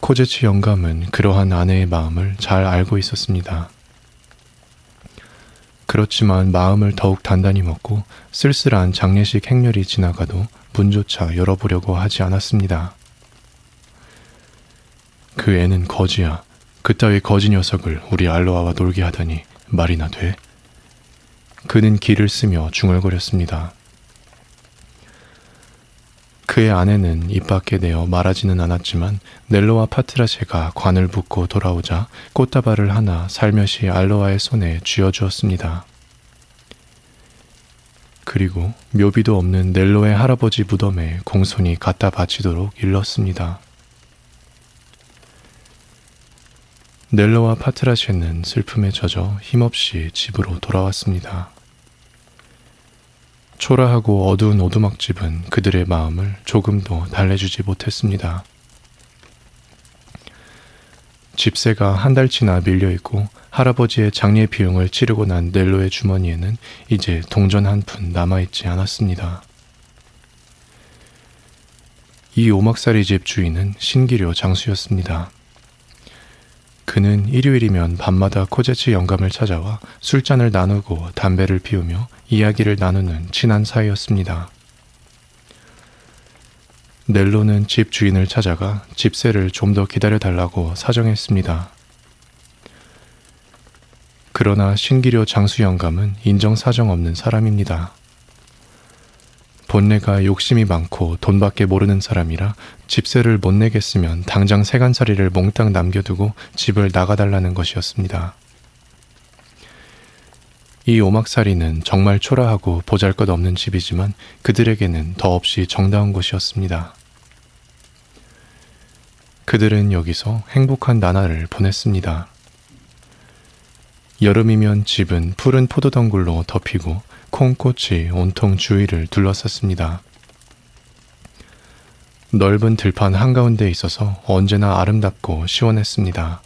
코제치 영감은 그러한 아내의 마음을 잘 알고 있었습니다. 그렇지만 마음을 더욱 단단히 먹고 쓸쓸한 장례식 행렬이 지나가도 문조차 열어보려고 하지 않았습니다. 그 애는 거지야. 그따위 거지 녀석을 우리 알로아와 놀게 하다니 말이나 돼? 그는 길을 쓰며 중얼거렸습니다. 그의 아내는 입 밖에 내어 말하지는 않았지만 넬로와 파트라셰가 관을 붓고 돌아오자 꽃다발을 하나 살며시 알로아의 손에 쥐어주었습니다. 그리고 묘비도 없는 넬로의 할아버지 무덤에 공손히 갖다 바치도록 일렀습니다. 넬로와 파트라셰는 슬픔에 젖어 힘없이 집으로 돌아왔습니다. 초라하고 어두운 오두막집은 그들의 마음을 조금도 달래주지 못했습니다. 집세가 한 달치나 밀려있고 할아버지의 장례 비용을 치르고 난 넬로의 주머니에는 이제 동전 한 푼 남아있지 않았습니다. 이 오막살이 집 주인은 신기료 장수였습니다. 그는 일요일이면 밤마다 코제치 영감을 찾아와 술잔을 나누고 담배를 피우며 이야기를 나누는 친한 사이였습니다. 넬로는 집 주인을 찾아가 집세를 좀 더 기다려달라고 사정했습니다. 그러나 신기료 장수 영감은 인정사정 없는 사람입니다. 본래가 욕심이 많고 돈밖에 모르는 사람이라 집세를 못 내겠으면 당장 세간살이를 몽땅 남겨두고 집을 나가달라는 것이었습니다. 이 오막살이는 정말 초라하고 보잘것없는 집이지만 그들에게는 더없이 정다운 곳이었습니다. 그들은 여기서 행복한 나날을 보냈습니다. 여름이면 집은 푸른 포도덩굴로 덮이고 콩꽃이 온통 주위를 둘러쌌습니다. 넓은 들판 한가운데 있어서 언제나 아름답고 시원했습니다.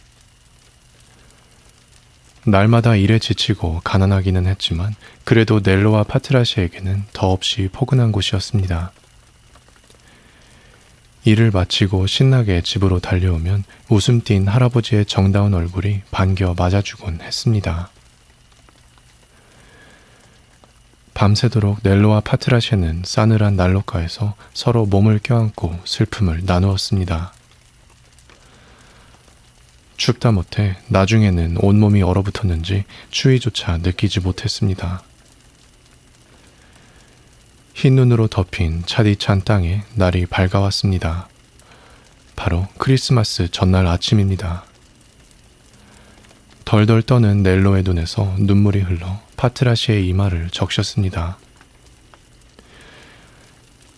날마다 일에 지치고 가난하기는 했지만 그래도 넬로와 파트라시에게는 더없이 포근한 곳이었습니다. 일을 마치고 신나게 집으로 달려오면 웃음 띤 할아버지의 정다운 얼굴이 반겨 맞아주곤 했습니다. 밤새도록 넬로와 파트라시는 싸늘한 난로가에서 서로 몸을 껴안고 슬픔을 나누었습니다. 춥다 못해 나중에는 온몸이 얼어붙었는지 추위조차 느끼지 못했습니다. 흰 눈으로 덮인 차디찬 땅에 날이 밝아왔습니다. 바로 크리스마스 전날 아침입니다. 덜덜 떠는 넬로의 눈에서 눈물이 흘러 파트라시의 이마를 적셨습니다.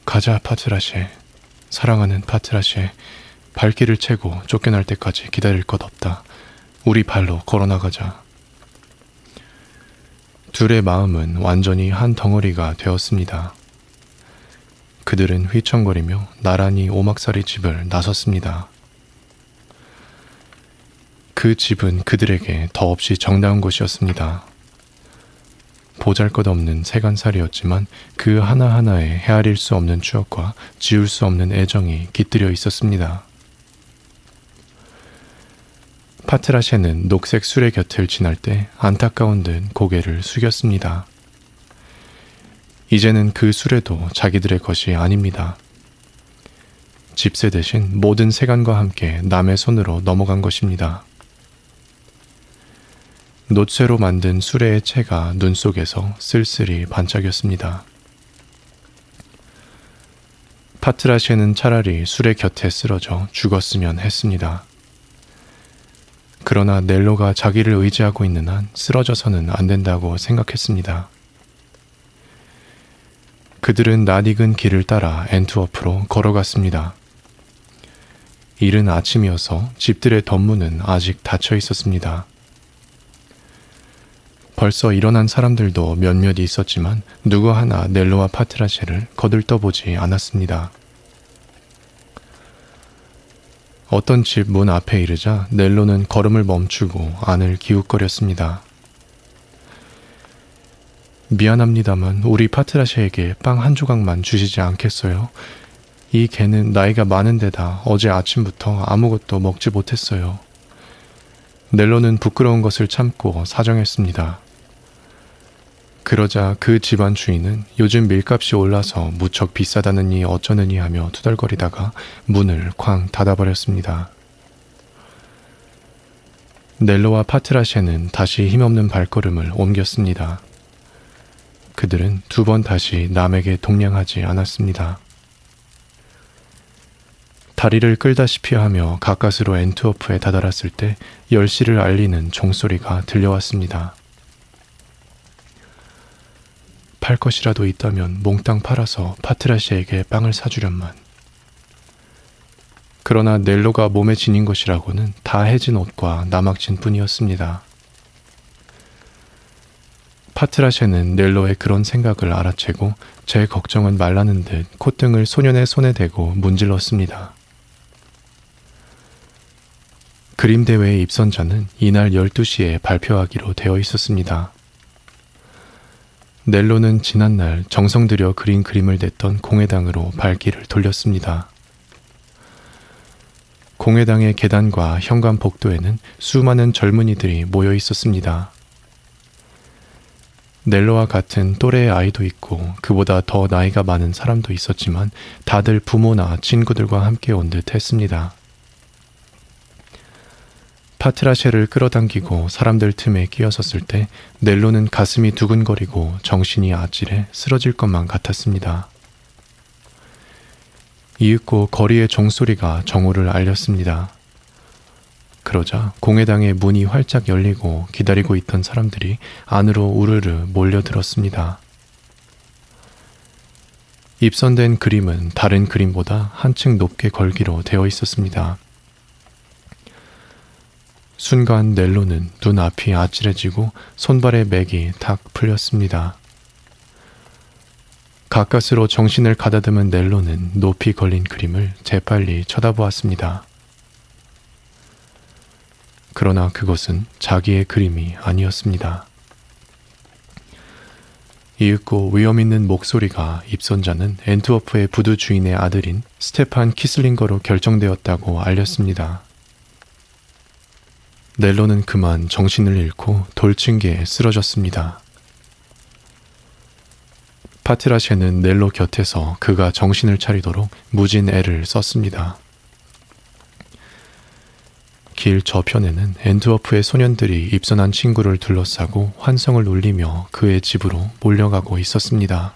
가자, 파트라시. 사랑하는 파트라시. 발길에 채고 쫓겨날 때까지 기다릴 것 없다. 우리 발로 걸어나가자. 둘의 마음은 완전히 한 덩어리가 되었습니다. 그들은 휘청거리며 나란히 오막살이 집을 나섰습니다. 그 집은 그들에게 더없이 정다운 곳이었습니다. 보잘 것 없는 세간살이었지만 그 하나하나에 헤아릴 수 없는 추억과 지울 수 없는 애정이 깃들여 있었습니다. 파트라셰는 녹색 술의 곁을 지날 때 안타까운 듯 고개를 숙였습니다. 이제는 그 술에도 자기들의 것이 아닙니다. 집세 대신 모든 세간과 함께 남의 손으로 넘어간 것입니다. 노쇠로 만든 수레의 채가 눈 속에서 쓸쓸히 반짝였습니다. 파트라시에는 차라리 술의 곁에 쓰러져 죽었으면 했습니다. 그러나 넬로가 자기를 의지하고 있는 한 쓰러져서는 안 된다고 생각했습니다. 그들은 낯익은 길을 따라 엔트워프로 걸어갔습니다. 이른 아침이어서 집들의 덧문은 아직 닫혀 있었습니다. 벌써 일어난 사람들도 몇몇 있었지만 누구 하나 넬로와 파트라쉐를 거들떠보지 않았습니다. 어떤 집 문 앞에 이르자 넬로는 걸음을 멈추고 안을 기웃거렸습니다. 미안합니다만 우리 파트라쉐에게 빵 한 조각만 주시지 않겠어요? 이 개는 나이가 많은데다 어제 아침부터 아무것도 먹지 못했어요. 넬로는 부끄러운 것을 참고 사정했습니다. 그러자 그 집안 주인은 요즘 밀값이 올라서 무척 비싸다느니 어쩌느니 하며 투덜거리다가 문을 쾅 닫아버렸습니다. 넬로와 파트라시에는 다시 힘없는 발걸음을 옮겼습니다. 그들은 두 번 다시 남에게 동냥하지 않았습니다. 다리를 끌다시피 하며 가까스로 엔트워프에 다다랐을 때 10시를 알리는 종소리가 들려왔습니다. 팔 것이라도 있다면 몽땅 팔아서 파트라시에게 빵을 사주련만. 그러나 넬로가 몸에 지닌 것이라고는 다 해진 옷과 나막진 뿐이었습니다. 파트라셰는 넬로의 그런 생각을 알아채고 제 걱정은 말라는 듯 콧등을 소년의 손에 대고 문질렀습니다. 그림 대회의 입선자는 이날 12시에 발표하기로 되어 있었습니다. 넬로는 지난날 정성 들여 그린 그림을 냈던 공회당으로 발길을 돌렸습니다. 공회당의 계단과 현관 복도에는 수많은 젊은이들이 모여 있었습니다. 넬로와 같은 또래의 아이도 있고 그보다 더 나이가 많은 사람도 있었지만 다들 부모나 친구들과 함께 온 듯 했습니다. 파트라쉐를 끌어당기고 사람들 틈에 끼어섰을 때 넬로는 가슴이 두근거리고 정신이 아찔해 쓰러질 것만 같았습니다. 이윽고 거리의 종소리가 정오를 알렸습니다. 그러자 공회당의 문이 활짝 열리고 기다리고 있던 사람들이 안으로 우르르 몰려들었습니다. 입선된 그림은 다른 그림보다 한층 높게 걸기로 되어 있었습니다. 순간 넬로는 눈앞이 아찔해지고 손발의 맥이 탁 풀렸습니다. 가까스로 정신을 가다듬은 넬로는 높이 걸린 그림을 재빨리 쳐다보았습니다. 그러나 그것은 자기의 그림이 아니었습니다. 이윽고 위엄 있는 목소리가 입선자는 엔트워프의 부두 주인의 아들인 스테판 키슬링거로 결정되었다고 알렸습니다. 넬로는 그만 정신을 잃고 돌층계에 쓰러졌습니다. 파트라셰는 넬로 곁에서 그가 정신을 차리도록 무진 애를 썼습니다. 길 저편에는 엔트워프의 소년들이 입선한 친구를 둘러싸고 환성을 울리며 그의 집으로 몰려가고 있었습니다.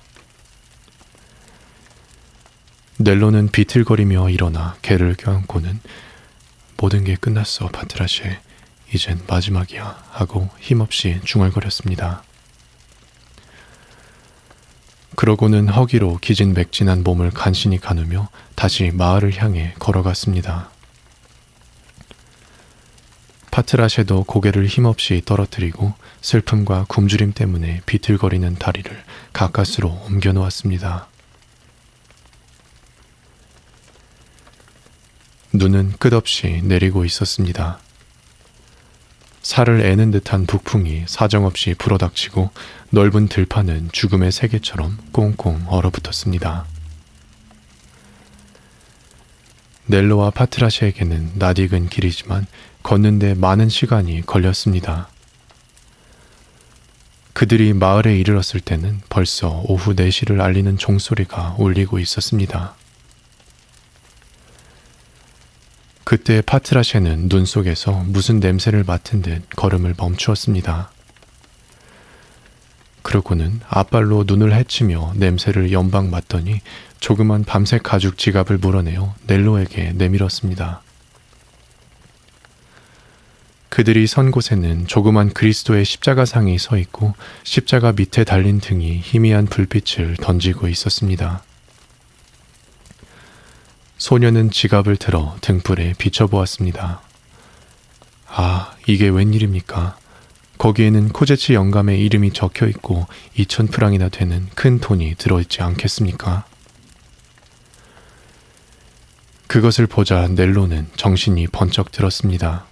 넬로는 비틀거리며 일어나 개를 껴안고는 모든 게 끝났어, 파트라셰. 이젠 마지막이야 하고 힘없이 중얼거렸습니다. 그러고는 허기로 기진맥진한 몸을 간신히 가누며 다시 마을을 향해 걸어갔습니다. 파트라셰도 고개를 힘없이 떨어뜨리고 슬픔과 굶주림 때문에 비틀거리는 다리를 가까스로 옮겨 놓았습니다. 눈은 끝없이 내리고 있었습니다. 살을 애는 듯한 북풍이 사정없이 불어닥치고 넓은 들판은 죽음의 세계처럼 꽁꽁 얼어붙었습니다. 넬로와 파트라시에게는 낯익은 길이지만 걷는데 많은 시간이 걸렸습니다. 그들이 마을에 이르렀을 때는 벌써 오후 4시를 알리는 종소리가 울리고 있었습니다. 그때 파트라셰는 눈 속에서 무슨 냄새를 맡은 듯 걸음을 멈추었습니다. 그러고는 앞발로 눈을 헤치며 냄새를 연방 맡더니 조그만 밤색 가죽 지갑을 물어내어 넬로에게 내밀었습니다. 그들이 선 곳에는 조그만 그리스도의 십자가상이 서 있고 십자가 밑에 달린 등이 희미한 불빛을 던지고 있었습니다. 소녀는 지갑을 들어 등불에 비춰보았습니다. 아, 이게 웬일입니까? 거기에는 코제치 영감의 이름이 적혀 있고 2천 프랑이나 되는 큰 돈이 들어있지 않겠습니까? 그것을 보자 넬로는 정신이 번쩍 들었습니다.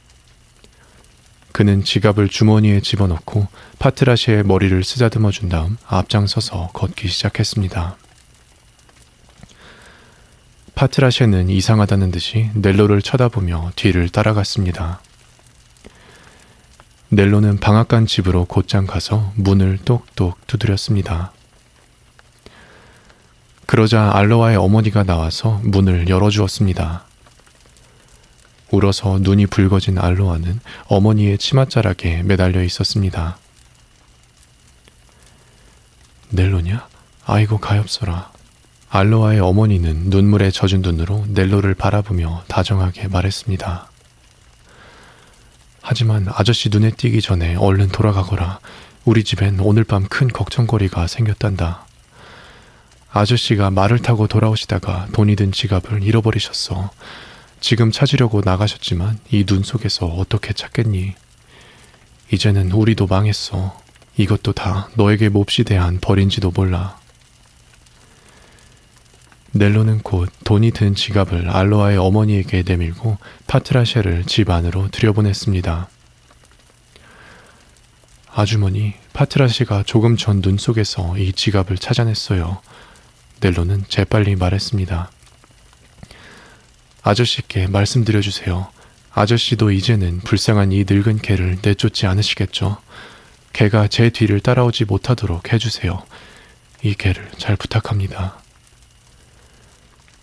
그는 지갑을 주머니에 집어넣고 파트라시의 머리를 쓰다듬어 준 다음 앞장서서 걷기 시작했습니다. 파트라시는 이상하다는 듯이 넬로를 쳐다보며 뒤를 따라갔습니다. 넬로는 방앗간 집으로 곧장 가서 문을 똑똑 두드렸습니다. 그러자 알로와의 어머니가 나와서 문을 열어주었습니다. 울어서 눈이 붉어진 알로아는 어머니의 치맛자락에 매달려 있었습니다. 넬로냐? 아이고 가엾어라. 알로아의 어머니는 눈물에 젖은 눈으로 넬로를 바라보며 다정하게 말했습니다. 하지만 아저씨 눈에 띄기 전에 얼른 돌아가거라. 우리 집엔 오늘 밤 큰 걱정거리가 생겼단다. 아저씨가 말을 타고 돌아오시다가 돈이 든 지갑을 잃어버리셨어. 지금 찾으려고 나가셨지만 이 눈 속에서 어떻게 찾겠니? 이제는 우리도 망했어. 이것도 다 너에게 몹시 대한 벌인지도 몰라. 넬로는 곧 돈이 든 지갑을 알로아의 어머니에게 내밀고 파트라샤를 집 안으로 들여보냈습니다. 아주머니, 파트라시가 조금 전 눈 속에서 이 지갑을 찾아냈어요. 넬로는 재빨리 말했습니다. 아저씨께 말씀드려주세요. 아저씨도 이제는 불쌍한 이 늙은 개를 내쫓지 않으시겠죠? 개가 제 뒤를 따라오지 못하도록 해주세요. 이 개를 잘 부탁합니다.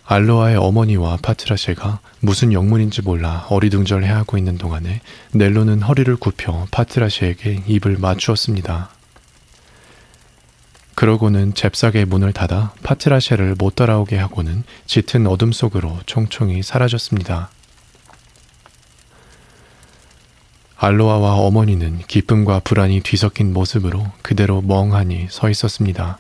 알로아의 어머니와 파트라셰가 무슨 영문인지 몰라 어리둥절해하고 있는 동안에 넬로는 허리를 굽혀 파트라셰에게 입을 맞추었습니다. 그러고는 잽싸게 문을 닫아 파트라셰를 못 따라오게 하고는 짙은 어둠 속으로 총총히 사라졌습니다. 알로아와 어머니는 기쁨과 불안이 뒤섞인 모습으로 그대로 멍하니 서 있었습니다.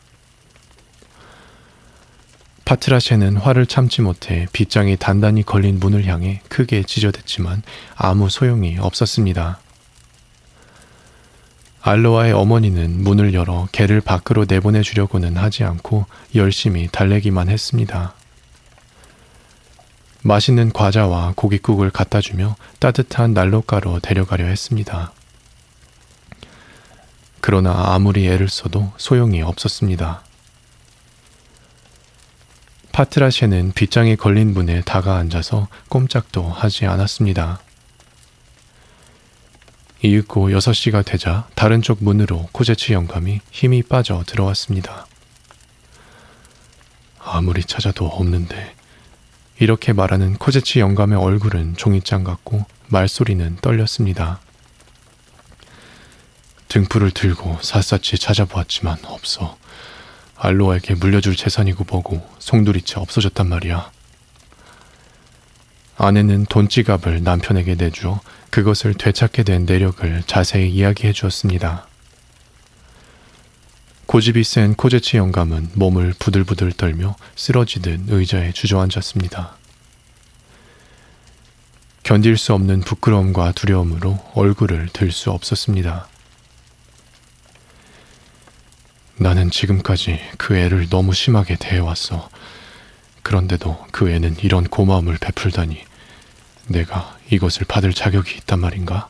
파트라셰는 화를 참지 못해 빗장이 단단히 걸린 문을 향해 크게 찢어댔지만 아무 소용이 없었습니다. 알로아의 어머니는 문을 열어 개를 밖으로 내보내 주려고는 하지 않고 열심히 달래기만 했습니다. 맛있는 과자와 고깃국을 갖다 주며 따뜻한 난로가로 데려가려 했습니다. 그러나 아무리 애를 써도 소용이 없었습니다. 파트라셰는 빗장에 걸린 문에 다가 앉아서 꼼짝도 하지 않았습니다. 이윽고 6시가 되자 다른 쪽 문으로 코제츠 영감이 힘이 빠져 들어왔습니다. 아무리 찾아도 없는데 이렇게 말하는 코제츠 영감의 얼굴은 종이장 같고 말소리는 떨렸습니다. 등불을 들고 샅샅이 찾아보았지만 없어. 알로아에게 물려줄 재산이고 뭐고 송두리째 없어졌단 말이야. 아내는 돈 지갑을 남편에게 내주어 그것을 되찾게 된 내력을 자세히 이야기해 주었습니다. 고집이 센 코제치 영감은 몸을 부들부들 떨며 쓰러지듯 의자에 주저앉았습니다. 견딜 수 없는 부끄러움과 두려움으로 얼굴을 들 수 없었습니다. 나는 지금까지 그 애를 너무 심하게 대해왔어. 그런데도 그 애는 이런 고마움을 베풀다니 내가 이것을 받을 자격이 있단 말인가?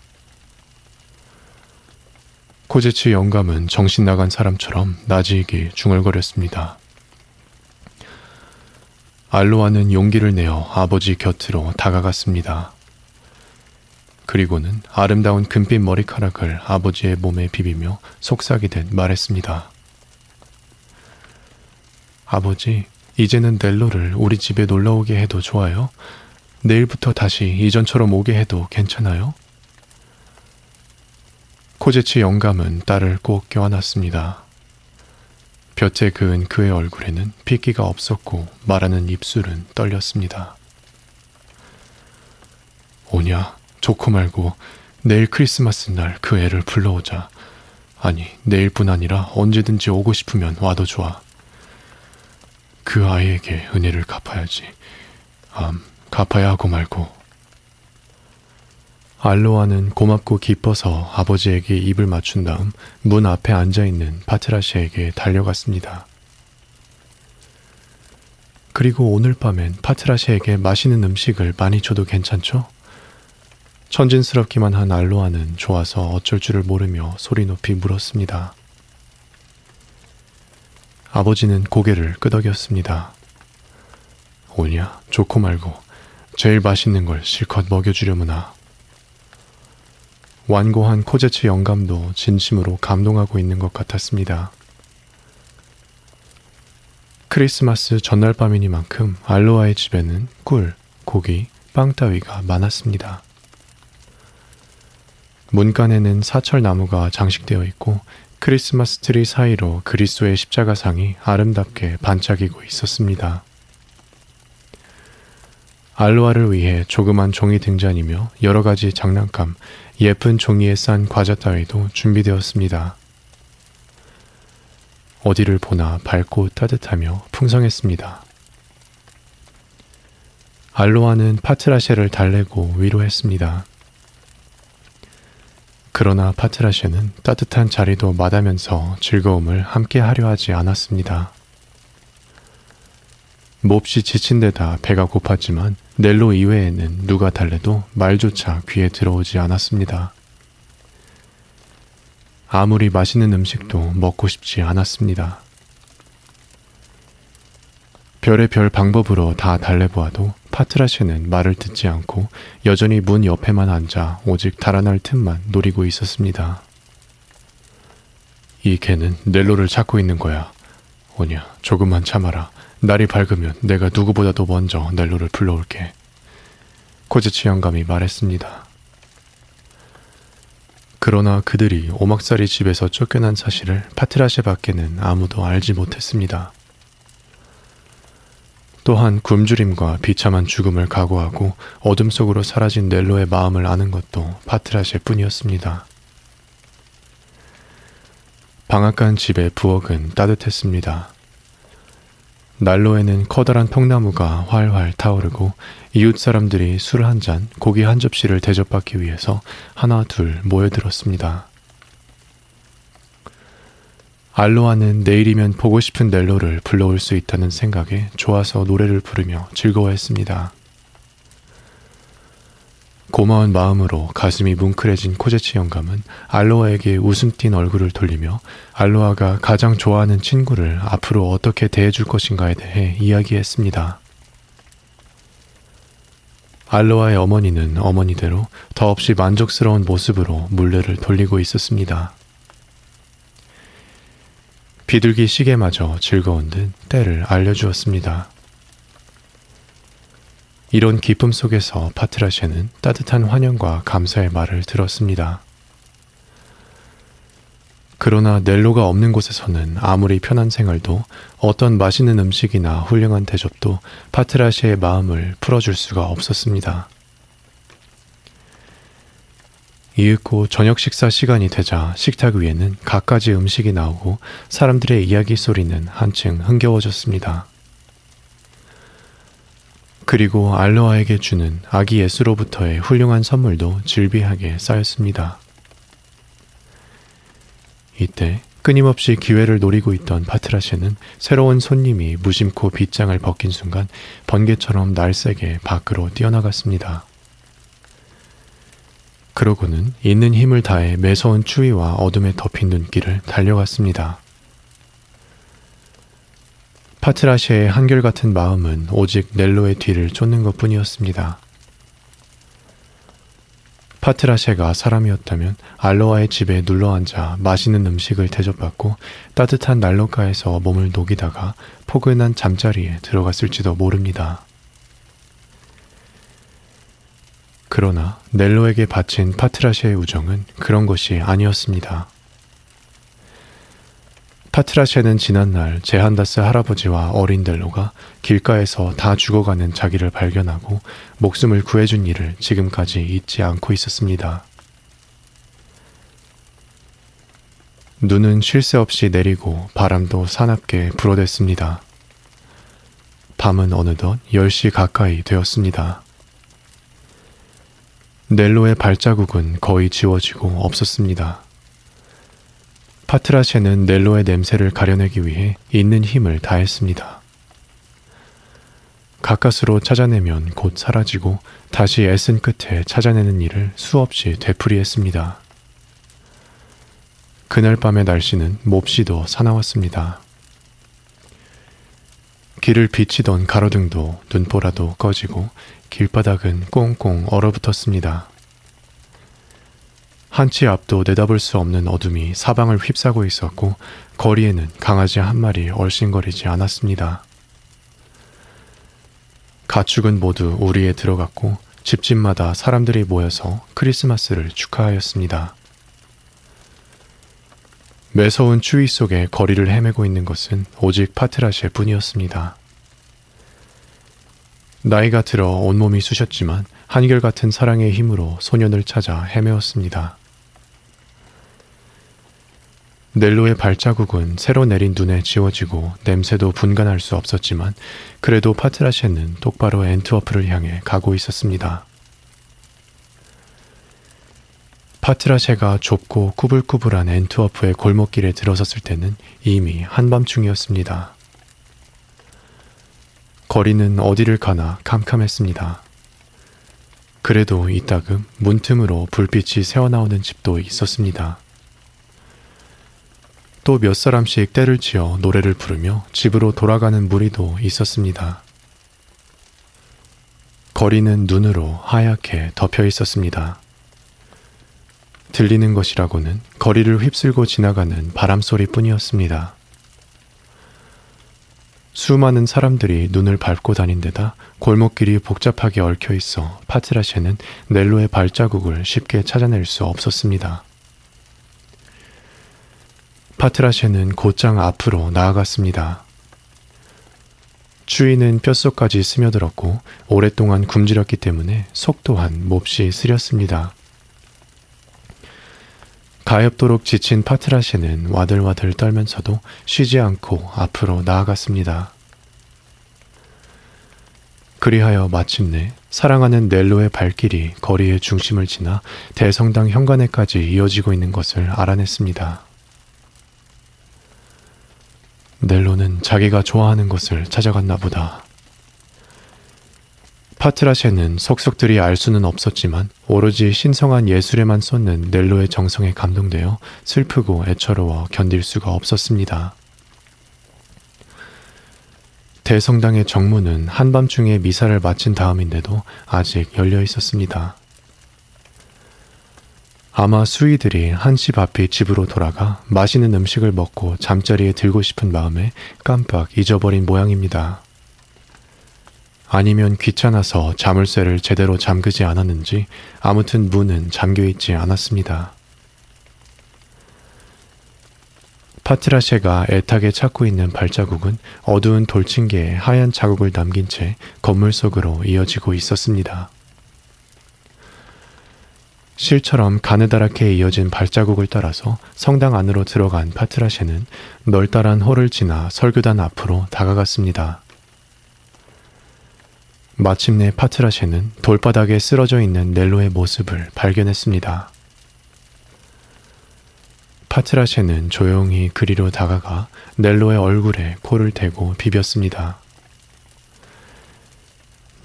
코제츠 영감은 정신 나간 사람처럼 나지기 중얼거렸습니다. 알로아는 용기를 내어 아버지 곁으로 다가갔습니다. 그리고는 아름다운 금빛 머리카락을 아버지의 몸에 비비며 속삭이듯 말했습니다. 아버지, 이제는 넬로를 우리 집에 놀러 오게 해도 좋아요? 내일부터 다시 이전처럼 오게 해도 괜찮아요? 코제치 영감은 딸을 꼭 껴안았습니다. 볕에 그은 그의 얼굴에는 핏기가 없었고 말하는 입술은 떨렸습니다. 오냐, 좋고 말고 내일 크리스마스 날 그 애를 불러오자. 아니, 내일뿐 아니라 언제든지 오고 싶으면 와도 좋아. 그 아이에게 은혜를 갚아야지. 암, 갚아야 하고 말고. 알로아는 고맙고 기뻐서 아버지에게 입을 맞춘 다음 문 앞에 앉아있는 파트라시에게 달려갔습니다. 그리고 오늘 밤엔 파트라시에게 맛있는 음식을 많이 줘도 괜찮죠? 천진스럽기만 한 알로아는 좋아서 어쩔 줄을 모르며 소리 높이 물었습니다. 아버지는 고개를 끄덕였습니다. 오냐, 좋고 말고 제일 맛있는 걸 실컷 먹여주려무나. 완고한 코제츠 영감도 진심으로 감동하고 있는 것 같았습니다. 크리스마스 전날 밤이니만큼 알로아의 집에는 꿀, 고기, 빵 따위가 많았습니다. 문간에는 사철 나무가 장식되어 있고 크리스마스 트리 사이로 그리스도의 십자가상이 아름답게 반짝이고 있었습니다. 알로아를 위해 조그만 종이 등잔이며 여러 가지 장난감, 예쁜 종이에 싼 과자 따위도 준비되었습니다. 어디를 보나 밝고 따뜻하며 풍성했습니다. 알로아는 파트라셰를 달래고 위로했습니다. 그러나 파트라셰는 따뜻한 자리도 마다면서 즐거움을 함께 하려 하지 않았습니다. 몹시 지친 데다 배가 고팠지만 넬로 이외에는 누가 달래도 말조차 귀에 들어오지 않았습니다. 아무리 맛있는 음식도 먹고 싶지 않았습니다. 별의 별 방법으로 다 달래보아도 파트라시는 말을 듣지 않고 여전히 문 옆에만 앉아 오직 달아날 틈만 노리고 있었습니다. 이 개는 넬로를 찾고 있는 거야. 오냐, 조금만 참아라. 날이 밝으면 내가 누구보다도 먼저 넬로를 불러올게. 코즈치 영감이 말했습니다. 그러나 그들이 오막살이 집에서 쫓겨난 사실을 파트라시 밖에는 아무도 알지 못했습니다. 또한 굶주림과 비참한 죽음을 각오하고 어둠 속으로 사라진 넬로의 마음을 아는 것도 파트라시 뿐이었습니다. 방앗간 집의 부엌은 따뜻했습니다. 난로에는 커다란 통나무가 활활 타오르고 이웃 사람들이 술 한 잔, 고기 한 접시를 대접받기 위해서 하나 둘 모여들었습니다. 알로아는 내일이면 보고 싶은 넬로를 불러올 수 있다는 생각에 좋아서 노래를 부르며 즐거워했습니다. 고마운 마음으로 가슴이 뭉클해진 코제치 영감은 알로아에게 웃음 띤 얼굴을 돌리며 알로아가 가장 좋아하는 친구를 앞으로 어떻게 대해줄 것인가에 대해 이야기했습니다. 알로아의 어머니는 어머니대로 더없이 만족스러운 모습으로 물레를 돌리고 있었습니다. 비둘기 시계마저 즐거운 듯 때를 알려주었습니다. 이런 기쁨 속에서 파트라시는 따뜻한 환영과 감사의 말을 들었습니다. 그러나 넬로가 없는 곳에서는 아무리 편한 생활도 어떤 맛있는 음식이나 훌륭한 대접도 파트라시의 마음을 풀어줄 수가 없었습니다. 이윽고 저녁 식사 시간이 되자 식탁 위에는 갖가지 음식이 나오고 사람들의 이야기 소리는 한층 흥겨워졌습니다. 그리고 알로아에게 주는 아기 예수로부터의 훌륭한 선물도 질비하게 쌓였습니다. 이때 끊임없이 기회를 노리고 있던 파트라시는 새로운 손님이 무심코 빗장을 벗긴 순간 번개처럼 날쌔게 밖으로 뛰어나갔습니다. 그러고는 있는 힘을 다해 매서운 추위와 어둠에 덮인 눈길을 달려갔습니다. 파트라시의 한결같은 마음은 오직 넬로의 뒤를 쫓는 것 뿐이었습니다. 파트라시가 사람이었다면 알로아의 집에 눌러앉아 맛있는 음식을 대접받고 따뜻한 난로가에서 몸을 녹이다가 포근한 잠자리에 들어갔을지도 모릅니다. 그러나 넬로에게 바친 파트라시의 우정은 그런 것이 아니었습니다. 파트라셰는 지난날 제한다스 할아버지와 어린 델로가 길가에서 다 죽어가는 자기를 발견하고 목숨을 구해준 일을 지금까지 잊지 않고 있었습니다. 눈은 쉴 새 없이 내리고 바람도 사납게 불어댔습니다. 밤은 어느덧 10시 가까이 되었습니다. 넬로의 발자국은 거의 지워지고 없었습니다. 파트라셰는 넬로의 냄새를 가려내기 위해 있는 힘을 다했습니다. 가까스로 찾아내면 곧 사라지고 다시 애쓴 끝에 찾아내는 일을 수없이 되풀이했습니다. 그날 밤의 날씨는 몹시도 사나웠습니다. 길을 비치던 가로등도 눈보라도 꺼지고 길바닥은 꽁꽁 얼어붙었습니다. 한치 앞도 내다볼 수 없는 어둠이 사방을 휩싸고 있었고 거리에는 강아지 한 마리 얼씬거리지 않았습니다. 가축은 모두 우리에 들어갔고 집집마다 사람들이 모여서 크리스마스를 축하하였습니다. 매서운 추위 속에 거리를 헤매고 있는 것은 오직 파트라셰 뿐이었습니다. 나이가 들어 온몸이 쑤셨지만 한결같은 사랑의 힘으로 소년을 찾아 헤매었습니다. 넬로의 발자국은 새로 내린 눈에 지워지고 냄새도 분간할 수 없었지만 그래도 파트라셰는 똑바로 엔트워프를 향해 가고 있었습니다. 파트라셰가 좁고 꾸불꾸불한 엔트워프의 골목길에 들어섰을 때는 이미 한밤중이었습니다. 거리는 어디를 가나 캄캄했습니다. 그래도 이따금 문틈으로 불빛이 새어나오는 집도 있었습니다. 또 몇 사람씩 때를 지어 노래를 부르며 집으로 돌아가는 무리도 있었습니다. 거리는 눈으로 하얗게 덮여 있었습니다. 들리는 것이라고는 거리를 휩쓸고 지나가는 바람 소리 뿐이었습니다. 수많은 사람들이 눈을 밟고 다닌 데다 골목길이 복잡하게 얽혀 있어 파트라셰는 넬로의 발자국을 쉽게 찾아낼 수 없었습니다. 파트라셰는 곧장 앞으로 나아갔습니다. 추위는 뼛속까지 스며들었고 오랫동안 굶주렸기 때문에 속 또한 몹시 쓰렸습니다. 가엾도록 지친 파트라시는 와들와들 떨면서도 쉬지 않고 앞으로 나아갔습니다. 그리하여 마침내 사랑하는 넬로의 발길이 거리의 중심을 지나 대성당 현관에까지 이어지고 있는 것을 알아냈습니다. 넬로는 자기가 좋아하는 것을 찾아갔나 보다. 파트라셰는 속속들이 알 수는 없었지만 오로지 신성한 예술에만 쏟는 넬로의 정성에 감동되어 슬프고 애처로워 견딜 수가 없었습니다. 대성당의 정문은 한밤중에 미사를 마친 다음인데도 아직 열려 있었습니다. 아마 수위들이 한시 앞이 집으로 돌아가 맛있는 음식을 먹고 잠자리에 들고 싶은 마음에 깜빡 잊어버린 모양입니다. 아니면 귀찮아서 자물쇠를 제대로 잠그지 않았는지 아무튼 문은 잠겨 있지 않았습니다. 파트라셰가 애타게 찾고 있는 발자국은 어두운 돌층계에 하얀 자국을 남긴 채 건물 속으로 이어지고 있었습니다. 실처럼 가느다랗게 이어진 발자국을 따라서 성당 안으로 들어간 파트라셰는 널따란 홀을 지나 설교단 앞으로 다가갔습니다. 마침내 파트라셰는 돌바닥에 쓰러져 있는 넬로의 모습을 발견했습니다. 파트라셰는 조용히 그리로 다가가 넬로의 얼굴에 코를 대고 비볐습니다.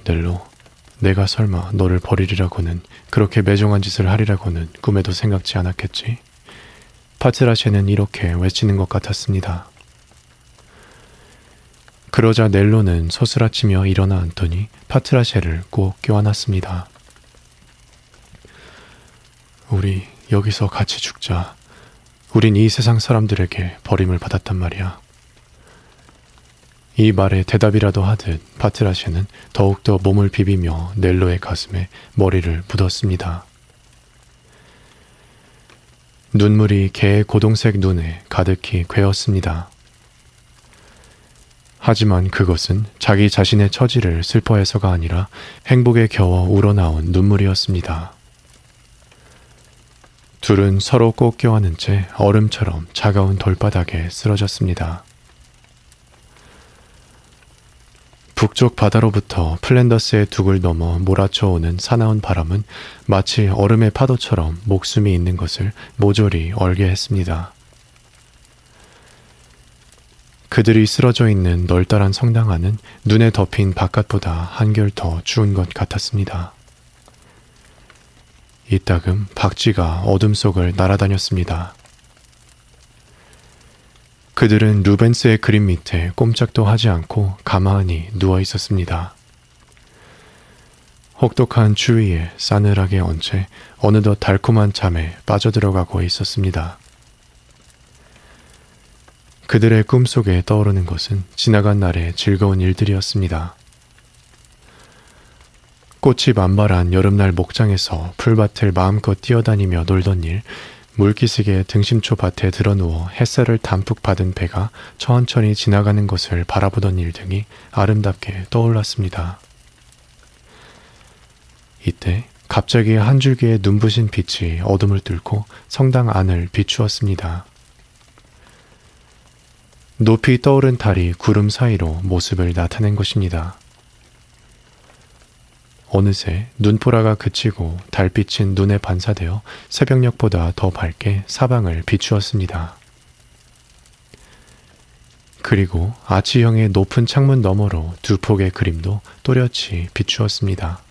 넬로, 내가 설마 너를 버리리라고는 그렇게 매정한 짓을 하리라고는 꿈에도 생각지 않았겠지? 파트라셰는 이렇게 외치는 것 같았습니다. 그러자 넬로는 소스라치며 일어나 앉더니 파트라셰를 꼭 껴안았습니다. 우리 여기서 같이 죽자. 우린 이 세상 사람들에게 버림을 받았단 말이야. 이 말에 대답이라도 하듯 파트라셰는 더욱더 몸을 비비며 넬로의 가슴에 머리를 묻었습니다. 눈물이 개의 고동색 눈에 가득히 괴었습니다. 하지만 그것은 자기 자신의 처지를 슬퍼해서가 아니라 행복에 겨워 우러나온 눈물이었습니다. 둘은 서로 꼭 껴안은 채 얼음처럼 차가운 돌바닥에 쓰러졌습니다. 북쪽 바다로부터 플랜더스의 둑을 넘어 몰아쳐오는 사나운 바람은 마치 얼음의 파도처럼 목숨이 있는 것을 모조리 얼게 했습니다. 그들이 쓰러져 있는 널따란 성당 안은 눈에 덮인 바깥보다 한결 더 추운 것 같았습니다. 이따금 박쥐가 어둠 속을 날아다녔습니다. 그들은 루벤스의 그림 밑에 꼼짝도 하지 않고 가만히 누워 있었습니다. 혹독한 추위에 싸늘하게 얹혀 어느덧 달콤한 잠에 빠져들어가고 있었습니다. 그들의 꿈속에 떠오르는 것은 지나간 날의 즐거운 일들이었습니다. 꽃이 만발한 여름날 목장에서 풀밭을 마음껏 뛰어다니며 놀던 일, 물기슭에 등심초 밭에 드러누워 햇살을 담뿍 받은 배가 천천히 지나가는 것을 바라보던 일 등이 아름답게 떠올랐습니다. 이때 갑자기 한 줄기의 눈부신 빛이 어둠을 뚫고 성당 안을 비추었습니다. 높이 떠오른 달이 구름 사이로 모습을 나타낸 것입니다. 어느새 눈보라가 그치고 달빛은 눈에 반사되어 새벽녘보다 더 밝게 사방을 비추었습니다. 그리고 아치형의 높은 창문 너머로 두 폭의 그림도 또렷이 비추었습니다.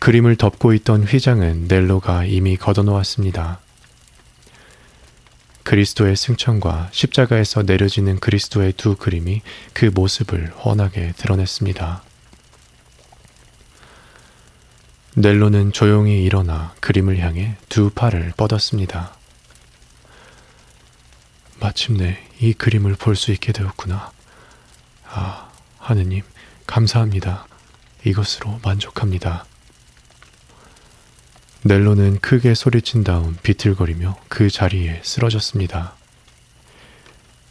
그림을 덮고 있던 휘장은 넬로가 이미 걷어놓았습니다. 그리스도의 승천과 십자가에서 내려지는 그리스도의 두 그림이 그 모습을 훤하게 드러냈습니다. 넬로는 조용히 일어나 그림을 향해 두 팔을 뻗었습니다. 마침내 이 그림을 볼 수 있게 되었구나. 아, 하느님, 감사합니다. 이것으로 만족합니다. 넬로는 크게 소리친 다음 비틀거리며 그 자리에 쓰러졌습니다.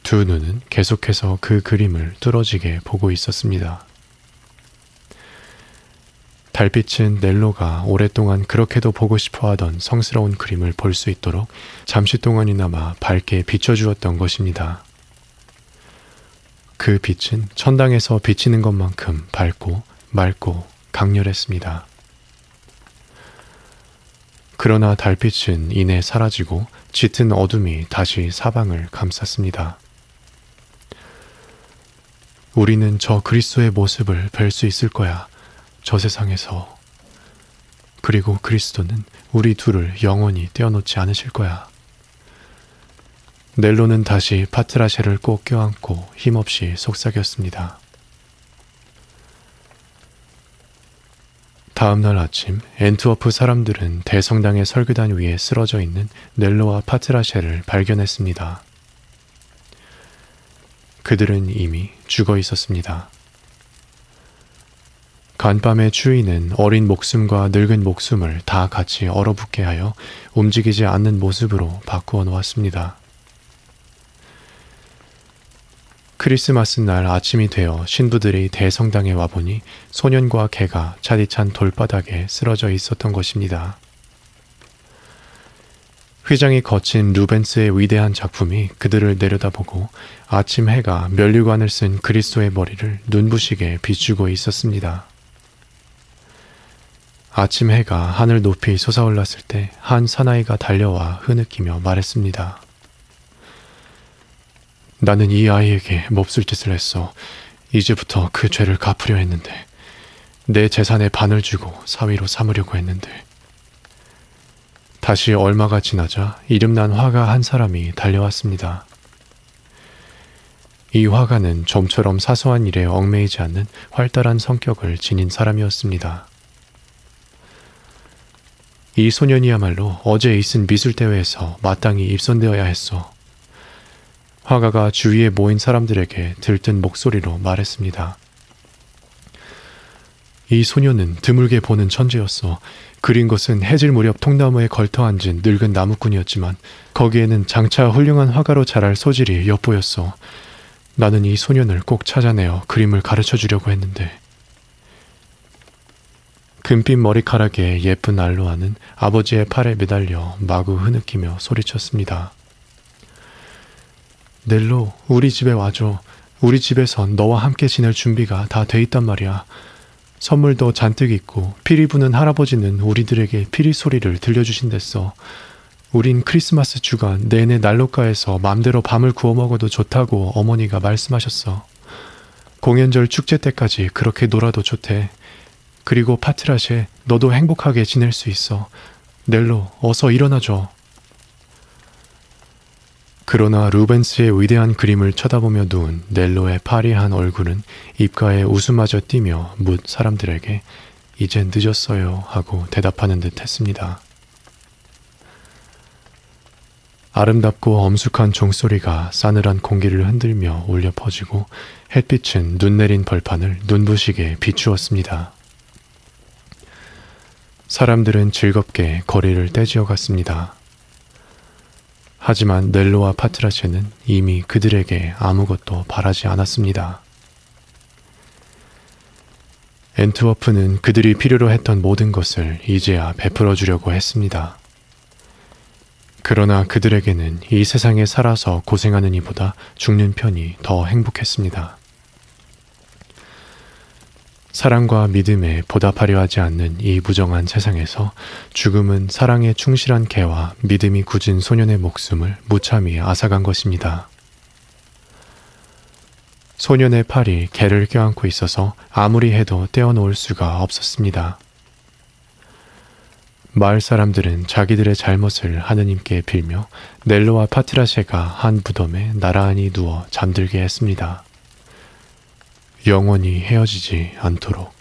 두 눈은 계속해서 그 그림을 뚫어지게 보고 있었습니다. 달빛은 넬로가 오랫동안 그렇게도 보고 싶어 하던 성스러운 그림을 볼 수 있도록 잠시 동안이나마 밝게 비춰주었던 것입니다. 그 빛은 천당에서 비치는 것만큼 밝고 맑고 강렬했습니다. 그러나 달빛은 이내 사라지고 짙은 어둠이 다시 사방을 감쌌습니다. 우리는 저 그리스도의 모습을 뵐 수 있을 거야. 저 세상에서 그리고 그리스도는 우리 둘을 영원히 떼어놓지 않으실 거야. 넬로는 다시 파트라샤를 꼭 껴안고 힘없이 속삭였습니다. 다음 날 아침 엔트워프 사람들은 대성당의 설교단 위에 쓰러져 있는 넬로와 파트라샤를 발견했습니다. 그들은 이미 죽어 있었습니다. 간밤의 추위는 어린 목숨과 늙은 목숨을 다 같이 얼어붙게 하여 움직이지 않는 모습으로 바꾸어 놓았습니다. 크리스마스 날 아침이 되어 신부들이 대성당에 와보니 소년과 개가 차디찬 돌바닥에 쓰러져 있었던 것입니다. 휘장이 거친 루벤스의 위대한 작품이 그들을 내려다보고 아침 해가 면류관을 쓴 그리스도의 머리를 눈부시게 비추고 있었습니다. 아침 해가 하늘 높이 솟아올랐을 때 한 사나이가 달려와 흐느끼며 말했습니다. 나는 이 아이에게 몹쓸 짓을 했어. 이제부터 그 죄를 갚으려 했는데 내 재산의 반을 주고 사위로 삼으려고 했는데 다시 얼마가 지나자 이름난 화가 한 사람이 달려왔습니다. 이 화가는 좀처럼 사소한 일에 얽매이지 않는 활달한 성격을 지닌 사람이었습니다. 이 소년이야말로 어제 있은 미술대회에서 마땅히 입선되어야 했어. 화가가 주위에 모인 사람들에게 들뜬 목소리로 말했습니다. 이 소녀는 드물게 보는 천재였어. 그린 것은 해질 무렵 통나무에 걸터 앉은 늙은 나무꾼이었지만 거기에는 장차 훌륭한 화가로 자랄 소질이 엿보였어. 나는 이 소년을 꼭 찾아내어 그림을 가르쳐 주려고 했는데 금빛 머리카락에 예쁜 알로아는 아버지의 팔에 매달려 마구 흐느끼며 소리쳤습니다. 넬로, 우리 집에 와줘. 우리 집에선 너와 함께 지낼 준비가 다 돼 있단 말이야. 선물도 잔뜩 있고 피리 부는 할아버지는 우리들에게 피리 소리를 들려주신댔어. 우린 크리스마스 주간 내내 난로가에서 맘대로 밤을 구워 먹어도 좋다고 어머니가 말씀하셨어. 공연절 축제 때까지 그렇게 놀아도 좋대. 그리고 파트라쉐, 너도 행복하게 지낼 수 있어. 넬로, 어서 일어나줘. 그러나 루벤스의 위대한 그림을 쳐다보며 누운 넬로의 파리한 얼굴은 입가에 웃음마저 띄며 묻 사람들에게 이젠 늦었어요 하고 대답하는 듯 했습니다. 아름답고 엄숙한 종소리가 싸늘한 공기를 흔들며 울려 퍼지고 햇빛은 눈 내린 벌판을 눈부시게 비추었습니다. 사람들은 즐겁게 거리를 떼지어 갔습니다. 하지만 넬로와 파트라체는 이미 그들에게 아무것도 바라지 않았습니다. 엔트워프는 그들이 필요로 했던 모든 것을 이제야 베풀어 주려고 했습니다. 그러나 그들에게는 이 세상에 살아서 고생하는 이보다 죽는 편이 더 행복했습니다. 사랑과 믿음에 보답하려 하지 않는 이 부정한 세상에서 죽음은 사랑에 충실한 개와 믿음이 굳은 소년의 목숨을 무참히 앗아간 것입니다. 소년의 팔이 개를 껴안고 있어서 아무리 해도 떼어놓을 수가 없었습니다. 마을 사람들은 자기들의 잘못을 하느님께 빌며 넬로와 파트라셰가 한 무덤에 나란히 누워 잠들게 했습니다. 영원히 헤어지지 않도록.